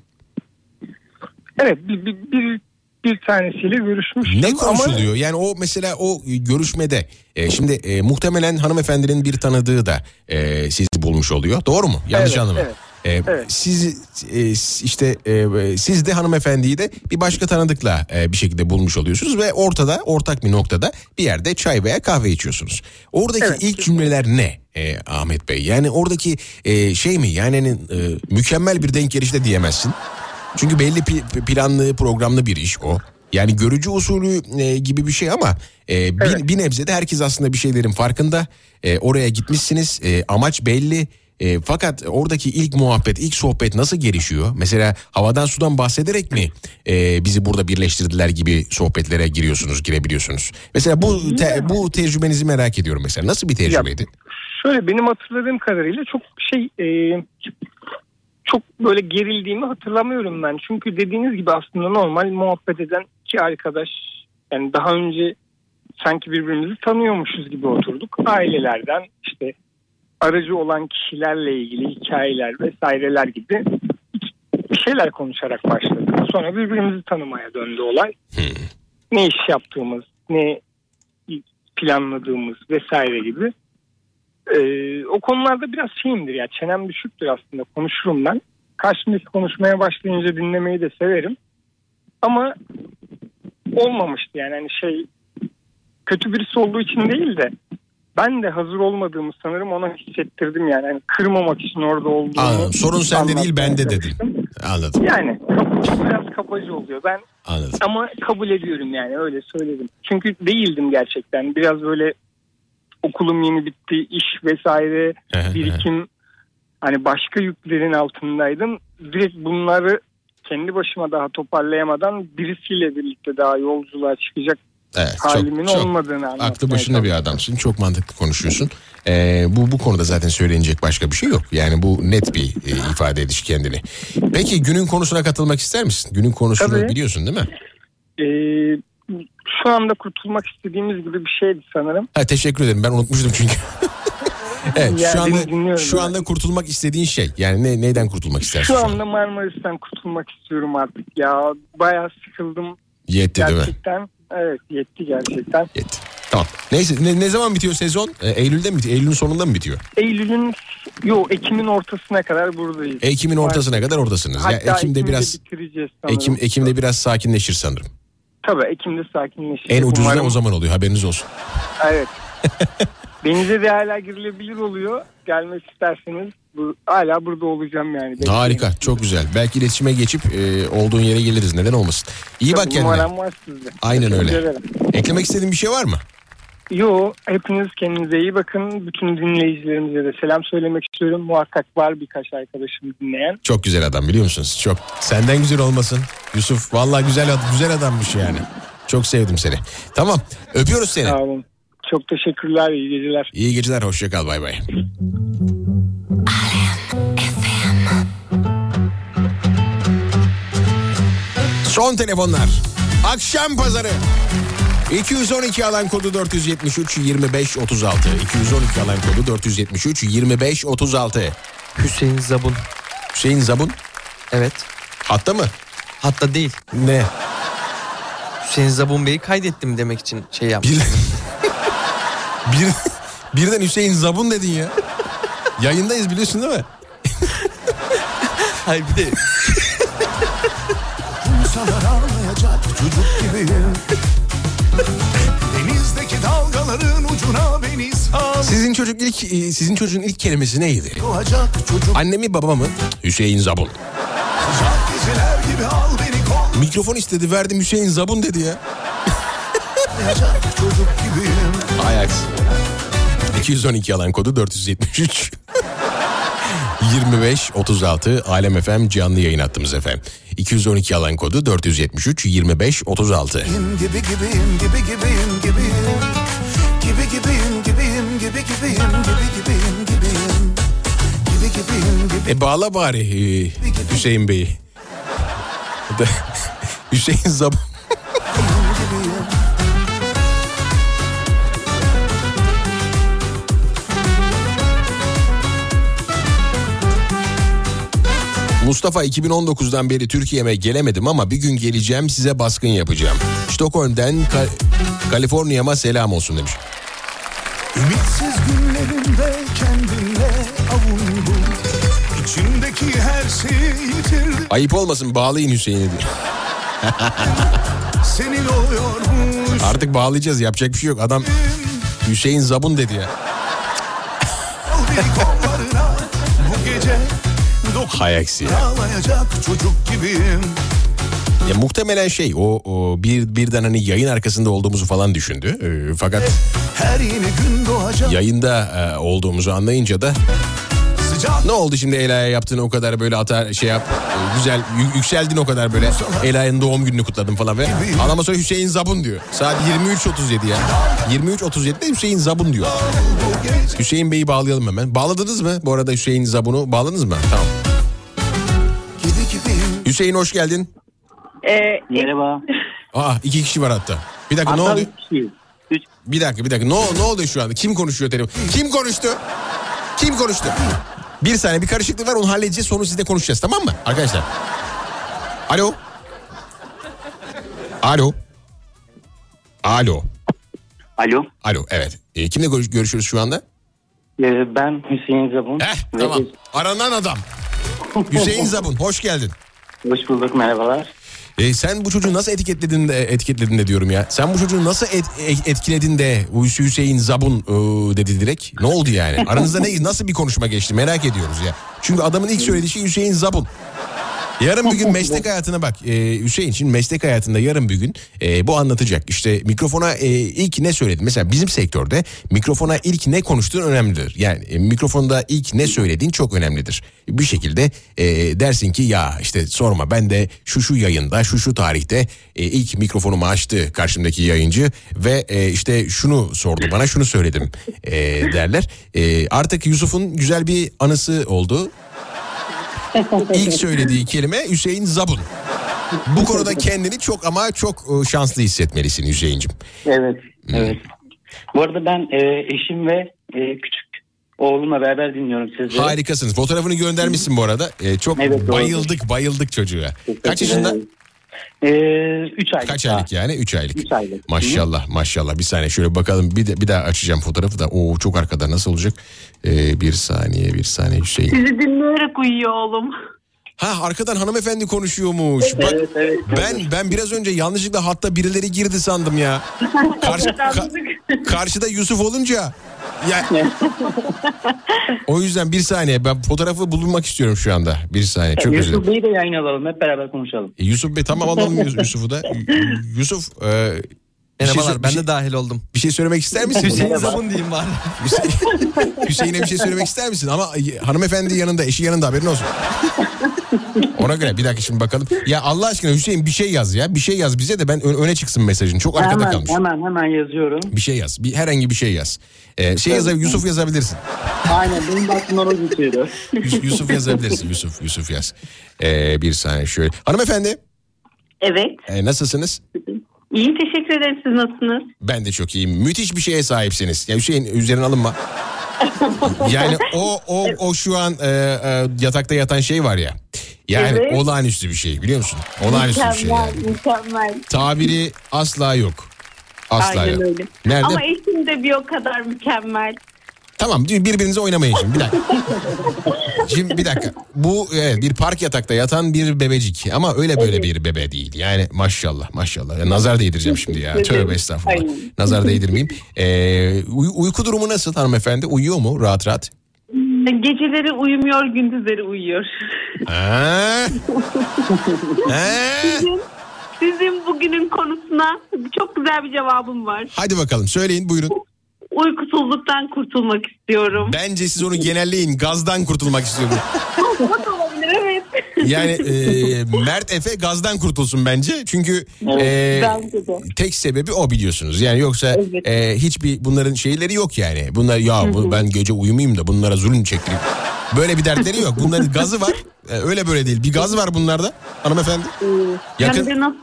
evet bir, bir, bir, bir tanesiyle görüşmüştüm Ne ama konuşuluyor? Yani o mesela o görüşmede e, şimdi e, muhtemelen hanımefendinin bir tanıdığı da e, sizi bulmuş oluyor. Doğru mu? Yanlış Evet, anlamadım. evet. E, Evet. Siz e, işte e, siz de hanımefendiyi de bir başka tanıdıkla e, bir şekilde bulmuş oluyorsunuz ve ortada ortak bir noktada bir yerde çay veya kahve içiyorsunuz. Oradaki Evet. ilk cümleler ne e, Ahmet Bey? Yani oradaki e, şey mi? Yani hani, e, mükemmel bir denk gelişte diyemezsin. Çünkü belli planlı programlı bir iş o. Yani görücü usulü e, gibi bir şey ama e, bir, bir nebze de herkes aslında bir şeylerin farkında. E, oraya gitmişsiniz e, amaç belli. E, fakat oradaki ilk muhabbet, ilk sohbet nasıl gelişiyor? Mesela havadan sudan bahsederek mi e, bizi burada birleştirdiler gibi sohbetlere giriyorsunuz, girebiliyorsunuz? Mesela bu te- bu tecrübenizi merak ediyorum mesela. Nasıl bir tecrübeydi? Şöyle benim hatırladığım kadarıyla çok şey e, çok böyle gerildiğimi hatırlamıyorum ben. Çünkü dediğiniz gibi aslında normal muhabbet eden iki arkadaş yani daha önce sanki birbirimizi tanıyormuşuz gibi oturduk. Ailelerden işte aracı olan kişilerle ilgili hikayeler vesaireler gibi bir şeyler konuşarak başladık. Sonra birbirimizi tanımaya döndü olay. Ne iş yaptığımız, ne planladığımız vesaire gibi. Ee, o konularda biraz şeyimdir ya çenem düşüktür aslında konuşurum ben. Karşımdaki konuşmaya başlayınca dinlemeyi de severim. Ama olmamıştı yani hani şey kötü birisi olduğu için değil de ben de hazır olmadığımı sanırım ona hissettirdim yani. Hani kırmamak için orada olduğumu. Anladım. Sorun sende değil bende dedim. Anladım. Yani biraz kapacı oluyor. Ben Anladım. ama kabul ediyorum yani öyle söyledim. Çünkü değildim gerçekten. Biraz böyle okulum yeni bitti, iş vesaire, birikim hani başka yüklerin altındaydım. Direkt bunları kendi başıma daha toparlayamadan birisiyle birlikte daha yolculuğa çıkacak Evet, halimin olmadığını anlatmaya Aklı başında bir adamsın. Çok mantıklı konuşuyorsun. Ee, bu bu konuda zaten söylenecek başka bir şey yok. Yani bu net bir e, ifade ediş kendini. Peki günün konusuna katılmak ister misin? Günün konusunu Tabii. biliyorsun değil mi? Ee, şu anda kurtulmak istediğimiz gibi bir şeydi sanırım. Ha, teşekkür ederim. Ben unutmuştum çünkü. evet, Yani şu anda şu anda kurtulmak istediğin şey. Yani ne neyden kurtulmak istersin? Şu anda Marmaris'ten kurtulmak istiyorum artık ya. Bayağı sıkıldım. Yetti değil mi? gerçekten. Evet yetti gerçekten. Tamam. Neyse ne, ne zaman bitiyor sezon? Ee, Eylül'de mi bitiyor? Eylül'ün sonunda mı bitiyor? Eylül'ün yo Ekim'in ortasına kadar buradayız. Ekim'in ortasına kadar oradasınız. Ya Hatta Ekim'de Ekim'de biraz bitireceğiz sanırım. Ekim Ekim'de biraz sakinleşir sanırım. Tabii Ekim'de sakinleşecek. En ucuz da Umarım- o zaman oluyor. Haberiniz olsun. Evet. Denize de hala girilebilir oluyor. Gelmek isterseniz bu, hala burada olacağım yani. Harika, çok güzel. Belki iletişime geçip e, olduğun yere geliriz. Neden olmasın? İyi bak Tabii, kendine. Numaram var sizde. Aynen Teşekkür öyle. ederim. Eklemek istediğin bir şey var mı? Yo hepiniz kendinize iyi bakın. Bütün dinleyicilerimize de selam söylemek istiyorum. Muhakkak var birkaç arkadaşım dinleyen. Çok güzel adam biliyor musunuz? Çok. Senden güzel olmasın. Yusuf vallahi güzel ad- güzel adammış yani. Çok sevdim seni. Tamam. Öpüyoruz seni. Sağ olun. Çok teşekkürler. iyi geceler. İyi geceler. Hoşça kal. Bay bay. Son telefonlar. Akşam pazarı. 212 alan kodu 473 25 36. 212 alan kodu 473 25 36. Hüseyin Zabun. Hüseyin Zabun? Evet. Hatta mı? Hatta değil. Ne? Hüseyin Zabun Bey'i kaydettim demek için şey yaptım. Bir, birden Hüseyin Zabun dedin ya. Yayındayız biliyorsun değil mi? Hayır bir de Kumsalar ağlayacak çocuk gibiyim Denizdeki dalgaların ucuna beni sal Sizin çocuk ilk e, sizin çocuğun ilk kelimesi neydi? Çocuk Annemi babamı Hüseyin Zabun. Mikrofon istedi verdim Hüseyin Zabun dedi ya. Ajax. 212 alan kodu 473. 25 36 Alem FM canlı yayın hattımız efendim. 212 alan kodu 473 25 36. Gibiyim gibi gibiyim gibi gibiyim gibiyim Gibi gibiyim gibiyim gibi gibiyim gibi gibiyim gibiyim Gibi gibiyim gibi E bağla bari e, Hüseyin Bey'i. Hüseyin Zabun. Mustafa 2019'dan beri Türkiye'me gelemedim ama bir gün geleceğim size baskın yapacağım. Stockholm'den Ka- Kaliforniya'ma selam olsun demiş. Ümitsiz günlerimde kendimle avundum İçimdeki her şeyi yitirdim Ayıp olmasın bağlayın Hüseyin'i diye. Senin oluyormuş Artık bağlayacağız yapacak bir şey yok. Adam Hüseyin Zabun dedi ya. Al beni kollarına bu gece Hay aksi ya. Çocuk gibiyim Ya muhtemelen şey o, o bir birden hani yayın arkasında olduğumuzu falan düşündü. Ee, fakat Her yeni gün doğacak yayında e, olduğumuzu anlayınca da Sıcak ne oldu şimdi Ela'ya yaptığını o kadar böyle atar şey yap e, güzel yü- yükseldin o kadar böyle Ela'nın doğum gününü kutladın falan ve adama sonra Hüseyin Zabun diyor. Saat 23.37 ya. 23.37'de Hüseyin Zabun diyor. Hüseyin Bey'i bağlayalım hemen. Bağladınız mı bu arada Hüseyin Zabun'u? Bağladınız mı? Tamam. Hüseyin hoş geldin. Merhaba. Aa iki kişi var hatta. Bir dakika ne Hatta oldu? Bir dakika bir dakika ne, ne oldu şu anda? Kim konuşuyor telefon? Kim konuştu? Kim konuştu? Bir saniye bir karışıklık var onu halledeceğiz sonra sizle konuşacağız tamam mı arkadaşlar? Alo. Alo. Alo. Alo. Alo evet. Ee, kimle görüş- görüşüyoruz şu anda? Ee, ben Hüseyin Zabun. Heh tamam. Aranan adam. Hüseyin Zabun hoş geldin. Hoş bulduk merhabalar. Ee, sen bu çocuğu nasıl etiketledin de etiketledin de diyorum ya. Sen bu çocuğu nasıl et- e- etkiledin de Hüseyin Zabun e, dedi direkt. Ne oldu yani? Aranızda ne nasıl bir konuşma geçti merak ediyoruz ya. Çünkü adamın ilk söylediği şey Hüseyin Zabun. Yarın bir gün meslek hayatına bak Ee, Hüseyin şimdi meslek hayatında yarın bir gün e, bu anlatacak. İşte mikrofona e, ilk ne söyledin? Mesela bizim sektörde mikrofona ilk ne konuştuğun önemlidir. Yani e, mikrofonda ilk ne söylediğin çok önemlidir. Bir şekilde e, dersin ki ya işte sorma ben de şu şu yayında şu şu tarihte e, ilk mikrofonumu açtı karşımdaki yayıncı ve e, işte şunu sordu bana şunu söyledim e, derler. E, artık Yusuf'un güzel bir anısı oldu. İlk söylediği kelime Hüseyin Zabun. Bu konuda kendini çok ama çok e, şanslı hissetmelisin Hüseyin'cim. Evet. Hmm. Evet. Bu arada ben e, eşim ve e, küçük oğlumla beraber dinliyorum sizleri. Harikasınız. Fotoğrafını göndermişsin bu arada. E, çok Evet, doğru. bayıldık bayıldık çocuğa. Kaç yaşında? 3 aylık. Kaç daha. aylık yani? 3 aylık. Üç aylık. Maşallah maşallah. Bir saniye şöyle bakalım. Bir, de, bir daha açacağım fotoğrafı da. Oo çok arkada nasıl olacak? E, bir saniye bir saniye Hüseyin. Sizi dinleyerek uyuyor oğlum. Ha arkadan hanımefendi konuşuyormuş. Bak, ben ben biraz önce yanlışlıkla hatta birileri girdi sandım ya. Karşı, ka- karşıda Yusuf olunca ya o yüzden bir saniye ben fotoğrafı bulunmak istiyorum şu anda. Bir saniye çok özür Yusuf. Bey'i de yayın alalım. Hep beraber konuşalım. E, Yusuf Bey tamam alalım Yus- Yusuf'u da. Yusuf e, şey Merhabalar sö- ben de şey- dahil oldum. Bir şey söylemek ister misin? Hüseyin Zabun diyeyim bari. Hüseyin'e bir şey söylemek ister misin? Ama e, hanımefendi yanında, eşi yanında haberin olsun. Ona göre bir dakika şimdi bakalım. Ya Allah aşkına Hüseyin bir şey yaz ya. Bir şey yaz bize de ben öne çıksın mesajın. Çok arkada hemen, kalmış. hemen hemen yazıyorum. Bir şey yaz. Bir, herhangi bir şey yaz. Ee, şey yazab Yusuf yazabilirsin. Aynen benim aklımdan o geçiyordu. Yus- Yusuf yazabilirsin. Yusuf Yusuf yaz. Ee, bir saniye şöyle. Hanımefendi Evet. e, nasılsınız? İyiyim teşekkür ederim. Siz nasılsınız? Ben de çok iyiyim. Müthiş bir şeye sahipsiniz. Ya Hüseyin üzerine alınma. Yani o o o şu an e, e, yatakta yatan şey var ya. Yani Evet. olağanüstü bir şey biliyor musun? Olağanüstü bir şey yani. mükemmel. Tabiri asla yok. Asla Aynen yok. öyle. Nerede? Ama eşim de bir o kadar mükemmel. Tamam birbirinize oynamayın şimdi bir dakika. Şimdi bir dakika. Bu evet, bir park yatakta yatan bir bebecik ama öyle böyle bir bebe değil. Yani maşallah maşallah. Ya, nazar değdireceğim şimdi ya. Tövbe estağfurullah. Aynen. Nazar değdirmeyeyim. Ee, uy- uyku durumu nasıl hanımefendi? Uyuyor mu rahat rahat? Geceleri uyumuyor, gündüzleri uyuyor. Ha? sizin, sizin bugünün konusuna çok güzel bir cevabım var. Hadi bakalım söyleyin buyurun. Uykusuzluktan kurtulmak istiyorum. Bence siz onu genelleyin. Gazdan kurtulmak istiyorum. evet. Yani e, Mert Efe gazdan kurtulsun bence. Çünkü e, bence de. tek sebebi o biliyorsunuz. Yani yoksa e, hiçbir bunların şeyleri yok yani. Bunlar ya bu, ben gece uyumayayım da bunlara zulüm çektireyim. Böyle bir dertleri yok. Bunların gazı var. E, öyle böyle değil. Bir gaz var bunlarda hanımefendi. Yakın- Hem de nasıl?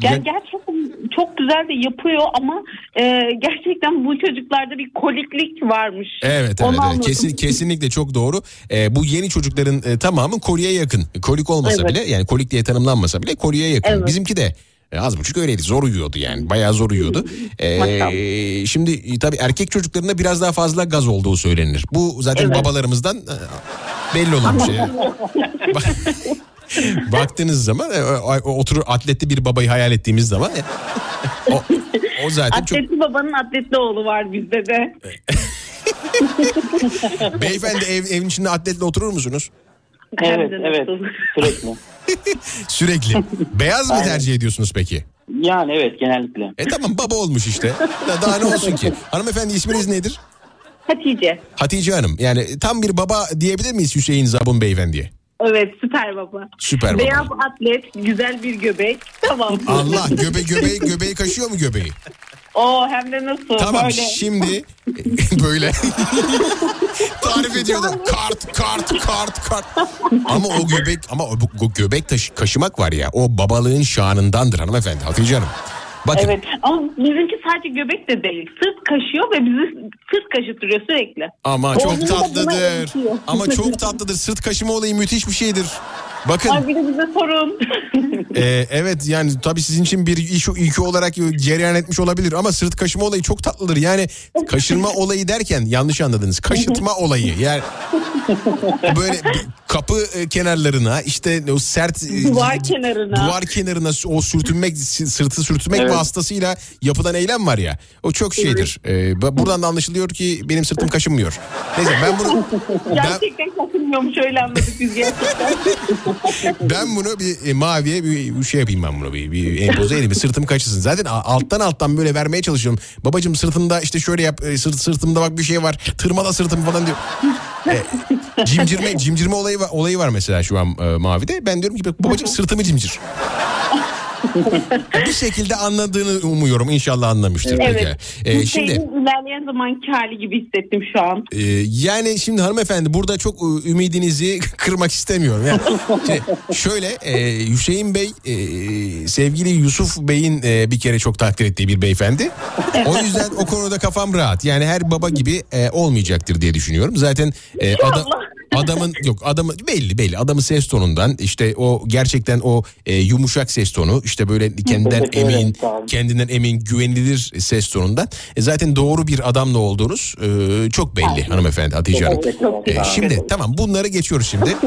Ger- gerçekten çok güzel de yapıyor ama e, gerçekten bu çocuklarda bir koliklik varmış. Evet evet, Onu evet. Kesin, kesinlikle çok doğru. Ee, bu yeni çocukların e, tamamı koliye yakın. Kolik olmasa Evet. bile yani kolik diye tanımlanmasa bile koliye yakın. Evet. Bizimki de e, az buçuk öyleydi. Zor uyuyordu yani. Bayağı zor uyuyordu. Ee, şimdi e, tabii erkek çocuklarında biraz daha fazla gaz olduğu söylenir. Bu zaten Evet. babalarımızdan e, belli olan bir şey. Baktığınız zaman e, oturur atletli bir babayı hayal ettiğimiz zaman e, o, o zaten çok Atletli babanın atletli oğlu var bizde de. Beyefendi ev, evin içinde atletle oturur musunuz? Evet evet sürekli. Sürekli. Beyaz mı tercih ediyorsunuz peki? Yani evet genellikle. E tamam baba olmuş işte. Da- Daha ne olsun ki? Hanımefendi isminiz nedir? Hatice. Hatice Hanım. Yani tam bir baba diyebilir miyiz Hüseyin Zabun Beyefendiye? Evet süper baba. Süper baba. Beyaz atlet, güzel bir göbek. Tamam. Allah göbe göbeği göbeği kaşıyor mu göbeği? O hem de nasıl? Tamam Böyle. şimdi böyle tarif ediyordum. Kart kart kart kart. Ama o göbek ama o, göbek taşı, kaşımak var ya o babalığın şanındandır hanımefendi Hatice Hanım. Bakın Evet ama bizimki sadece göbek de değil. Sırt kaşıyor ve bizi sırt kaşıtırıyor sürekli. ama çok tatlıdır. Ama çok tatlıdır. Sırt kaşıma olayı müthiş bir şeydir. Bakın Ay bir de bize sorun. e, evet yani tabii sizin için bir iş ilki olarak cereyan etmiş olabilir ama sırt kaşıma olayı çok tatlıdır. Yani kaşınma olayı derken yanlış anladınız. Kaşıtma olayı. Yani böyle kapı e, kenarlarına işte o sert e, Duvar kenarına. duvar kenarına o sürtünmek sırtı sürtünmek Evet. vasıtasıyla yapılan eylem var ya. O çok şeydir. E, bu- buradan da anlaşılıyor ki benim sırtım kaşınmıyor. Neyse ben bunu ben, Gerçekten kaşınmıyormuş öyle anladık biz gerçekten. ben bunu bir e, maviye bir, şey yapayım ben bunu bir, bir empoze edeyim. Sırtım kaşısın. Zaten alttan alttan böyle vermeye çalışıyorum. Babacım sırtımda işte şöyle yap. e, Sırt, sırtımda bak bir şey var. Tırmala sırtım falan diyor. E, cimcirme, cimcirme olayı var, olayı var mesela şu an e, mavide. Ben diyorum ki babacım sırtımı cimcir. bir şekilde anladığını umuyorum. İnşallah anlamıştır. evet. Peki. E, Hüseyin'in şimdi ilerleyen zamanki hali gibi hissettim şu an. e, yani şimdi hanımefendi burada çok e, ümidinizi kırmak istemiyorum. Yani, şimdi şöyle e, Hüseyin Bey e, sevgili Yusuf Bey'in e, bir kere çok takdir ettiği bir beyefendi. O yüzden o konuda kafam rahat. Yani her baba gibi e, olmayacaktır diye düşünüyorum. Zaten e, adam adamın yok adamı belli belli adamın ses tonundan işte o gerçekten o e, yumuşak ses tonu işte böyle kendinden emin kendinden emin güvenilir ses tonundan e, zaten doğru bir adamla olduğunuz e, çok belli hanımefendi Hatice Hanım. E, şimdi tamam bunları geçiyoruz şimdi.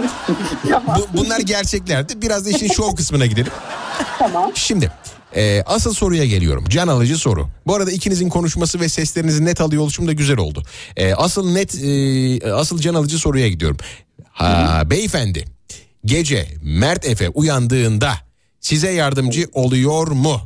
Bu, bunlar gerçeklerdi. Biraz da işin şov kısmına gidelim. Tamam. Şimdi e, asıl soruya geliyorum. Can alıcı soru. Bu arada ikinizin konuşması ve seslerinizi net alıyor oluşum da güzel oldu. E, asıl net e, asıl can alıcı soruya gidiyorum. Ha, beyefendi gece Mert Efe uyandığında size yardımcı oluyor mu?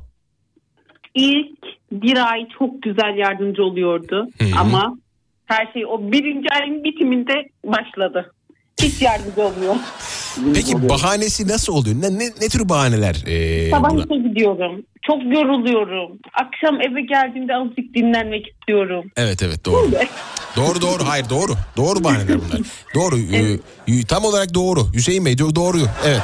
İlk bir ay çok güzel yardımcı oluyordu Hı hı. ama her şey o birinci ayın bitiminde başladı. Hiç yardımcı olmuyor. Peki bahanesi nasıl oluyor? Ne, ne, ne tür bahaneler? e, Sabah buna? işe gidiyorum. Çok yoruluyorum. Akşam eve geldiğimde azıcık dinlenmek istiyorum. Evet evet doğru. doğru doğru hayır doğru. Doğru bahaneler bunlar. Doğru. e, y- tam olarak doğru. Hüseyin Bey do- doğru. Evet.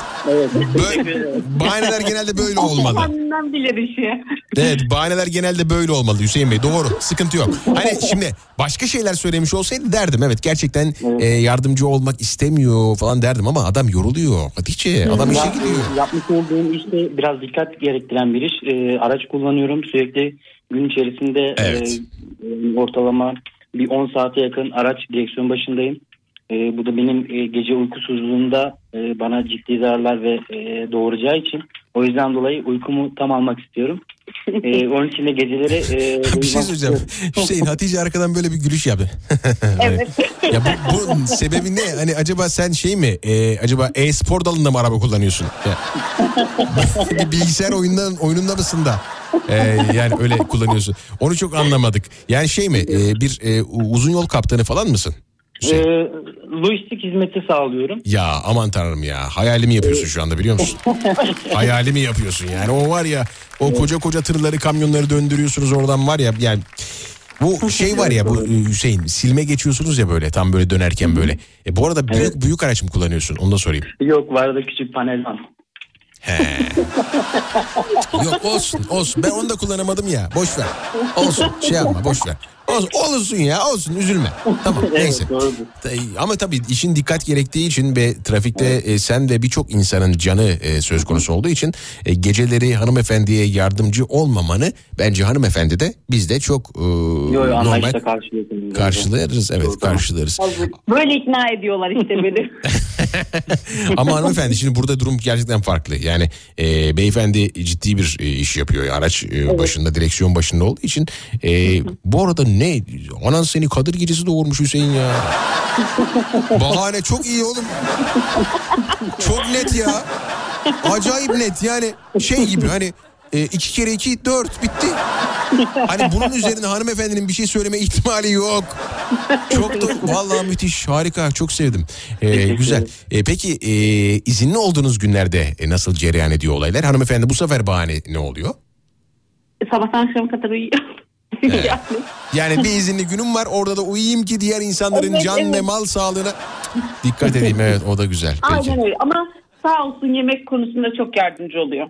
Böyle, bahaneler genelde böyle olmalı. Kendinden bilir işi. Evet bahaneler genelde böyle olmalı Hüseyin Bey doğru sıkıntı yok. Hani şimdi başka şeyler söylemiş olsaydı derdim evet gerçekten e, yardımcı olmak istemiyor falan derdim ama adam yoruluyor. Hatice adam işe gidiyor. Yapmış olduğum işte biraz dikkat gerektiren bir iş. Ee, araç kullanıyorum sürekli gün içerisinde e, e, ortalama bir 10 saate yakın araç direksiyon başındayım. E, bu da benim e, gece uykusuzluğumda e, bana ciddi zararlar ve e, doğuracağı için o yüzden dolayı uykumu tam almak istiyorum. E, onun için de geceleri e, bir şey söyleyeceğim. Hüseyin Hatice arkadan böyle bir gülüş yaptı. Evet. ya bu, bunun sebebi ne? Hani acaba sen şey mi? e, acaba e-spor dalında mı araba kullanıyorsun? Bir bilgisayar oyundan oyununda mısın da? e, yani öyle kullanıyorsun. Onu çok anlamadık. Yani şey mi? e, bir e, uzun yol kaptanı falan mısın? E, lojistik hizmeti sağlıyorum. Ya aman tanrım ya. Hayalimi yapıyorsun şu anda biliyor musun? Hayalimi yapıyorsun yani. O var ya o koca koca tırları kamyonları döndürüyorsunuz oradan var ya yani bu şey var ya bu Hüseyin silme geçiyorsunuz ya böyle tam böyle dönerken böyle. E, bu arada büyük büyük araç mı kullanıyorsun? Onu da sorayım. Yok var da küçük panel var. Yok olsun olsun ben onu da kullanamadım ya boş ver. Olsun şey yapma boş ver. Olsun, olsun ya olsun üzülme. Tamam Evet, neyse. doğrudur. Ama tabii işin dikkat gerektiği için ve trafikte e, sen ve birçok insanın canı e, söz konusu olduğu için e, geceleri hanımefendiye yardımcı olmamanı bence hanımefendi de biz de çok e, Yok yok normal karşılarız evet karşılarız. Böyle ikna ediyorlar işte beni. Ama hanımefendi şimdi burada durum gerçekten farklı. Yani e, beyefendi ciddi bir e, iş yapıyor. Araç e, başında, direksiyon başında olduğu için. E, bu arada ne? Anan seni Kadir gecesi doğurmuş Hüseyin ya. Bahane çok iyi oğlum. Çok net ya. Acayip net yani şey gibi hani e, iki kere iki dört bitti. Hani bunun üzerine hanımefendinin bir şey söyleme ihtimali yok. Çok da vallahi müthiş harika çok sevdim. E, güzel. E, peki e, izinli olduğunuz günlerde e, nasıl cereyan ediyor olaylar? Hanımefendi bu sefer bahane ne oluyor? Sabahtan akşama kadar uyuyor. Evet. Yani bir izinli günüm var orada da uyuyayım ki diğer insanların Evet, can ve evet. mal sağlığına dikkat edeyim evet o da güzel. Peki. Aynen öyle ama sağ olsun yemek konusunda çok yardımcı oluyor.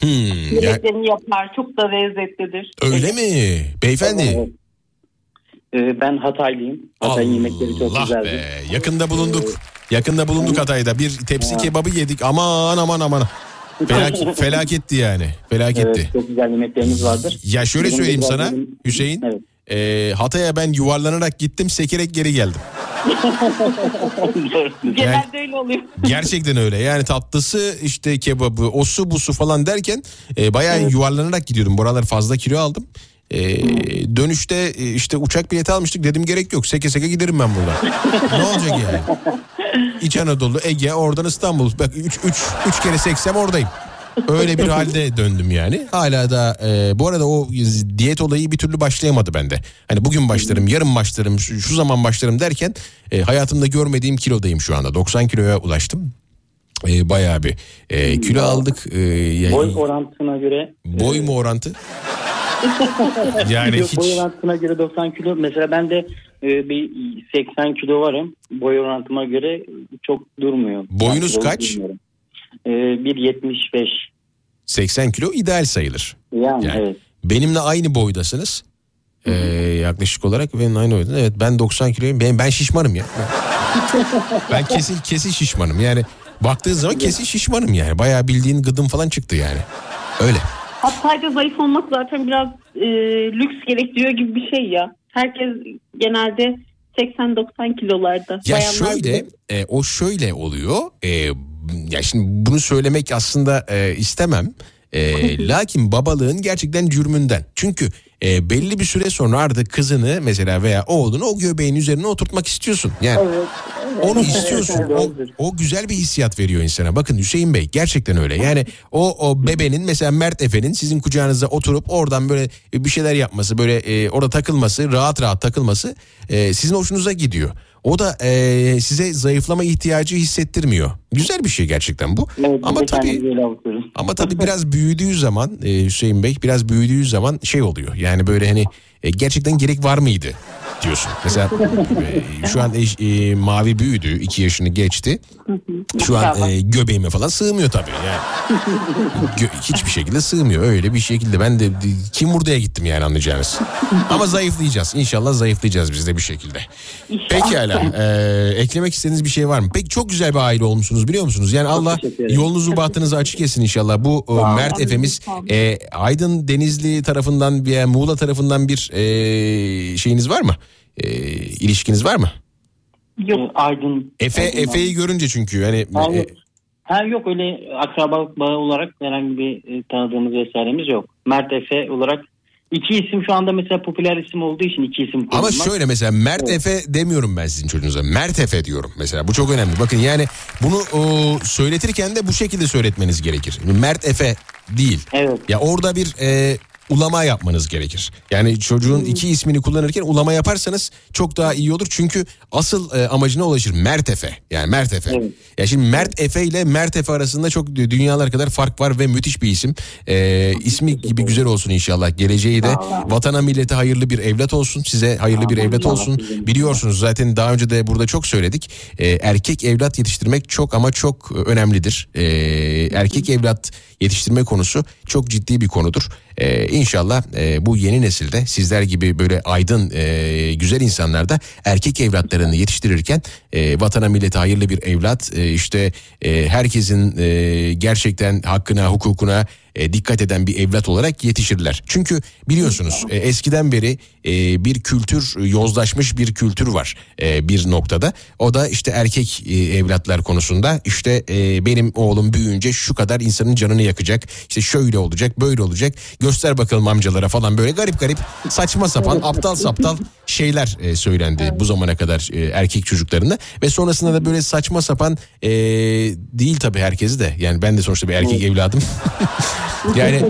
Hmm, ya- Yemeklerini yapar çok da lezzetlidir. öyle mi? Beyefendi. Ee, ben Hataylıyım. Hatay'ın yemekleri çok Allah güzeldir. be yakında bulunduk. Yakında bulunduk Hatay'da. Bir tepsi kebabı yedik. Aman aman aman. Felak, felaketti yani. Felaketti. Evet, çok güzel yemeklerimiz vardır. Ya şöyle Benim söyleyeyim sana benim- Hüseyin. Ee, Hatay'a ben yuvarlanarak gittim sekerek geri geldim. Genelde öyle oluyor. Gerçekten öyle. Yani tatlısı işte kebabı, osu busu falan derken e, bayağı yuvarlanarak gidiyordum. Buralar fazla kilo aldım. E, dönüşte e, işte uçak bileti almıştık. Dedim gerek yok. Seke seke giderim ben buradan. ne olacak yani? İç Anadolu, Ege, oradan İstanbul. Bak 3 üç, üç kere seksem oradayım. Öyle bir halde döndüm yani. Hala da e, bu arada o diyet olayı bir türlü başlayamadı bende. Hani bugün başlarım, yarın başlarım, şu, şu zaman başlarım derken e, hayatımda görmediğim kilodayım şu anda. 90 kiloya ulaştım. E, bayağı bir e, kilo aldık. E, ya- Boy orantısına göre boy mu orantı? Yani Yok, hiç- boy orantısına göre 90 kilo. Mesela ben de e, bir 80 kilo varım. Boy orantıma göre çok durmuyor. Boyunuz Ben kaç? E, 1.75. 80 kilo ideal sayılır. Yani, evet. Benimle aynı boydasınız. Ee, yaklaşık olarak benimle aynı boyda. Evet ben 90 kiloyum. Ben, ben şişmanım ya. Ben, ben kesin kesin şişmanım. Yani baktığın zaman kesin şişmanım yani. Bayağı bildiğin gıdım falan çıktı yani. Öyle. Hatay'da zayıf olmak zaten biraz e, lüks gerektiriyor gibi bir şey ya. Herkes genelde 80-90 kilolarda. Ya Bayanlar şöyle e, o şöyle oluyor. E, ya şimdi bunu söylemek aslında e, istemem. E, lakin babalığın gerçekten cürmünden. Çünkü e, belli bir süre sonra artık kızını mesela veya oğlunu o göbeğin üzerine oturtmak istiyorsun. Yani onu istiyorsun. O, o güzel bir hissiyat veriyor insana. Bakın Hüseyin Bey gerçekten öyle. Yani o o bebenin mesela Mert Efe'nin sizin kucağınıza oturup oradan böyle bir şeyler yapması, böyle e, orada takılması, rahat rahat takılması e, sizin hoşunuza gidiyor. O da e, size zayıflama ihtiyacı hissettirmiyor. Güzel bir şey gerçekten bu. ama bir de tabii ama tabii biraz büyüdüğü zaman e, Hüseyin Bey biraz büyüdüğü zaman şey oluyor. Yani böyle hani e, gerçekten gerek var mıydı diyorsun. Mesela e, şu an eş- e, mavi büyüdü. iki yaşını geçti. Şu an e, göbeğime falan sığmıyor tabii. Yani Gö- hiçbir şekilde sığmıyor. Öyle bir şekilde ben de kim buraya gittim yani anlayacağınız. Ama zayıflayacağız. İnşallah zayıflayacağız biz de bir şekilde. Pekala. E, eklemek istediğiniz bir şey var mı? Peki çok güzel bir aile olmuşsunuz biliyor musunuz? Yani Allah yolunuzu bahtınızı açık etsin inşallah. Bu e, Mert Efe'miz e, Aydın Denizli tarafından veya Muğla tarafından bir e, şeyiniz var mı? E, ilişkiniz var mı? Yok. Aydın. Efe Aydın Efe'yi görünce çünkü yani Ha, e, yok. Ha yok öyle akrabalık bağı olarak herhangi bir e, tanıdığımız vesairemiz yok. Mert Efe olarak iki isim şu anda mesela popüler isim olduğu için iki isim Ama kullanmak. şöyle mesela Mert Efe demiyorum ben sizin çocuğunuza. Mert Efe diyorum mesela. Bu çok önemli. Bakın yani bunu o, söyletirken de bu şekilde söyletmeniz gerekir. Mert Efe değil. Evet. Ya orada bir e, ulama yapmanız gerekir. Yani çocuğun iki ismini kullanırken ulama yaparsanız çok daha iyi olur. Çünkü asıl e, amacına ulaşır. Mert Efe. Yani Mert Efe. Ya şimdi Mert Efe ile Mert Efe arasında çok dü- dünyalar kadar fark var ve müthiş bir isim. E, ismi gibi güzel olsun inşallah. Geleceği de vatana millete hayırlı bir evlat olsun. Size hayırlı bir evlat olsun. Biliyorsunuz zaten daha önce de burada çok söyledik. E, erkek evlat yetiştirmek çok ama çok önemlidir. E, erkek evlat yetiştirme konusu çok ciddi bir konudur. Ee, inşallah e, bu yeni nesilde sizler gibi böyle aydın e, güzel insanlar da erkek evlatlarını yetiştirirken e, vatana millete hayırlı bir evlat e, işte e, herkesin e, gerçekten hakkına hukukuna e, dikkat eden bir evlat olarak yetişirler. Çünkü biliyorsunuz e, eskiden beri e, bir kültür yozlaşmış bir kültür var e, bir noktada. O da işte erkek e, evlatlar konusunda işte e, benim oğlum büyüyünce şu kadar insanın canını yakacak. İşte şöyle olacak böyle olacak göster bakalım amcalara falan böyle garip garip saçma sapan aptal saptal şeyler e, söylendi bu zamana kadar e, erkek çocuklarına ve sonrasında da böyle saçma sapan e, değil tabii herkesi de yani ben de sonuçta bir erkek evladım yani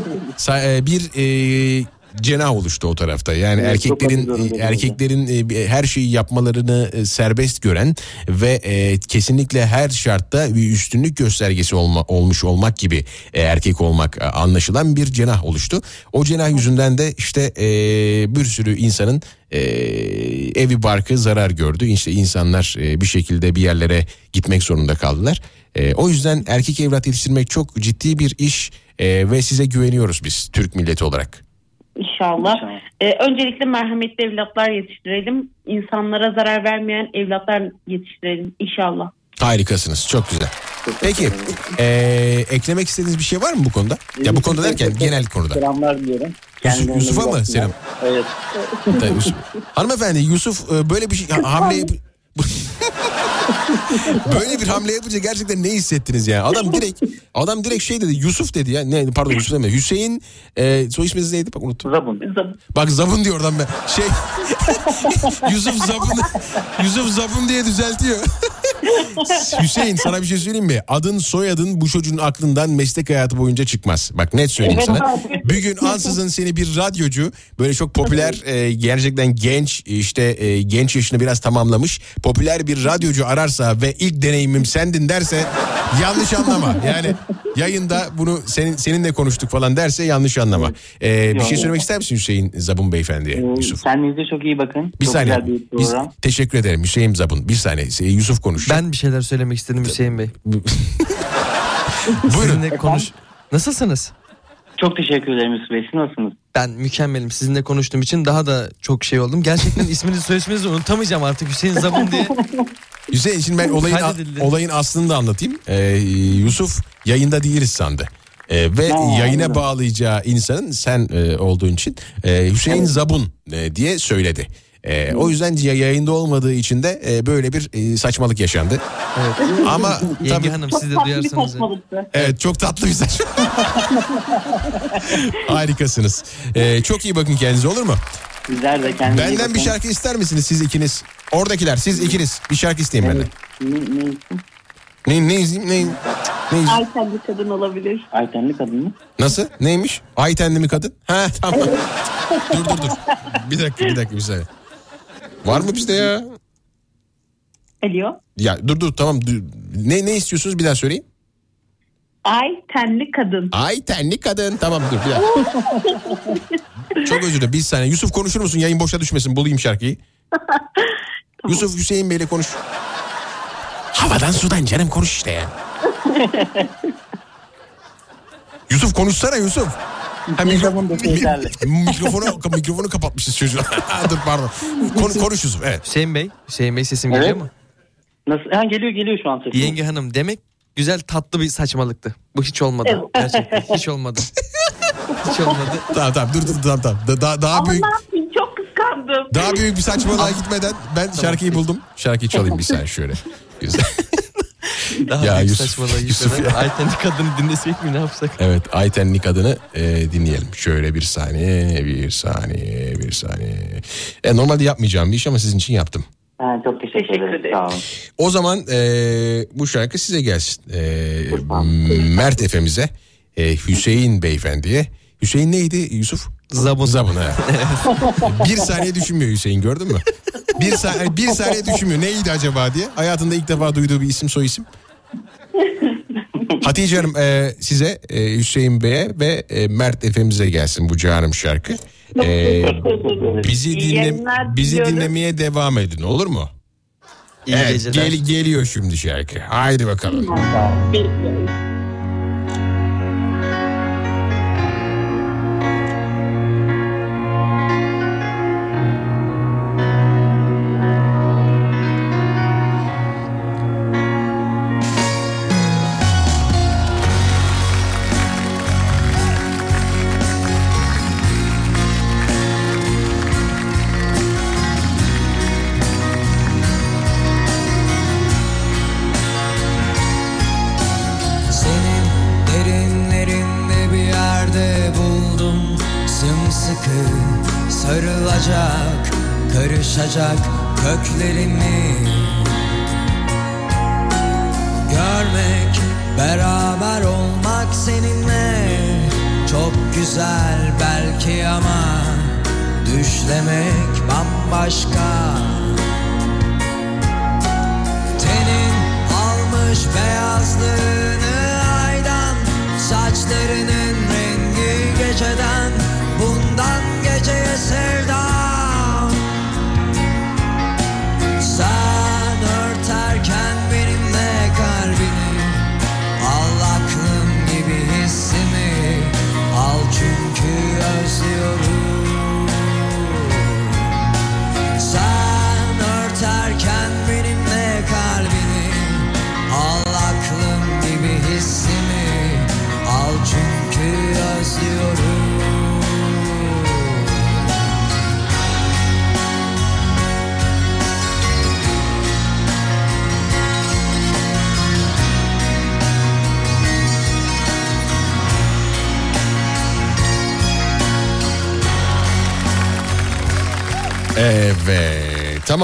e, bir e, cenah oluştu o tarafta. Yani Evet, erkeklerin katılıyorum. erkeklerin e, her şeyi yapmalarını e, serbest gören ve e, kesinlikle her şartta bir üstünlük göstergesi olma, olmuş olmak gibi e, erkek olmak e, anlaşılan bir cenah oluştu. O cenah yüzünden de işte e, bir sürü insanın e, evi barkı zarar gördü. İşte insanlar e, bir şekilde bir yerlere gitmek zorunda kaldılar. E, o yüzden erkek evlat yetiştirmek çok ciddi bir iş e, ve size güveniyoruz biz Türk milleti olarak. İnşallah. Ee, öncelikle merhametli evlatlar yetiştirelim. İnsanlara zarar vermeyen evlatlar yetiştirelim inşallah. Harikasınız çok güzel. Peki e, eklemek istediğiniz bir şey var mı bu konuda? Ya bu konuda derken genel konuda. Selamlar diyorum. Yusuf, Yusuf'a mı selam? Evet. Tabii, Yusuf. Hanımefendi Yusuf e, böyle bir şey ha- hamle böyle bir hamle yapınca gerçekten ne hissettiniz ya? Adam direkt adam direkt şey dedi Yusuf dedi ya. Ne pardon Yusuf demedi. Hüseyin e, soy isminiz neydi? Bak unuttum. Zabun. Bak Zabun diyor oradan ben. Şey Yusuf Zabun Yusuf Zabun diye düzeltiyor. Hüseyin sana bir şey söyleyeyim mi? Adın soyadın bu çocuğun aklından meslek hayatı boyunca çıkmaz. Bak net söyleyeyim Evet sana. abi. Bir gün ansızın seni bir radyocu böyle çok popüler e, gerçekten genç işte e, genç yaşını biraz tamamlamış popüler bir radyocu ararsa ve ilk deneyimim sendin derse yanlış anlama. Yani yayında bunu senin seninle konuştuk falan derse yanlış anlama. E, bir şey söylemek ister misin Hüseyin Zabun beyefendiye? Yusuf. Kendinize çok iyi bakın. Bir çok saniye. güzel bir Biz program. teşekkür ederim Hüseyin Zabun. Bir saniye. E, Yusuf konuş. Ben bir şeyler söylemek istedim Hüseyin Bey. Sizinle konuş. Nasılsınız? Çok teşekkür ederim Yusuf Bey. Siz nasılsınız? Ben mükemmelim. Sizinle konuştuğum için daha da çok şey oldum. Gerçekten isminizi soy isminizi unutamayacağım artık Hüseyin Zabun diye. Hüseyin şimdi ben olayın Kaydedildi. olayın aslını da anlatayım. Ee, Yusuf yayında değiliz sandı. Ee, ve Ha, yayına anladım. bağlayacağı insanın sen e, olduğun için e, Hüseyin Zabun e, diye söyledi. E, o yüzden ya- yayında olmadığı için de e, böyle bir e, saçmalık yaşandı. Evet. Ama Yenge tabii Hanım siz de duyarsanız. Evet çok tatlı bir saç. Harikasınız. E, çok iyi bakın kendinize olur mu? Sizler de kendinize Benden bir bakın. şarkı ister misiniz siz ikiniz? Oradakiler siz ikiniz bir şarkı isteyin benden. Ne, ne, Ne, ne izleyeyim? Ne, ne izleyeyim? Ayten bir kadın olabilir. Aytenli kadın mı? Nasıl? Neymiş? Aytenli mi kadın? Ha tamam. dur dur dur. Bir dakika bir dakika bir saniye. Var mı bizde ya? Alo. Ya dur dur tamam. dur. Ne ne istiyorsunuz bir daha söyleyin. Ay tenli kadın. Ay tenli kadın. Tamam dur bir dakika. Çok özür dilerim. Bir saniye. Yusuf konuşur musun? Yayın boşa düşmesin. Bulayım şarkıyı. Yusuf Hüseyin Bey'le konuş. Havadan sudan canım konuş işte ya. Yusuf konuşsana Yusuf. Ha, mikro- mi- mikrofonu mikrofonu kapatmışız çocuğa. Dur pardon. Konu, konuş Yusuf evet. Hüseyin Bey, Hüseyin Bey sesim Evet. geliyor mu? Nasıl? Ha, geliyor geliyor şu an sesim. Yenge Hanım demek güzel tatlı bir saçmalıktı. Bu hiç olmadı. Gerçekten hiç olmadı. Hiç olmadı. Tamam tamam dur dur tamam tamam. Da- Daha, daha Ama büyük ne yapayım çok kıskandım. daha büyük bir saçmalığa gitmeden ben şarkıyı buldum. Şarkıyı çalayım bir saniye şöyle. Güzel. Daha Ya büyük Yusuf, saçmalığa Yusuf ya. Ayten'in kadını dinlesek mi ne yapsak? Evet Aytenli kadını e, dinleyelim. Şöyle bir saniye, bir saniye, bir saniye. E, normalde yapmayacağım bir iş ama sizin için yaptım. Ha, çok teşekkür, ederim. Sağ olun. O zaman e, bu şarkı size gelsin. E, Mert Efe'mize, e, Hüseyin Beyefendi'ye. Hüseyin neydi Yusuf? Zabun. Zabun ha. bir saniye düşünmüyor Hüseyin gördün mü? Bir saniye, bir saniye düşünmüyor neydi acaba diye. Hayatında ilk defa duyduğu bir isim soy isim. Hatice Hanım e, size e, Hüseyin Bey'e ve e, Mert Efe'mize gelsin bu canım şarkı. E, bizi dinle bizi dinlemeye devam edin olur mu? İyi evet, gel- geliyor şimdi şarkı. Haydi bakalım.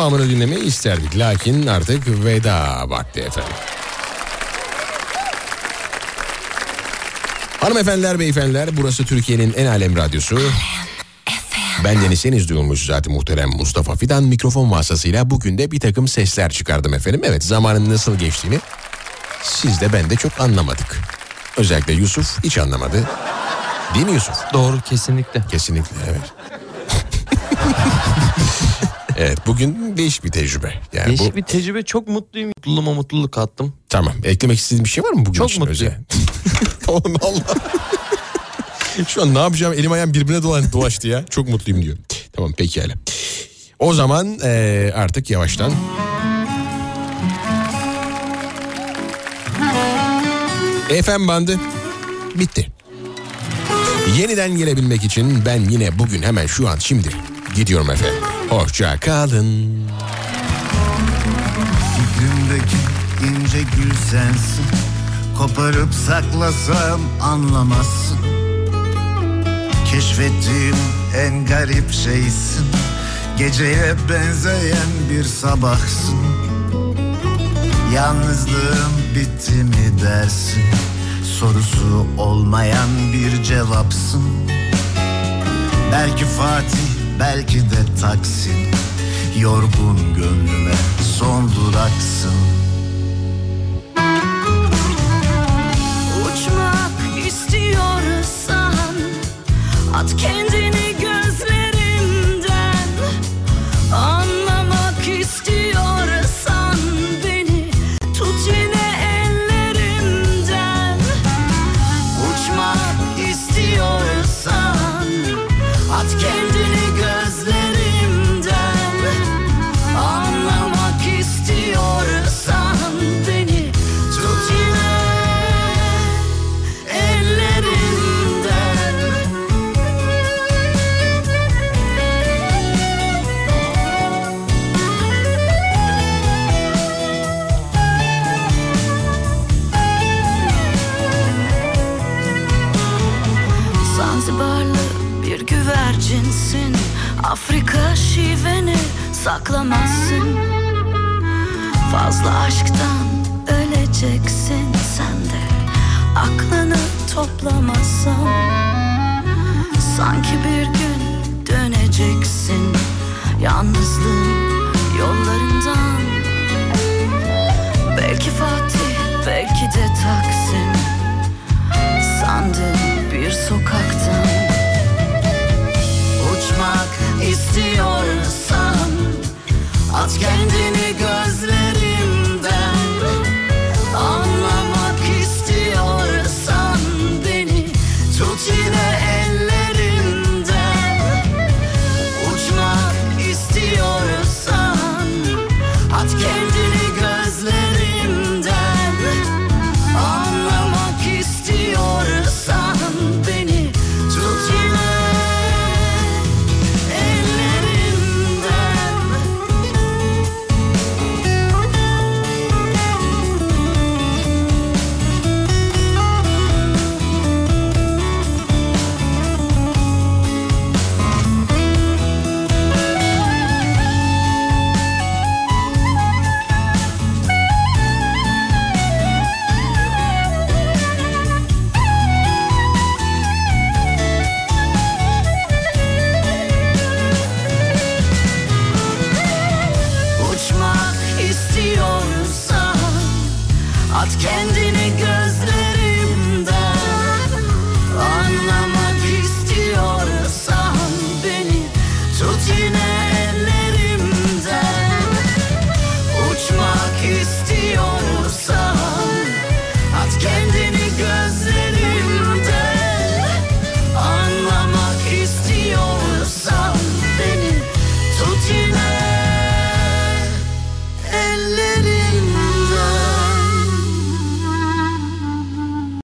Tamamını dinlemeyi isterdik lakin artık veda vakti efendim. Hanımefendiler beyefendiler burası Türkiye'nin en alem radyosu. Ben Denizseniz duyulmuş zaten muhterem Mustafa Fidan mikrofon vasıtasıyla bugün de bir takım sesler çıkardım efendim. Evet zamanın nasıl geçtiğini siz de ben de çok anlamadık. Özellikle Yusuf hiç anlamadı. Değil mi Yusuf? Doğru kesinlikle. Kesinlikle evet. evet bugün değişik bir tecrübe. Yani Değişik bu... bir tecrübe çok mutluyum. Mutluluğuma mutluluk kattım. Tamam eklemek istediğin bir şey var mı bugün Çok için mutluyum. Oğlum Allah. Şu an ne yapacağım elim ayağım birbirine dolan, dolaştı ya. Çok mutluyum diyor. Tamam pekala. O zaman eee, artık yavaştan FM bandı bitti. Yeniden gelebilmek için ben yine bugün hemen şu an şimdi gidiyorum efendim. Hoşça kalın. Fikrimdeki ince gül sensin. Koparıp saklasam anlamazsın. Keşfettiğim en garip şeysin. Geceye benzeyen bir sabahsın Yalnızlığım bitti mi dersin? Sorusu olmayan bir cevapsın. Belki Fatih belki de Taksim Yorgun gönlüme son duraksın. Uçmak istiyorsan At kendini şiveni saklamazsın. Fazla aşktan öleceksin sen de. Aklını toplamazsan Sanki bir gün döneceksin. Yalnızlığın yollarından Belki Fatih belki de Taksim. Sandım bir sokaktan istiyorsan At kendini gözlerimden